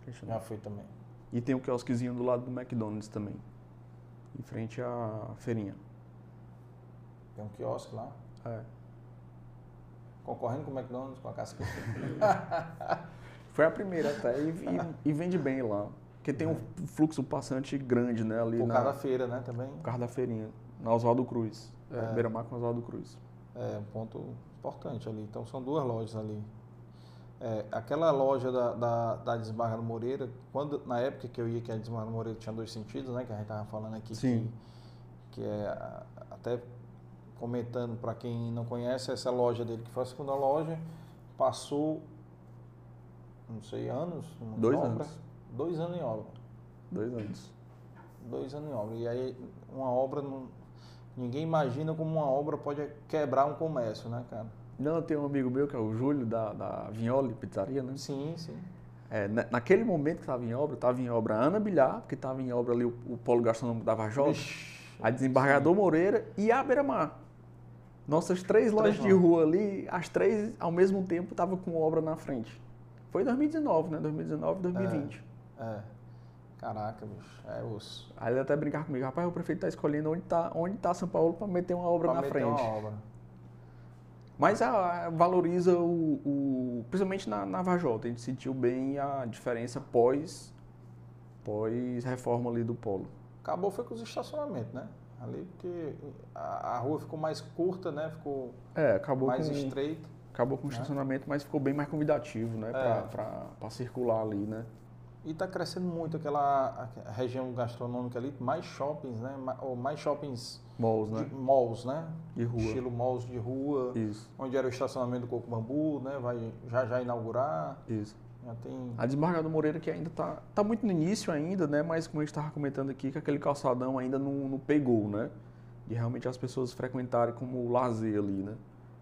[SPEAKER 2] Frente
[SPEAKER 1] Já fui também.
[SPEAKER 2] E tem um quiosquezinho do lado do McDonald's também. Em frente à feirinha.
[SPEAKER 1] Tem um quiosque lá.
[SPEAKER 2] É.
[SPEAKER 1] Concorrendo com o McDonald's, com a casca.
[SPEAKER 2] Foi a primeira até e, e- e vende bem lá. Porque tem um fluxo passante grande, né? Ali
[SPEAKER 1] Por
[SPEAKER 2] na,
[SPEAKER 1] causa da feira, né? Também.
[SPEAKER 2] por causa da feirinha. Na Oswaldo Cruz. É,
[SPEAKER 1] É.
[SPEAKER 2] Beira-Mar com Oswaldo Cruz.
[SPEAKER 1] É um ponto importante ali. Então são duas lojas ali. É, aquela loja da, da, da Desembargador Moreira, quando, na época que eu ia, que a Desembargador Moreira tinha dois sentidos, né? Que a gente tava falando aqui.
[SPEAKER 2] Sim.
[SPEAKER 1] Que, que é até comentando para quem não conhece, essa loja dele, que foi a segunda loja, passou, não sei, anos?
[SPEAKER 2] Dois anos.
[SPEAKER 1] Dois anos em obra.
[SPEAKER 2] Dois anos.
[SPEAKER 1] Dois anos em obra. E aí, uma obra, não, ninguém imagina como uma obra pode quebrar um comércio, né, cara?
[SPEAKER 2] Não, tem um amigo meu que é o Júlio da, da Vinholi Pizzaria, né?
[SPEAKER 1] Sim, sim.
[SPEAKER 2] É, na- naquele momento que estava em obra, estava em obra a Ana Bilhar, porque estava em obra ali o, o polo gastronômico da
[SPEAKER 1] Vixe.
[SPEAKER 2] a Desembargador Moreira e a Beira-Mar. Nossas três lojas de rua ali, as três ao mesmo tempo estavam com obra na frente. Foi 2019, né? 2019, 2020.
[SPEAKER 1] É. Caraca, bicho. É osso.
[SPEAKER 2] Aí ele até brincava comigo, rapaz, o prefeito está escolhendo onde está onde tá São Paulo para meter uma obra
[SPEAKER 1] Pra
[SPEAKER 2] na
[SPEAKER 1] meter
[SPEAKER 2] frente.
[SPEAKER 1] uma obra.
[SPEAKER 2] Mas a- a- valoriza o, o- Principalmente na, na Vajota, a gente sentiu bem a diferença pós, pós reforma ali do polo.
[SPEAKER 1] Acabou foi com os estacionamentos, né? Ali porque a, a rua ficou mais curta, né? Ficou
[SPEAKER 2] É, acabou
[SPEAKER 1] mais
[SPEAKER 2] com,
[SPEAKER 1] estreita.
[SPEAKER 2] acabou com o estacionamento, mas ficou bem mais convidativo, né?
[SPEAKER 1] É.
[SPEAKER 2] Para circular ali, né?
[SPEAKER 1] E está crescendo muito aquela região gastronômica ali, mais shoppings, né? Ou mais shoppings,
[SPEAKER 2] Malls,
[SPEAKER 1] de,
[SPEAKER 2] né?
[SPEAKER 1] malls, né?
[SPEAKER 2] De rua.
[SPEAKER 1] Estilo malls de rua,
[SPEAKER 2] Isso,
[SPEAKER 1] onde era o estacionamento do Coco Bambu, né? Vai já já inaugurar.
[SPEAKER 2] isso.
[SPEAKER 1] Já tem.
[SPEAKER 2] A Desembargador Moreira que ainda tá, tá muito no início ainda, né? Mas como a gente estava comentando aqui, que aquele calçadão ainda não, não pegou, né? De realmente as pessoas frequentarem como lazer ali, né?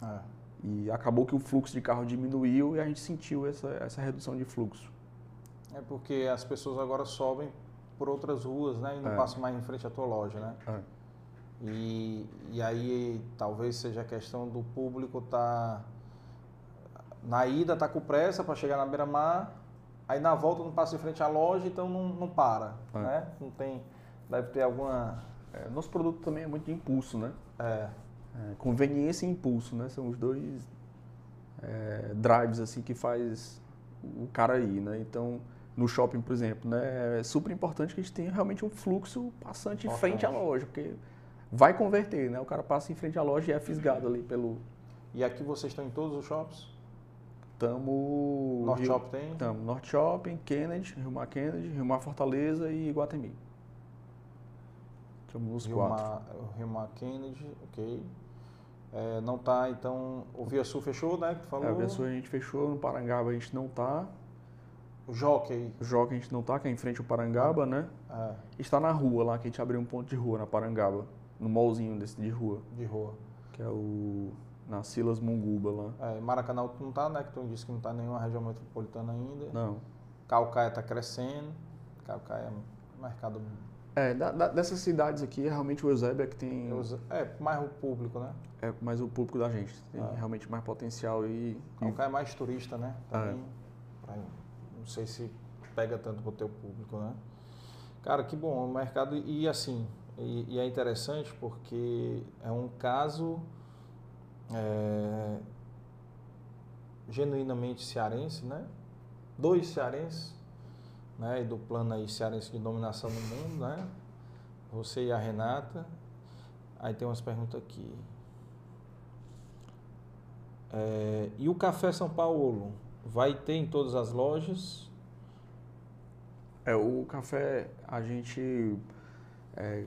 [SPEAKER 1] É.
[SPEAKER 2] E acabou que o fluxo de carro diminuiu e a gente sentiu essa, essa redução de fluxo.
[SPEAKER 1] É porque as pessoas agora sobem por outras ruas, né? E não
[SPEAKER 2] É.
[SPEAKER 1] passam mais em frente à tua loja, né?
[SPEAKER 2] É.
[SPEAKER 1] E, e aí talvez seja a questão do público tá na ida tá com pressa para chegar na beira-mar, aí na volta não passa em frente à loja, então não, não para,
[SPEAKER 2] É.
[SPEAKER 1] né? Não tem, deve ter alguma,
[SPEAKER 2] É, nosso produto também é muito de impulso, né?
[SPEAKER 1] é,
[SPEAKER 2] É, conveniência e impulso, né? São os dois é, drives assim que faz o cara ir, né? Então, no shopping, por exemplo, né? É super importante que a gente tenha realmente um fluxo passante em frente à loja, porque vai converter, né? O cara passa em frente à loja e é fisgado ali pelo
[SPEAKER 1] E aqui vocês estão em todos os shops?
[SPEAKER 2] Tamo
[SPEAKER 1] Norte
[SPEAKER 2] Rio-
[SPEAKER 1] Shop tem?
[SPEAKER 2] Tamo Norte Shopping, Kennedy, Rio Mar Kennedy, Rio Mar Fortaleza e Guatemi. Estamos nos
[SPEAKER 1] Rio
[SPEAKER 2] quatro.
[SPEAKER 1] Mar, Rio Mar Kennedy, ok. É, não tá, então, o Via Sul fechou, né? Que tu falou.
[SPEAKER 2] É, o Verso a gente fechou, no Parangaba a gente não tá.
[SPEAKER 1] O Jockey,
[SPEAKER 2] O Joca a gente não tá, que é em frente ao Parangaba, né?
[SPEAKER 1] é,
[SPEAKER 2] Está na rua lá, que a gente abriu um ponto de rua na Parangaba. No mallzinho desse de rua,
[SPEAKER 1] de rua.
[SPEAKER 2] que é o. Na Silas Munguba lá.
[SPEAKER 1] É, Maracanã não tá, né? Que tu disse que não tá em nenhuma região metropolitana ainda.
[SPEAKER 2] Não.
[SPEAKER 1] Calcaia está crescendo. Calcaia é um mercado.
[SPEAKER 2] É, da- da- dessas cidades aqui, realmente o Eusébio é que tem.
[SPEAKER 1] É, mais o público, né?
[SPEAKER 2] É mais o público da gente. Tem
[SPEAKER 1] Ah.
[SPEAKER 2] realmente mais potencial e. e
[SPEAKER 1] Calcaia é mais turista, né? Também.
[SPEAKER 2] É.
[SPEAKER 1] Não sei se pega tanto pro teu público, né? Cara, que bom. O mercado. E assim. E, e é interessante porque é um caso. é, genuinamente cearense, né? Dois cearenses, né? E do plano aí cearense de dominação no mundo, né? Você e a Renata. Aí tem umas perguntas aqui. É, e o Café São Paulo vai ter em todas as lojas?
[SPEAKER 2] É, o café a gente é,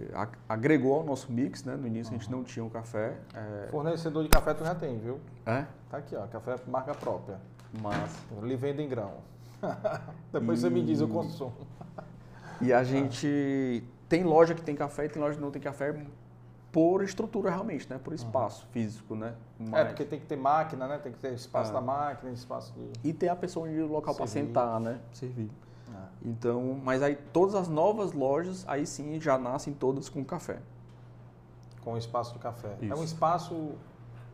[SPEAKER 2] agregou ao nosso mix, né? No início a gente não tinha o café. É,
[SPEAKER 1] Fornecedor de café tu já tem, viu?
[SPEAKER 2] é?
[SPEAKER 1] Tá aqui, ó. Café marca própria.
[SPEAKER 2] Mas.
[SPEAKER 1] Eu lhe vendo em grão. Depois você me diz o consumo.
[SPEAKER 2] E a gente tem loja que tem café e tem loja que não tem café por estrutura realmente, né? Por espaço físico, né?
[SPEAKER 1] É,
[SPEAKER 2] Mas-
[SPEAKER 1] porque tem que ter máquina, né? Tem que ter espaço
[SPEAKER 2] Ah.
[SPEAKER 1] da máquina, espaço de.
[SPEAKER 2] E ter a pessoa onde o local para sentar, né? Servir.
[SPEAKER 1] Ah.
[SPEAKER 2] Então, mas aí todas as novas lojas, aí sim já nascem todas com café.
[SPEAKER 1] Com espaço de café. É um
[SPEAKER 2] Isso.
[SPEAKER 1] espaço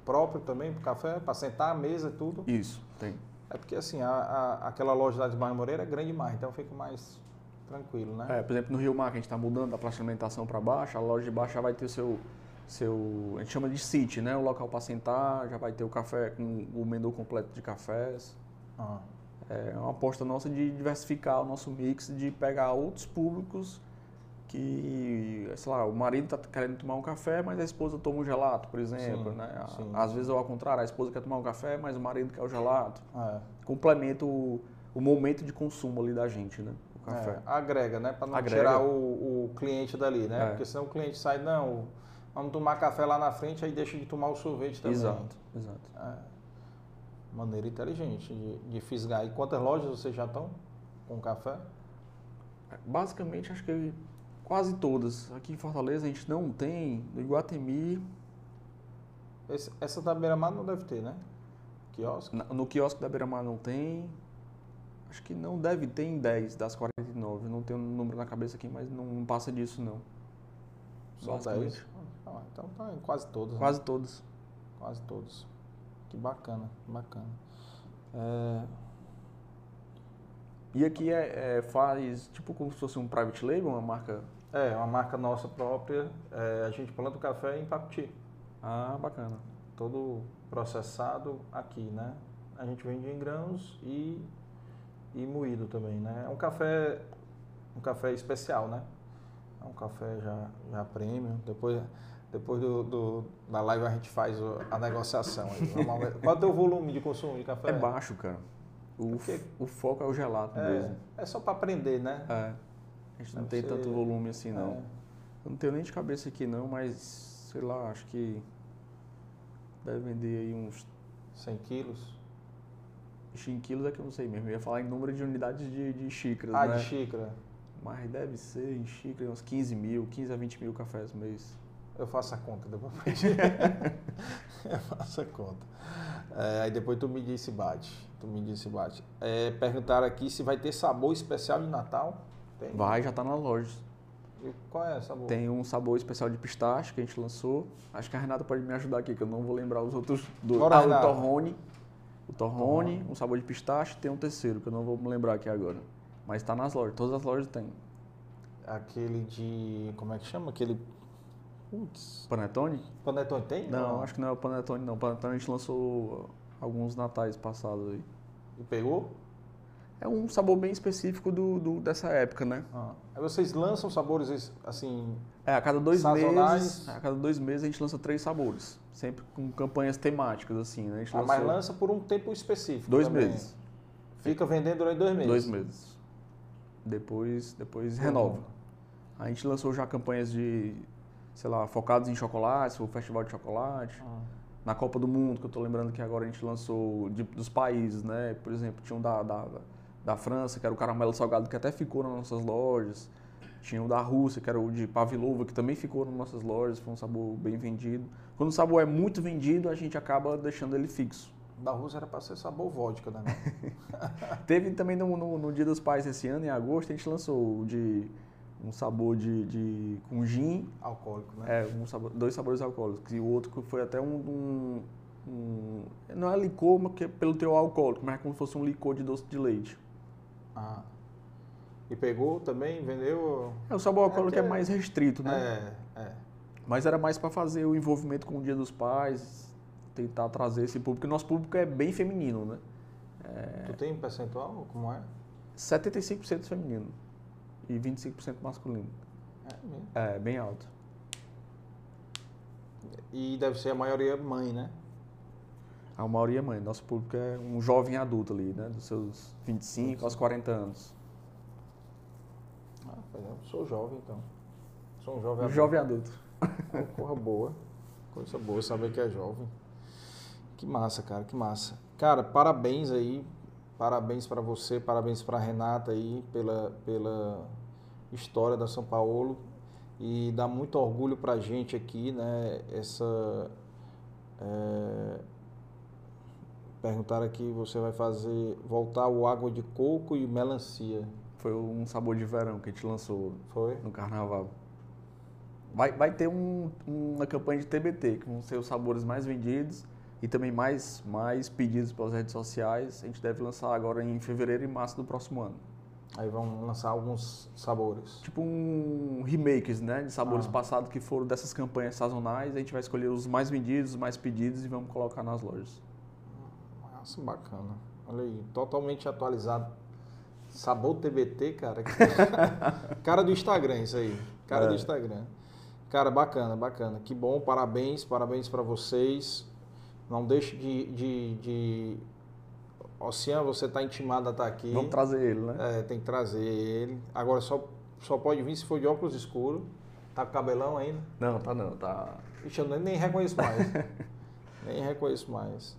[SPEAKER 1] próprio também para café, para sentar, mesa, tudo.
[SPEAKER 2] Isso, tem.
[SPEAKER 1] É porque assim, a, a- aquela loja lá de Barra Moreira é grande demais, então fica mais tranquilo, né?
[SPEAKER 2] É, por exemplo, no Rio Mar, que a gente está mudando da praça de alimentação para baixo, a loja de baixo já vai ter o seu, seu, a gente chama de city, né? O local para sentar, já vai ter o café com o menu completo de cafés.
[SPEAKER 1] Ah,
[SPEAKER 2] É uma aposta nossa de diversificar o nosso mix, de pegar outros públicos que, sei lá, o marido tá querendo tomar um café, mas a esposa toma um gelato, por exemplo,
[SPEAKER 1] Sim,
[SPEAKER 2] né?
[SPEAKER 1] Sim.
[SPEAKER 2] Às vezes ou ao contrário, a esposa quer tomar um café, mas o marido quer o gelato.
[SPEAKER 1] é.
[SPEAKER 2] Complementa o, o momento de consumo ali da gente, né? Café.
[SPEAKER 1] É, agrega, né? Para não
[SPEAKER 2] Agrega.
[SPEAKER 1] tirar o, o cliente dali, né?
[SPEAKER 2] É.
[SPEAKER 1] Porque senão o cliente sai, não, vamos tomar café lá na frente, aí deixa de tomar o sorvete também.
[SPEAKER 2] Exato, exato.
[SPEAKER 1] É. Maneira inteligente de, de fisgar. E quantas lojas vocês já estão com café?
[SPEAKER 2] Basicamente, acho que quase todas. Aqui em Fortaleza a gente não tem, no Iguatemi,
[SPEAKER 1] Esse- essa da Beira-Mar não deve ter, né? Quiosque?
[SPEAKER 2] na- no quiosque da Beira-Mar não tem. Acho que não deve ter em 10 das 49. Não tenho o número na cabeça aqui, mas não, passa disso não.
[SPEAKER 1] Só
[SPEAKER 2] Basicamente.
[SPEAKER 1] 10? Ah, então tá em quase todas. né?
[SPEAKER 2] Quase todas.
[SPEAKER 1] Quase todos. Que bacana, que bacana. É,
[SPEAKER 2] E aqui é, é- faz tipo como se fosse um private label, uma marca.
[SPEAKER 1] é uma marca nossa própria. É, a gente planta o café em Pacuti.
[SPEAKER 2] Ah, bacana.
[SPEAKER 1] Todo processado aqui, né? A gente vende em grãos e, e moído também, né? É um café, um café especial, né? É um café já, já premium. Depois, depois do, do- da live a gente faz a negociação. Qual é o teu volume de consumo de café?
[SPEAKER 2] É baixo, cara. O,
[SPEAKER 1] Porque-
[SPEAKER 2] o foco é o gelato
[SPEAKER 1] É,
[SPEAKER 2] mesmo.
[SPEAKER 1] é só para aprender, né?
[SPEAKER 2] É. A gente não
[SPEAKER 1] Deve
[SPEAKER 2] tem
[SPEAKER 1] ser-
[SPEAKER 2] tanto volume assim, não.
[SPEAKER 1] É.
[SPEAKER 2] Eu não tenho nem de cabeça aqui, não, mas sei lá, acho que deve vender aí uns
[SPEAKER 1] 100 quilos.
[SPEAKER 2] Em quilos é que eu não sei mesmo. Eu ia falar em número de unidades de, de xícaras,
[SPEAKER 1] Ah,
[SPEAKER 2] né?
[SPEAKER 1] de xícara.
[SPEAKER 2] Mas deve ser em xícara uns 15 mil, 15 a 20 mil cafés mês.
[SPEAKER 1] Eu faço a conta depois. eu faço a conta. É, aí depois tu me disse bate. Tu me disse bate. É, perguntaram aqui se vai ter sabor especial de Natal. Tem?
[SPEAKER 2] Vai, já tá nas lojas.
[SPEAKER 1] E qual é o sabor?
[SPEAKER 2] Tem um sabor especial de pistache que a gente lançou. Acho que a Renata pode me ajudar aqui, que eu não vou lembrar os outros dois.
[SPEAKER 1] Bora,
[SPEAKER 2] ah, o torrone. O torrone, um sabor de pistache, tem um terceiro, que eu não vou me lembrar aqui agora. Mas tá nas lojas, todas as lojas tem.
[SPEAKER 1] Aquele de. Como é que chama? Aquele. Putz.
[SPEAKER 2] Panetone?
[SPEAKER 1] Panetone tem?
[SPEAKER 2] Não, acho que não é o Panetone não. O Panetone a gente lançou alguns natais passados aí.
[SPEAKER 1] E pegou?
[SPEAKER 2] É um sabor bem específico do, do- dessa época, né?
[SPEAKER 1] Ah. Aí vocês lançam sabores assim.
[SPEAKER 2] É, a cada dois
[SPEAKER 1] Sazonais.
[SPEAKER 2] meses, a cada dois meses a gente lança três sabores, sempre com campanhas temáticas assim, né? A gente
[SPEAKER 1] Ah, mas lança por um tempo específico.
[SPEAKER 2] dois
[SPEAKER 1] também.
[SPEAKER 2] meses,
[SPEAKER 1] Fica vendendo durante dois meses.
[SPEAKER 2] dois meses. Depois, depois renova. A gente lançou já campanhas de, sei lá, focados em chocolates, o festival de chocolate.
[SPEAKER 1] Ah.
[SPEAKER 2] Na Copa do Mundo, que eu tô lembrando que agora a gente lançou de- dos países, né? Por exemplo, tinha um da, da, da França, que era o caramelo salgado, que até ficou nas nossas lojas. Tinha o da Rússia, que era o de Pavlova, que também ficou nas nossas lojas, foi um sabor bem vendido. Quando o sabor é muito vendido, a gente acaba deixando ele fixo.
[SPEAKER 1] Da Rússia era para ser sabor vodka, né?
[SPEAKER 2] Teve também no, no- no Dia dos Pais esse ano, em agosto, a gente lançou o de um sabor de, de com gin,
[SPEAKER 1] Alcoólico, né?
[SPEAKER 2] é, um sabor- dois sabores alcoólicos. E o outro que foi até um, um- um- Não é licor, mas que é pelo teu alcoólico, mas é como se fosse um licor de doce de leite.
[SPEAKER 1] Ah. E pegou também, vendeu?
[SPEAKER 2] É, o sabor alcoólico é,
[SPEAKER 1] que é-
[SPEAKER 2] mais restrito, né?
[SPEAKER 1] É, é.
[SPEAKER 2] Mas era mais para fazer o envolvimento com o Dia dos Pais, tentar trazer esse público. Nosso público é bem feminino, né?
[SPEAKER 1] Tu tem um percentual? Como é?
[SPEAKER 2] 75% feminino e 25% masculino.
[SPEAKER 1] É mesmo.
[SPEAKER 2] É, bem alto.
[SPEAKER 1] E deve ser a maioria mãe, né?
[SPEAKER 2] A maioria é mãe. Nosso público é um jovem adulto ali, né? Dos seus 25 aos 40 anos.
[SPEAKER 1] Ah, é, sou jovem então. Sou um jovem
[SPEAKER 2] Um
[SPEAKER 1] adulto.
[SPEAKER 2] jovem adulto.
[SPEAKER 1] É, Porra boa. Coisa boa saber que é jovem. Que massa, cara, que massa. Cara, parabéns aí. Parabéns pra você, parabéns pra Renata aí pela, pela história da São Paulo. E dá muito orgulho pra gente aqui, né? Essa. É, perguntaram aqui, você vai fazer voltar o água de coco e melancia.
[SPEAKER 2] Foi um sabor de verão que a gente lançou
[SPEAKER 1] Foi?
[SPEAKER 2] no carnaval. Vai, vai ter um- uma campanha de TBT, que vão ser os sabores mais vendidos e também mais, mais pedidos pelas redes sociais. A gente deve lançar agora em fevereiro e março do próximo ano.
[SPEAKER 1] Aí vão lançar alguns sabores.
[SPEAKER 2] Tipo um remakes, né? De sabores
[SPEAKER 1] Ah.
[SPEAKER 2] passados que foram dessas campanhas sazonais. A gente vai escolher os mais vendidos, os mais pedidos e vamos colocar nas lojas.
[SPEAKER 1] Nossa, bacana. Olha aí, totalmente atualizado. Sabor TBT, cara. cara do Instagram, isso aí. Cara
[SPEAKER 2] É.
[SPEAKER 1] do Instagram. Cara, bacana, bacana. Que bom, parabéns, parabéns para vocês. Não deixe de. de, de... Ocean, você tá intimado a estar aqui.
[SPEAKER 2] Vamos trazer ele, né?
[SPEAKER 1] É, tem que trazer ele. Agora só, só pode vir se for de óculos escuros. Tá com cabelão ainda.
[SPEAKER 2] Não, tá não, tá.
[SPEAKER 1] Ixi, eu nem- nem reconheço mais. nem reconheço mais.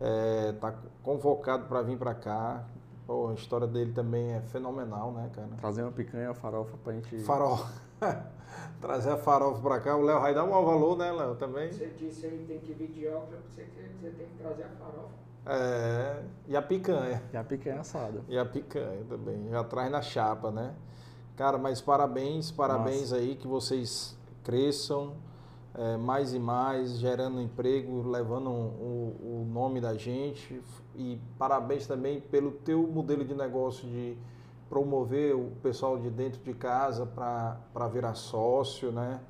[SPEAKER 1] É, tá convocado para vir para cá. Pô, a história dele também é fenomenal, né, cara?
[SPEAKER 2] Trazer uma picanha, farofa pra gente.
[SPEAKER 1] Farofa. Trazer a farofa para cá. O Léo vai dar um maior valor, né, Léo, também?
[SPEAKER 3] Você disse aí tem que vir de óculos, você, você tem que trazer a farofa.
[SPEAKER 1] É, e a picanha.
[SPEAKER 2] E a picanha assada.
[SPEAKER 1] E a picanha também. Já traz na chapa, né? Cara, mas parabéns, parabéns aí, que vocês cresçam é, mais e mais, gerando emprego, levando o, o nome da gente. E parabéns também pelo teu modelo de negócio de promover o pessoal de dentro de casa para virar sócio, né?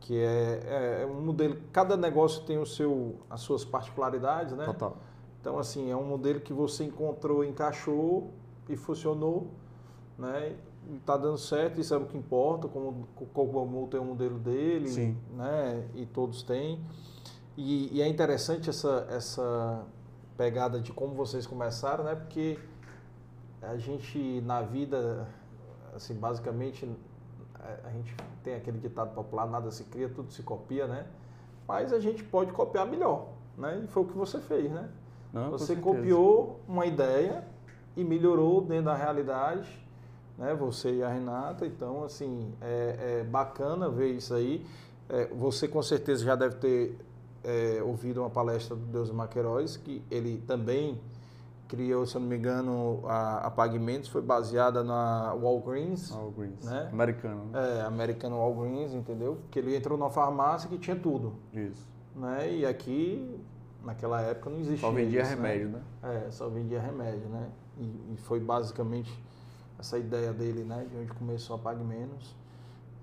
[SPEAKER 1] Que é, é um modelo, cada negócio tem o seu, as suas particularidades, né?
[SPEAKER 2] Total.
[SPEAKER 1] Então, assim, é um modelo que você encontrou, encaixou e funcionou, né? Está dando certo, isso é o que importa, como o Cocomu tem um modelo dele,
[SPEAKER 2] Sim.
[SPEAKER 1] né? E todos têm. E, e é interessante essa, essa pegada de como vocês começaram, né? Porque a gente, na vida, assim, basicamente, a- a gente tem aquele ditado popular, nada se cria, tudo se copia, né? Mas a gente pode copiar melhor, né? E foi o que você fez, né?
[SPEAKER 2] Não,
[SPEAKER 1] Você copiou uma ideia e melhorou dentro da realidade, né? Você e a Renata. Então, assim, é, é bacana ver isso aí. É, você com certeza já deve ter é, ouvido uma palestra do Deus Maqueiroz, que ele também criou, se eu não me engano, a, a Pagamentos, foi baseada na Walgreens,
[SPEAKER 2] Walgreens.
[SPEAKER 1] né?
[SPEAKER 2] Americano, né?
[SPEAKER 1] é, American Walgreens, entendeu? Que ele entrou numa farmácia que tinha tudo,
[SPEAKER 2] Isso.
[SPEAKER 1] né? E aqui, naquela época, não existia
[SPEAKER 2] Só vendia
[SPEAKER 1] isso, né?
[SPEAKER 2] remédio, né?
[SPEAKER 1] É, só vendia remédio, né? E, e foi basicamente essa ideia dele, né? De onde começou a Pague Menos,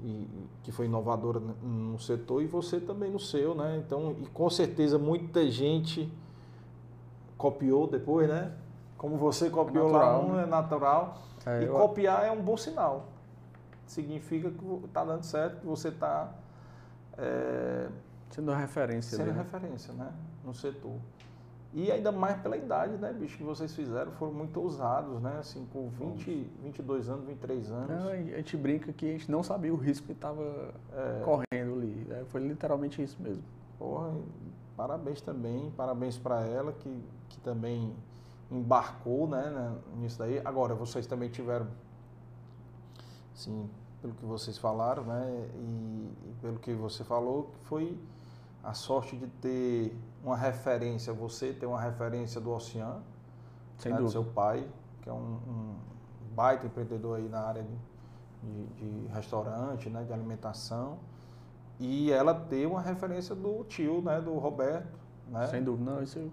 [SPEAKER 1] e, que foi inovadora no- setor, e você também no seu, né? Então, e com certeza muita gente copiou depois, né? Como você copiou
[SPEAKER 2] natural,
[SPEAKER 1] lá, um
[SPEAKER 2] né?
[SPEAKER 1] é natural.
[SPEAKER 2] É,
[SPEAKER 1] e
[SPEAKER 2] eu-
[SPEAKER 1] copiar é um bom sinal. Significa que está dando certo, que você está
[SPEAKER 2] Sendo uma referência
[SPEAKER 1] sendo
[SPEAKER 2] né?
[SPEAKER 1] referência, né? No setor. E ainda mais pela idade, né, bicho, que vocês fizeram, foram muito ousados, né? Assim, com 20, 22 anos, 23 anos.
[SPEAKER 2] Não, a gente brinca que a gente não sabia o risco que estava
[SPEAKER 1] É.
[SPEAKER 2] correndo ali. né? Foi literalmente isso mesmo.
[SPEAKER 1] Porra, parabéns também, parabéns para ela que, que também embarcou, né, né, nisso daí. Agora, vocês também tiveram, sim, pelo que vocês falaram, né, e, e pelo que você falou, que foi a sorte de ter uma referência, você ter uma referência do Oceano,
[SPEAKER 2] Sem
[SPEAKER 1] né, do seu pai, que é um, um baita empreendedor aí na área de, de, de restaurante, né, de alimentação, e ela ter uma referência do tio, né, do Roberto, né?
[SPEAKER 2] Sem dúvida. Não, isso,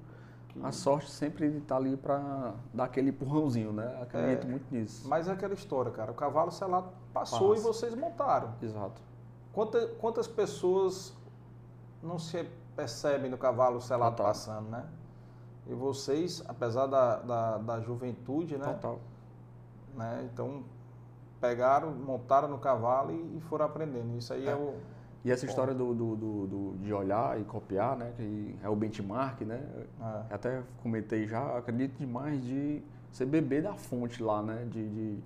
[SPEAKER 1] que-
[SPEAKER 2] a sorte sempre está ali para dar aquele empurrãozinho, né? Acredito
[SPEAKER 1] É.
[SPEAKER 2] muito nisso.
[SPEAKER 1] Mas é aquela história, cara, o cavalo selado passou
[SPEAKER 2] Passa.
[SPEAKER 1] e vocês montaram.
[SPEAKER 2] Exato.
[SPEAKER 1] Quanta- quantas pessoas não se percebem no cavalo selado
[SPEAKER 2] Total.
[SPEAKER 1] passando, né? E vocês, apesar da, da, da juventude, né?
[SPEAKER 2] Total.
[SPEAKER 1] né? Então, pegaram, montaram no cavalo e, e foram aprendendo. Isso aí é,
[SPEAKER 2] É.
[SPEAKER 1] o...
[SPEAKER 2] E essa história do, do, do- do- de olhar e copiar, né? Que é o benchmark, né?
[SPEAKER 1] é.
[SPEAKER 2] Até comentei já, acredito demais de você beber da fonte lá, né? De, de,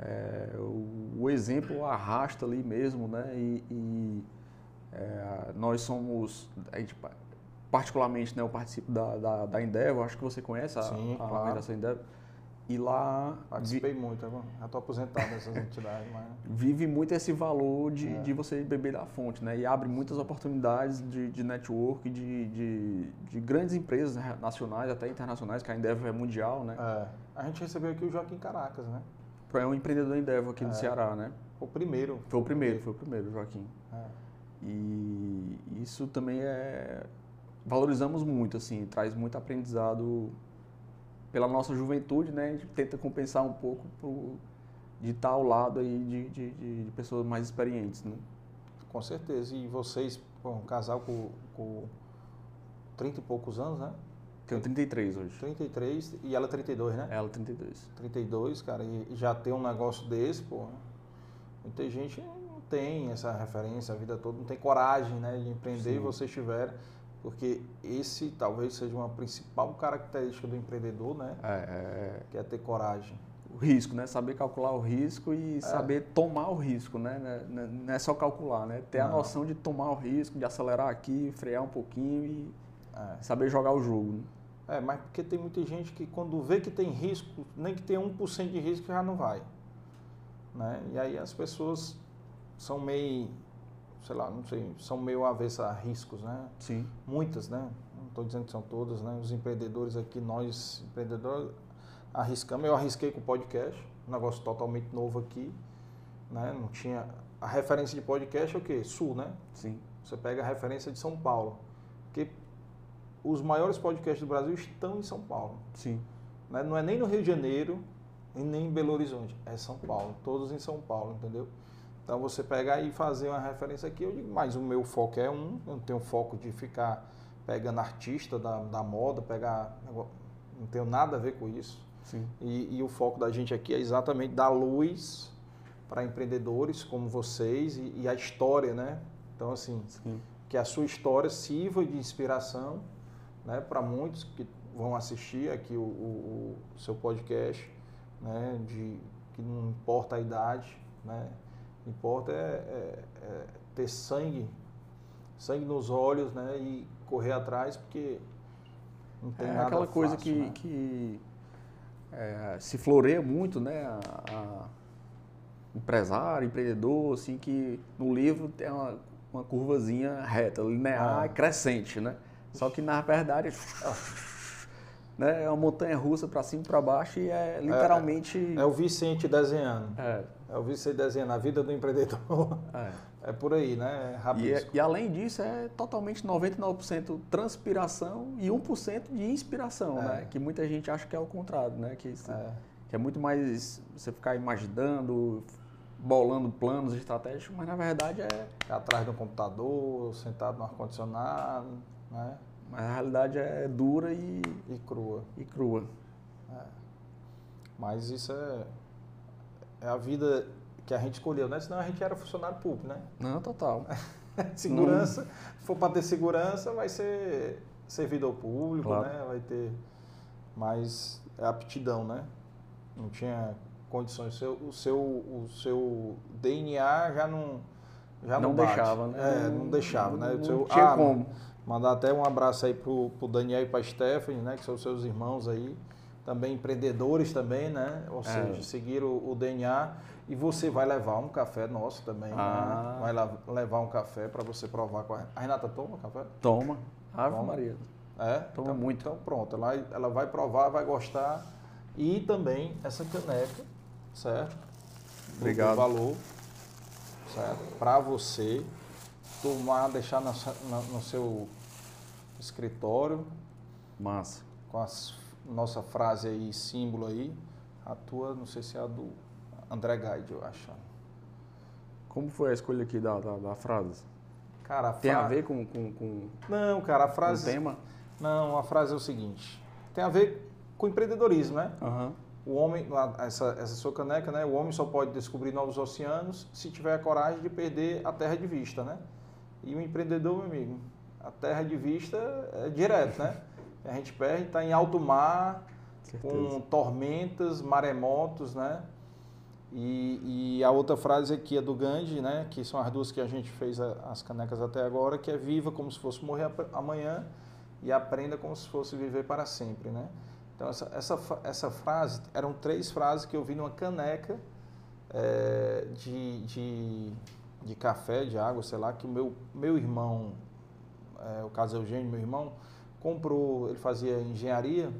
[SPEAKER 2] é, o, o exemplo arrasta ali mesmo, né? E, e, é, nós somos, a gente, particularmente, né? Eu participo da, da, da Endeavor, acho que você conhece a,
[SPEAKER 1] Sim,
[SPEAKER 2] a
[SPEAKER 1] claro.
[SPEAKER 2] organização Endeavor. E lá vi-
[SPEAKER 1] Participei muito, agora. já estou aposentado dessas entidades, mas...
[SPEAKER 2] vive muito esse valor de,
[SPEAKER 1] É.
[SPEAKER 2] de você beber da fonte, né? E abre muitas oportunidades de, de network, de, de, de grandes empresas né, nacionais, até internacionais, que a Endeavor é mundial, né?
[SPEAKER 1] É. A gente recebeu aqui o Joaquim Caracas, né?
[SPEAKER 2] É um empreendedor Endeavor aqui
[SPEAKER 1] É.
[SPEAKER 2] do Ceará, né?
[SPEAKER 1] O primeiro.
[SPEAKER 2] Foi o primeiro, foi o primeiro, Joaquim.
[SPEAKER 1] É.
[SPEAKER 2] E isso também é... Valorizamos muito, assim, traz muito aprendizado pela nossa juventude, né? A gente tenta compensar um pouco pro, de estar ao lado aí de, de, de- pessoas mais experientes, né?
[SPEAKER 1] Com certeza. E vocês, pô, um casal com, com 30 e poucos anos, né?
[SPEAKER 2] Tenho 33 hoje.
[SPEAKER 1] 33 e ela 32, né?
[SPEAKER 2] Ela 32.
[SPEAKER 1] 32, cara, e já ter um negócio desse, pô. Muita gente tem essa referência a vida toda, não tem coragem, né, de empreender e
[SPEAKER 2] Sim.
[SPEAKER 1] vocês tiveram, porque esse talvez seja uma principal característica do empreendedor, né,
[SPEAKER 2] É, é,
[SPEAKER 1] que é ter coragem.
[SPEAKER 2] o risco, né? Saber calcular o risco e saber tomar o risco, né? Não é- Não é só calcular, né? Ter a
[SPEAKER 1] Não.
[SPEAKER 2] noção de tomar o risco, de acelerar aqui, frear um pouquinho e
[SPEAKER 1] É.
[SPEAKER 2] saber jogar o jogo. né?
[SPEAKER 1] É, mas porque tem muita gente que quando vê que tem risco, nem que tem 1% de risco já não vai. Né? E aí as pessoas são meio, sei lá, não sei, são meio avessas a riscos, né?
[SPEAKER 2] Sim.
[SPEAKER 1] Muitas, né? Não estou dizendo que são todas, né? Os empreendedores aqui, nós empreendedores, arriscamos. Eu arrisquei com o podcast, um negócio totalmente novo aqui, né? Não tinha... A referência de podcast é o quê? Sul, né?
[SPEAKER 2] Sim.
[SPEAKER 1] Você pega a referência de São Paulo. Porque os maiores podcasts do Brasil estão em São Paulo.
[SPEAKER 2] Sim.
[SPEAKER 1] né? Não é nem no Rio de Janeiro e nem em Belo Horizonte. É São Paulo. Todos em São Paulo, entendeu? Então você pegar e fazer uma referência aqui, eu digo, mas o meu foco é um, eu não tenho foco de ficar pegando artista da, da moda, pegar. Não tenho nada a ver com isso. E, e o foco da gente aqui é exatamente dar luz para empreendedores como vocês e, e a história, né? Então, assim,
[SPEAKER 2] Sim.
[SPEAKER 1] que a sua história sirva de inspiração né, para muitos que vão assistir aqui o, o- o seu podcast, né, de, que não importa a idade, né, importa é, é- é ter sangue, sangue nos olhos né, e correr atrás, porque não tem
[SPEAKER 2] É
[SPEAKER 1] nada
[SPEAKER 2] aquela coisa
[SPEAKER 1] fácil,
[SPEAKER 2] que,
[SPEAKER 1] né?
[SPEAKER 2] que é, se floreia muito, né? A, a empresário, empreendedor, assim, que no livro tem uma, uma curvazinha reta, linear
[SPEAKER 1] Ah.
[SPEAKER 2] e crescente, né? Só que na verdade né, é uma montanha russa para cima e para baixo e é literalmente.
[SPEAKER 1] É o Vicente desenhando.
[SPEAKER 2] É,
[SPEAKER 1] É o Vicente desenhando. A vida do empreendedor
[SPEAKER 2] é.
[SPEAKER 1] é por aí, né? É
[SPEAKER 2] E,
[SPEAKER 1] rabisco.
[SPEAKER 2] e além disso, é totalmente 99% transpiração e 1% de inspiração,
[SPEAKER 1] É.
[SPEAKER 2] né? Que muita gente acha que é o contrário, né? Que, se-
[SPEAKER 1] É.
[SPEAKER 2] que é muito mais você ficar imaginando, bolando planos estratégicos, mas na verdade é.
[SPEAKER 1] atrás do computador, sentado no ar-condicionado, né?
[SPEAKER 2] Mas a realidade é dura e,
[SPEAKER 1] E crua.
[SPEAKER 2] e crua.
[SPEAKER 1] Mas isso é, é a vida que a gente escolheu, né? Senão a gente era funcionário público, né?
[SPEAKER 2] Não, total.
[SPEAKER 1] Segurança, se for para ter segurança, vai ser servidor público,
[SPEAKER 2] Claro.
[SPEAKER 1] né? Vai ter mais é aptidão, né? Não tinha condições. O seu, o seu, o seu DNA já não já não,
[SPEAKER 2] Não deixava, né?
[SPEAKER 1] É, não deixava, né? O
[SPEAKER 2] Não
[SPEAKER 1] seu-
[SPEAKER 2] tinha
[SPEAKER 1] ah,
[SPEAKER 2] como.
[SPEAKER 1] Mandar até um abraço aí pro, pro Daniel e pra Stephanie, né? Que são seus irmãos aí. Também empreendedores também, né? Ou
[SPEAKER 2] É.
[SPEAKER 1] seja, seguiram o, o DNA. E você vai levar um café nosso também,
[SPEAKER 2] Ah.
[SPEAKER 1] né? Vai lá- levar um café para você provar com a... A Renata toma café?
[SPEAKER 2] Toma. Ave
[SPEAKER 1] Toma.
[SPEAKER 2] Maria.
[SPEAKER 1] É?
[SPEAKER 2] Toma
[SPEAKER 1] então,
[SPEAKER 2] muito.
[SPEAKER 1] Então pronto, ela, ela vai provar, vai gostar. E também essa caneca, certo? Do-
[SPEAKER 2] Obrigado.
[SPEAKER 1] Do valor, certo? Para você tomar, deixar na na- no seu escritório
[SPEAKER 2] Massa.
[SPEAKER 1] com a nossa frase aí, símbolo aí. A tua, não sei se é a do André Guide, eu acho.
[SPEAKER 2] Como foi a escolha aqui da, da, da frase?
[SPEAKER 1] Cara, a
[SPEAKER 2] Tem a
[SPEAKER 1] fra-
[SPEAKER 2] ver com, com, com,
[SPEAKER 1] Não, cara, a
[SPEAKER 2] com o
[SPEAKER 1] frase.
[SPEAKER 2] tema?
[SPEAKER 1] Não, a frase é o seguinte: tem a ver com empreendedorismo, né?
[SPEAKER 2] Aham.
[SPEAKER 1] O homem, essa, essa sua caneca, né? O homem só pode descobrir novos oceanos se tiver a coragem de perder a terra de vista, né? E o empreendedor, meu amigo, a terra de vista é direto, né? A gente perde, está em alto mar, com
[SPEAKER 2] Certeza.
[SPEAKER 1] tormentas, maremotos, né? E, e a outra frase aqui é do Gandhi, né? Que são as duas que a gente fez a- as canecas até agora, que é viva como se fosse morrer amanhã e aprenda como se fosse viver para sempre, né? Então essa, essa, essa frase, eram três frases que eu vi numa caneca eh, de, de, de café, de água, sei lá, que o meu, meu irmão, eh, o caso Eugênio, meu irmão, comprou, ele fazia engenharia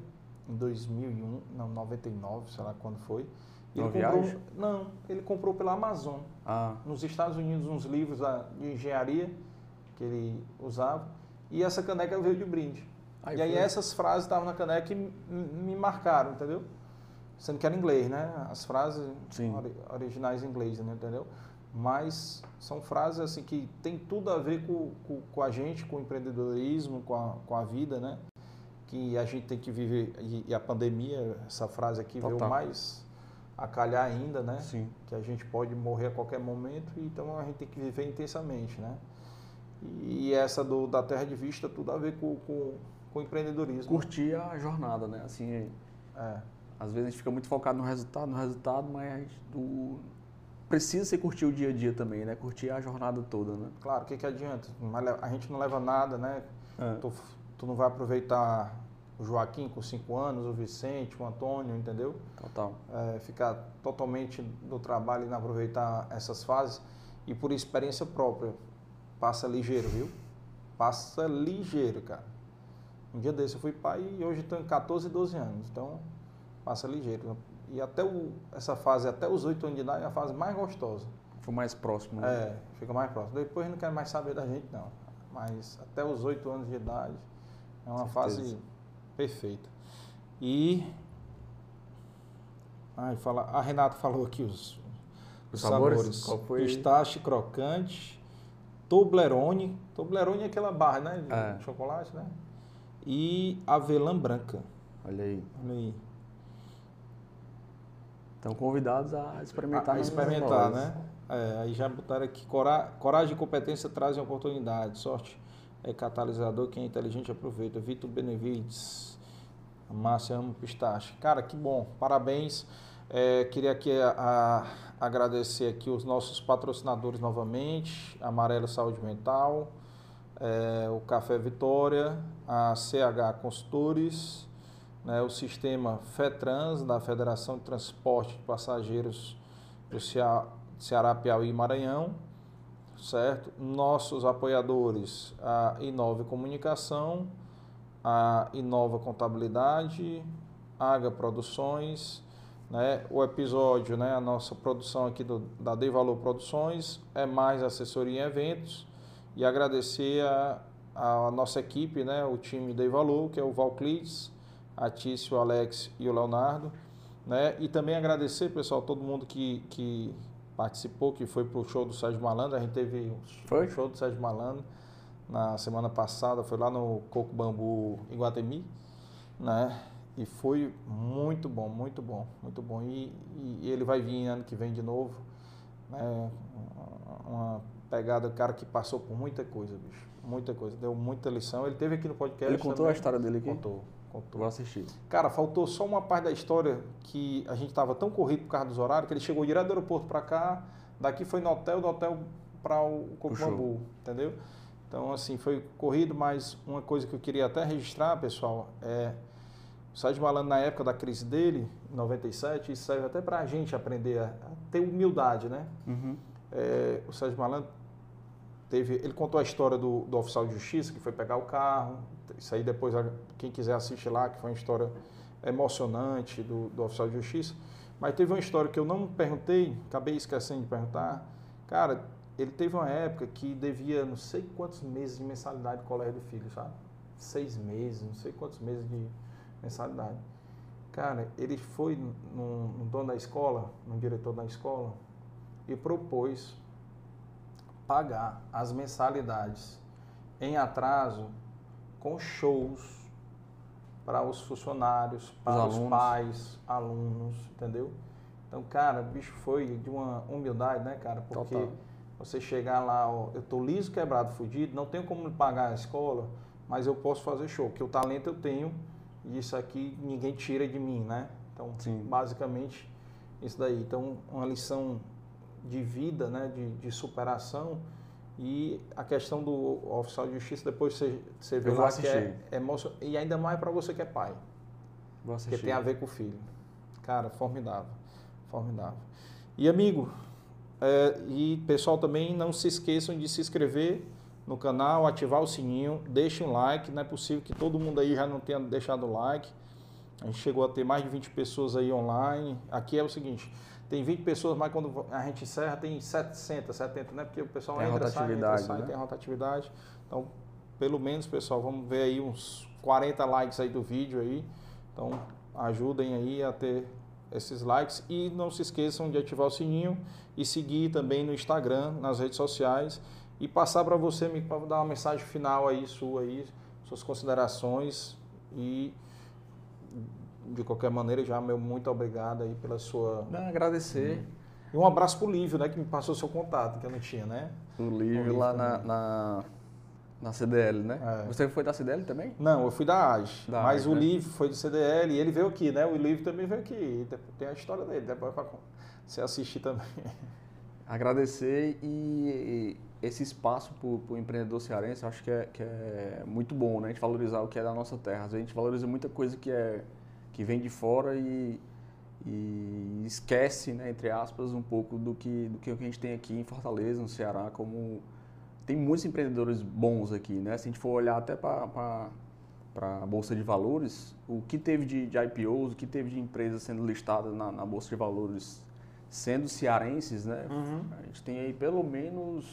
[SPEAKER 1] em 2001, não, 99, sei lá quando foi. Ele comprou,
[SPEAKER 2] viagem?
[SPEAKER 1] não, ele comprou pela Amazon
[SPEAKER 2] Ah,
[SPEAKER 1] nos Estados Unidos uns livros da- de engenharia que ele usava e essa caneca veio de brinde.
[SPEAKER 2] Aí
[SPEAKER 1] e aí
[SPEAKER 2] foi.
[SPEAKER 1] essas frases estavam na caneca e m- me marcaram, entendeu? Sendo que era inglês, né? As frases
[SPEAKER 2] Sim.
[SPEAKER 1] originais em inglês, né? entendeu? Mas são frases assim que tem tudo a ver com, com, com a gente, com o empreendedorismo, com a, com a vida, né? Que a gente tem que viver, e, e a pandemia, essa frase aqui veio
[SPEAKER 2] Total.
[SPEAKER 1] mais a calhar ainda, né?
[SPEAKER 2] Sim.
[SPEAKER 1] Que a gente pode morrer a qualquer momento, então a gente tem que viver intensamente, né? E essa do, da Terra de Vista, tudo a ver com, com, com o empreendedorismo.
[SPEAKER 2] Curtir a jornada, né? Assim,
[SPEAKER 1] É.
[SPEAKER 2] às vezes a gente fica muito focado no resultado, no resultado, mas o... precisa ser curtir o dia a dia também, né? Curtir a jornada toda, né?
[SPEAKER 1] Claro, o que, que adianta? A gente não leva nada, né?
[SPEAKER 2] É.
[SPEAKER 1] Tu, tu não vai aproveitar o Joaquim com 5 anos, o Vicente, o Antônio, entendeu?
[SPEAKER 2] Total.
[SPEAKER 1] É, ficar totalmente no trabalho e não aproveitar essas fases. E por experiência própria, passa ligeiro, viu? Passa ligeiro, cara. Um dia desse eu fui pai e hoje em 14, 12 anos. Então, passa ligeiro. E até o, essa fase, até os 8 anos de idade, é a fase mais gostosa.
[SPEAKER 2] Foi mais próximo, né?
[SPEAKER 1] É, fica mais próximo. Depois não quer mais saber da gente, não. Mas até os 8 anos de idade é uma fase perfeita. E. Ai, fala, a Renata falou aqui os,
[SPEAKER 2] Os sabores?
[SPEAKER 1] sabores. Pistache crocante, Toblerone. Toblerone é aquela barra, né? De
[SPEAKER 2] É.
[SPEAKER 1] chocolate, né? E avelã branca.
[SPEAKER 2] Olha aí.
[SPEAKER 1] Olha aí.
[SPEAKER 2] Estão convidados a experimentar.
[SPEAKER 1] a
[SPEAKER 2] coisas
[SPEAKER 1] experimentar, né? É, aí já botaram aqui, cora- coragem e competência trazem oportunidade, sorte é catalisador, quem é inteligente aproveita. Vitor Benevides, a Márcia ama pistache. Cara, que bom, parabéns. É, queria aqui a- a- agradecer aqui os nossos patrocinadores novamente, Amarelo Saúde Mental, é, o Café Vitória, a CH Consultores, né, o sistema FETRANS, da Federação de Transporte de Passageiros do Cea- Ceará, Piauí e Maranhão, certo? Nossos apoiadores, a Inove Comunicação, a Inova Contabilidade, Aga Produções, né? O episódio, né? A nossa produção aqui do, da Dei Valor Produções é mais assessoria em eventos e agradecer a, a nossa equipe, né? O time Dei Valor, que é o Valclides, a Tício, o Alex e o Leonardo, né? E também agradecer, pessoal, todo mundo que, que participou, que foi pro show do Sérgio Malandro. A gente teve um
[SPEAKER 2] Foi?
[SPEAKER 1] show do Sérgio Malandro na semana passada, foi lá no Coco Bambu em Guatemi, né? E foi muito bom, muito bom, muito bom. E, e- e ele vai vir ano que vem de novo, né? Uma pegada, cara que passou por muita coisa, bicho, muita coisa, deu muita lição. Ele teve aqui no podcast.
[SPEAKER 2] Ele contou
[SPEAKER 1] também.
[SPEAKER 2] a história dele aqui?
[SPEAKER 1] Contou, contou.
[SPEAKER 2] Vou assistir.
[SPEAKER 1] Cara, faltou só uma parte da história que a gente tava tão corrido por causa dos horários que ele chegou direto do aeroporto para cá, daqui foi no hotel, do hotel para o
[SPEAKER 2] Pro
[SPEAKER 1] Cocobambu, entendeu? Então, assim, foi corrido, mas uma coisa que eu queria até registrar, pessoal, é o Sérgio Malandro, na época da crise dele, em 97, isso serve até para a gente aprender a, a ter humildade, né?
[SPEAKER 2] Uhum.
[SPEAKER 1] É, o Sérgio Malandro teve, ele contou a história do, do oficial de justiça que foi pegar o carro. Isso aí depois quem quiser assistir lá, que foi uma história emocionante do, do oficial de justiça. Mas teve uma história que eu não perguntei, acabei esquecendo de perguntar. Cara, ele teve uma época que devia não sei quantos meses de mensalidade do colégio do filho, sabe? Seis meses, não sei quantos meses de mensalidade. Cara, ele foi no dono da escola, no diretor da escola, e propôs pagar as mensalidades em atraso com shows para os funcionários, para os,
[SPEAKER 2] alunos.
[SPEAKER 1] pais, alunos, entendeu? Então, cara, o bicho foi de uma humildade, né, cara? Porque
[SPEAKER 2] Total.
[SPEAKER 1] você chegar lá, ó, eu tô liso, quebrado, fudido, não tenho como pagar a escola, mas eu posso fazer show, porque o talento eu tenho e isso aqui ninguém tira de mim, né? Então,
[SPEAKER 2] Sim.
[SPEAKER 1] basicamente, isso daí. Então, uma lição de vida, né, de, de superação e a questão do oficial de justiça, depois você, você vê lá que é emoção, e ainda mais para você que é pai,
[SPEAKER 2] Vou assistir.
[SPEAKER 1] tem a ver com o filho. Cara, formidável, formidável. E amigo, é, e pessoal também não se esqueçam de se inscrever no canal, ativar o sininho, deixe um like, não é possível que todo mundo aí já não tenha deixado o like. A gente chegou a ter mais de 20 pessoas aí online. Aqui é o seguinte, tem 20 pessoas, mas quando a gente encerra tem 700, 70, né? Porque o pessoal
[SPEAKER 2] Tem
[SPEAKER 1] entra, sai, entra, sai,
[SPEAKER 2] né?
[SPEAKER 1] tem rotatividade. Então, pelo menos, pessoal, vamos ver aí uns 40 likes aí do vídeo aí. Então, ajudem aí a ter esses likes e não se esqueçam de ativar o sininho e seguir também no Instagram, nas redes sociais e passar para você, para dar uma mensagem final aí sua aí, suas considerações e de qualquer maneira já meu muito obrigado aí pela sua
[SPEAKER 2] Não, agradecer.
[SPEAKER 1] E um abraço pro Lívio, né, que me passou seu contato, que eu não tinha, né?
[SPEAKER 2] O Lívio,
[SPEAKER 1] Lívio
[SPEAKER 2] lá na,
[SPEAKER 1] também.
[SPEAKER 2] na, na CDL, né?
[SPEAKER 1] É.
[SPEAKER 2] Você foi da CDL também?
[SPEAKER 1] Não, eu fui da AGE,
[SPEAKER 2] Da
[SPEAKER 1] mas
[SPEAKER 2] AGE,
[SPEAKER 1] o
[SPEAKER 2] né?
[SPEAKER 1] Lívio foi do CDL e ele veio aqui, né? O Lívio também veio aqui, tem a história dele, depois para você assistir também.
[SPEAKER 2] Agradecer e, e esse espaço para o empreendedor cearense, eu acho que é, que é muito bom, né? A gente valorizar o que é da nossa terra. Às vezes a gente valoriza muita coisa que, é, que vem de fora e, e esquece, né, entre aspas, um pouco do que, do que a gente tem aqui em Fortaleza, no Ceará, como tem muitos empreendedores bons aqui, né? Se a gente for olhar até para a Bolsa de Valores, o que teve de, de IPOs, o que teve de empresas sendo listadas na, na Bolsa de Valores sendo cearenses, né? A gente tem aí pelo menos,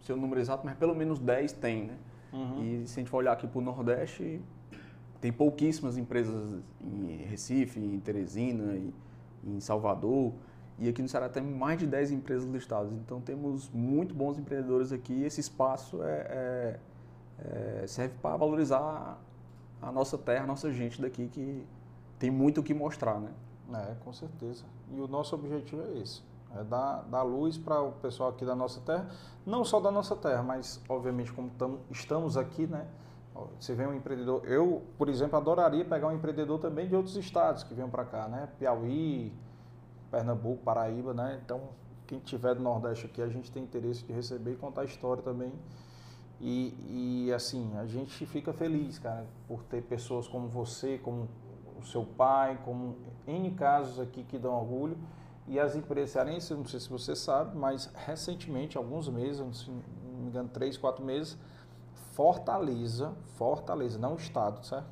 [SPEAKER 2] sei o número exato, mas pelo menos 10 tem, né?
[SPEAKER 1] Uhum.
[SPEAKER 2] E se a gente for olhar aqui para o Nordeste, tem pouquíssimas empresas em Recife, em Teresina, em Salvador. E aqui no Ceará tem mais de 10 empresas listadas. Então temos muito bons empreendedores aqui. E esse espaço é, é- é- serve para valorizar a nossa terra, a nossa gente daqui, que tem muito o que mostrar, né?
[SPEAKER 1] É, com certeza. E o nosso objetivo é esse. É dar, dar luz para o pessoal aqui da nossa terra, não só da nossa terra, mas obviamente como tamo, estamos aqui, né? Você vê um empreendedor, eu, por exemplo, adoraria pegar um empreendedor também de outros estados que venham para cá, né? Piauí, Pernambuco, Paraíba, né? Então, quem tiver do Nordeste aqui, a gente tem interesse de receber e contar a história também. E, e assim, a gente fica feliz, cara, por ter pessoas como você, como o seu pai, como N casos aqui que dão orgulho. E as empresas não sei se você sabe, mas recentemente, alguns meses, se- não me engano, três, quatro meses, Fortaleza, Fortaleza, não o estado, certo?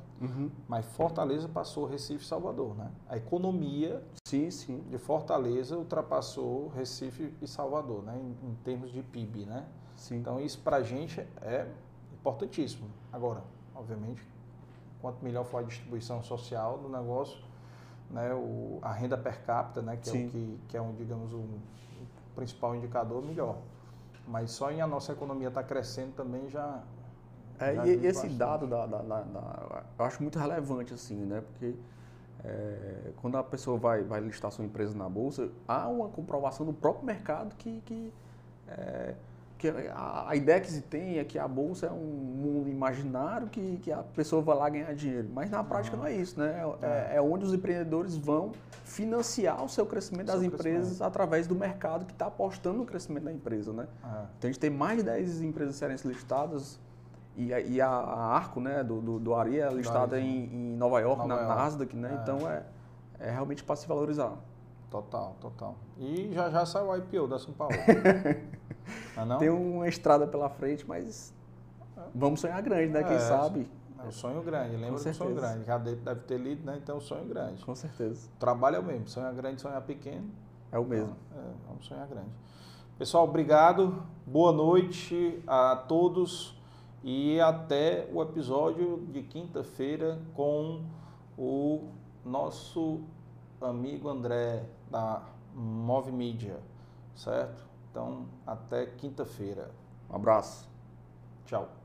[SPEAKER 1] Mas Fortaleza passou Recife e Salvador, né? A economia
[SPEAKER 2] Sim, sim.
[SPEAKER 1] de Fortaleza ultrapassou Recife e Salvador, né? Em, em termos de PIB, né?
[SPEAKER 2] sim.
[SPEAKER 1] Então isso para a gente é importantíssimo. Agora, obviamente, quanto melhor for a distribuição social do negócio, né, o, a renda per capita, né, que é
[SPEAKER 2] Sim.
[SPEAKER 1] o que, que é um, digamos, um, o principal indicador, melhor. Mas só em a nossa economia estar crescendo também já.
[SPEAKER 2] É, e, esse
[SPEAKER 1] bastante.
[SPEAKER 2] dado da, da- da- da- eu acho muito relevante assim, né? Porque é, quando a pessoa vai, vai listar sua empresa na bolsa, há uma comprovação do próprio mercado que, que, é, que a, a ideia que se tem é que a bolsa é um mundo imaginário que, que a pessoa vai lá ganhar dinheiro, mas na prática não é isso, né? É, é onde os empreendedores vão financiar o seu crescimento
[SPEAKER 1] Seu
[SPEAKER 2] das empresas
[SPEAKER 1] crescimento.
[SPEAKER 2] através do mercado que está apostando no crescimento da empresa, né?
[SPEAKER 1] É,
[SPEAKER 2] Então a gente tem mais de 10 empresas cearenses listadas e, a- e a, a Arco, né, do, do, do Ari é listada em, em Nova York,
[SPEAKER 1] Nova
[SPEAKER 2] na
[SPEAKER 1] York.
[SPEAKER 2] Nasdaq, né?
[SPEAKER 1] É.
[SPEAKER 2] Então é, é realmente para se valorizar.
[SPEAKER 1] total, total. E já já saiu o IPO da São Paulo. é não?
[SPEAKER 2] Tem uma estrada pela frente, mas vamos sonhar grande, né? Quem
[SPEAKER 1] É,
[SPEAKER 2] sabe?
[SPEAKER 1] É um sonho grande, lembra do sonho grande. Já de- deve ter lido, né? Então, sonho grande.
[SPEAKER 2] Com certeza.
[SPEAKER 1] Trabalho é o mesmo, sonhar grande, sonhar pequeno.
[SPEAKER 2] É o mesmo.
[SPEAKER 1] É, vamos sonhar grande. Pessoal, obrigado. Boa noite a todos e até o episódio de quinta-feira com o nosso amigo André da Move Mídia, certo? Então, até quinta-feira.
[SPEAKER 2] Um abraço.
[SPEAKER 1] Tchau.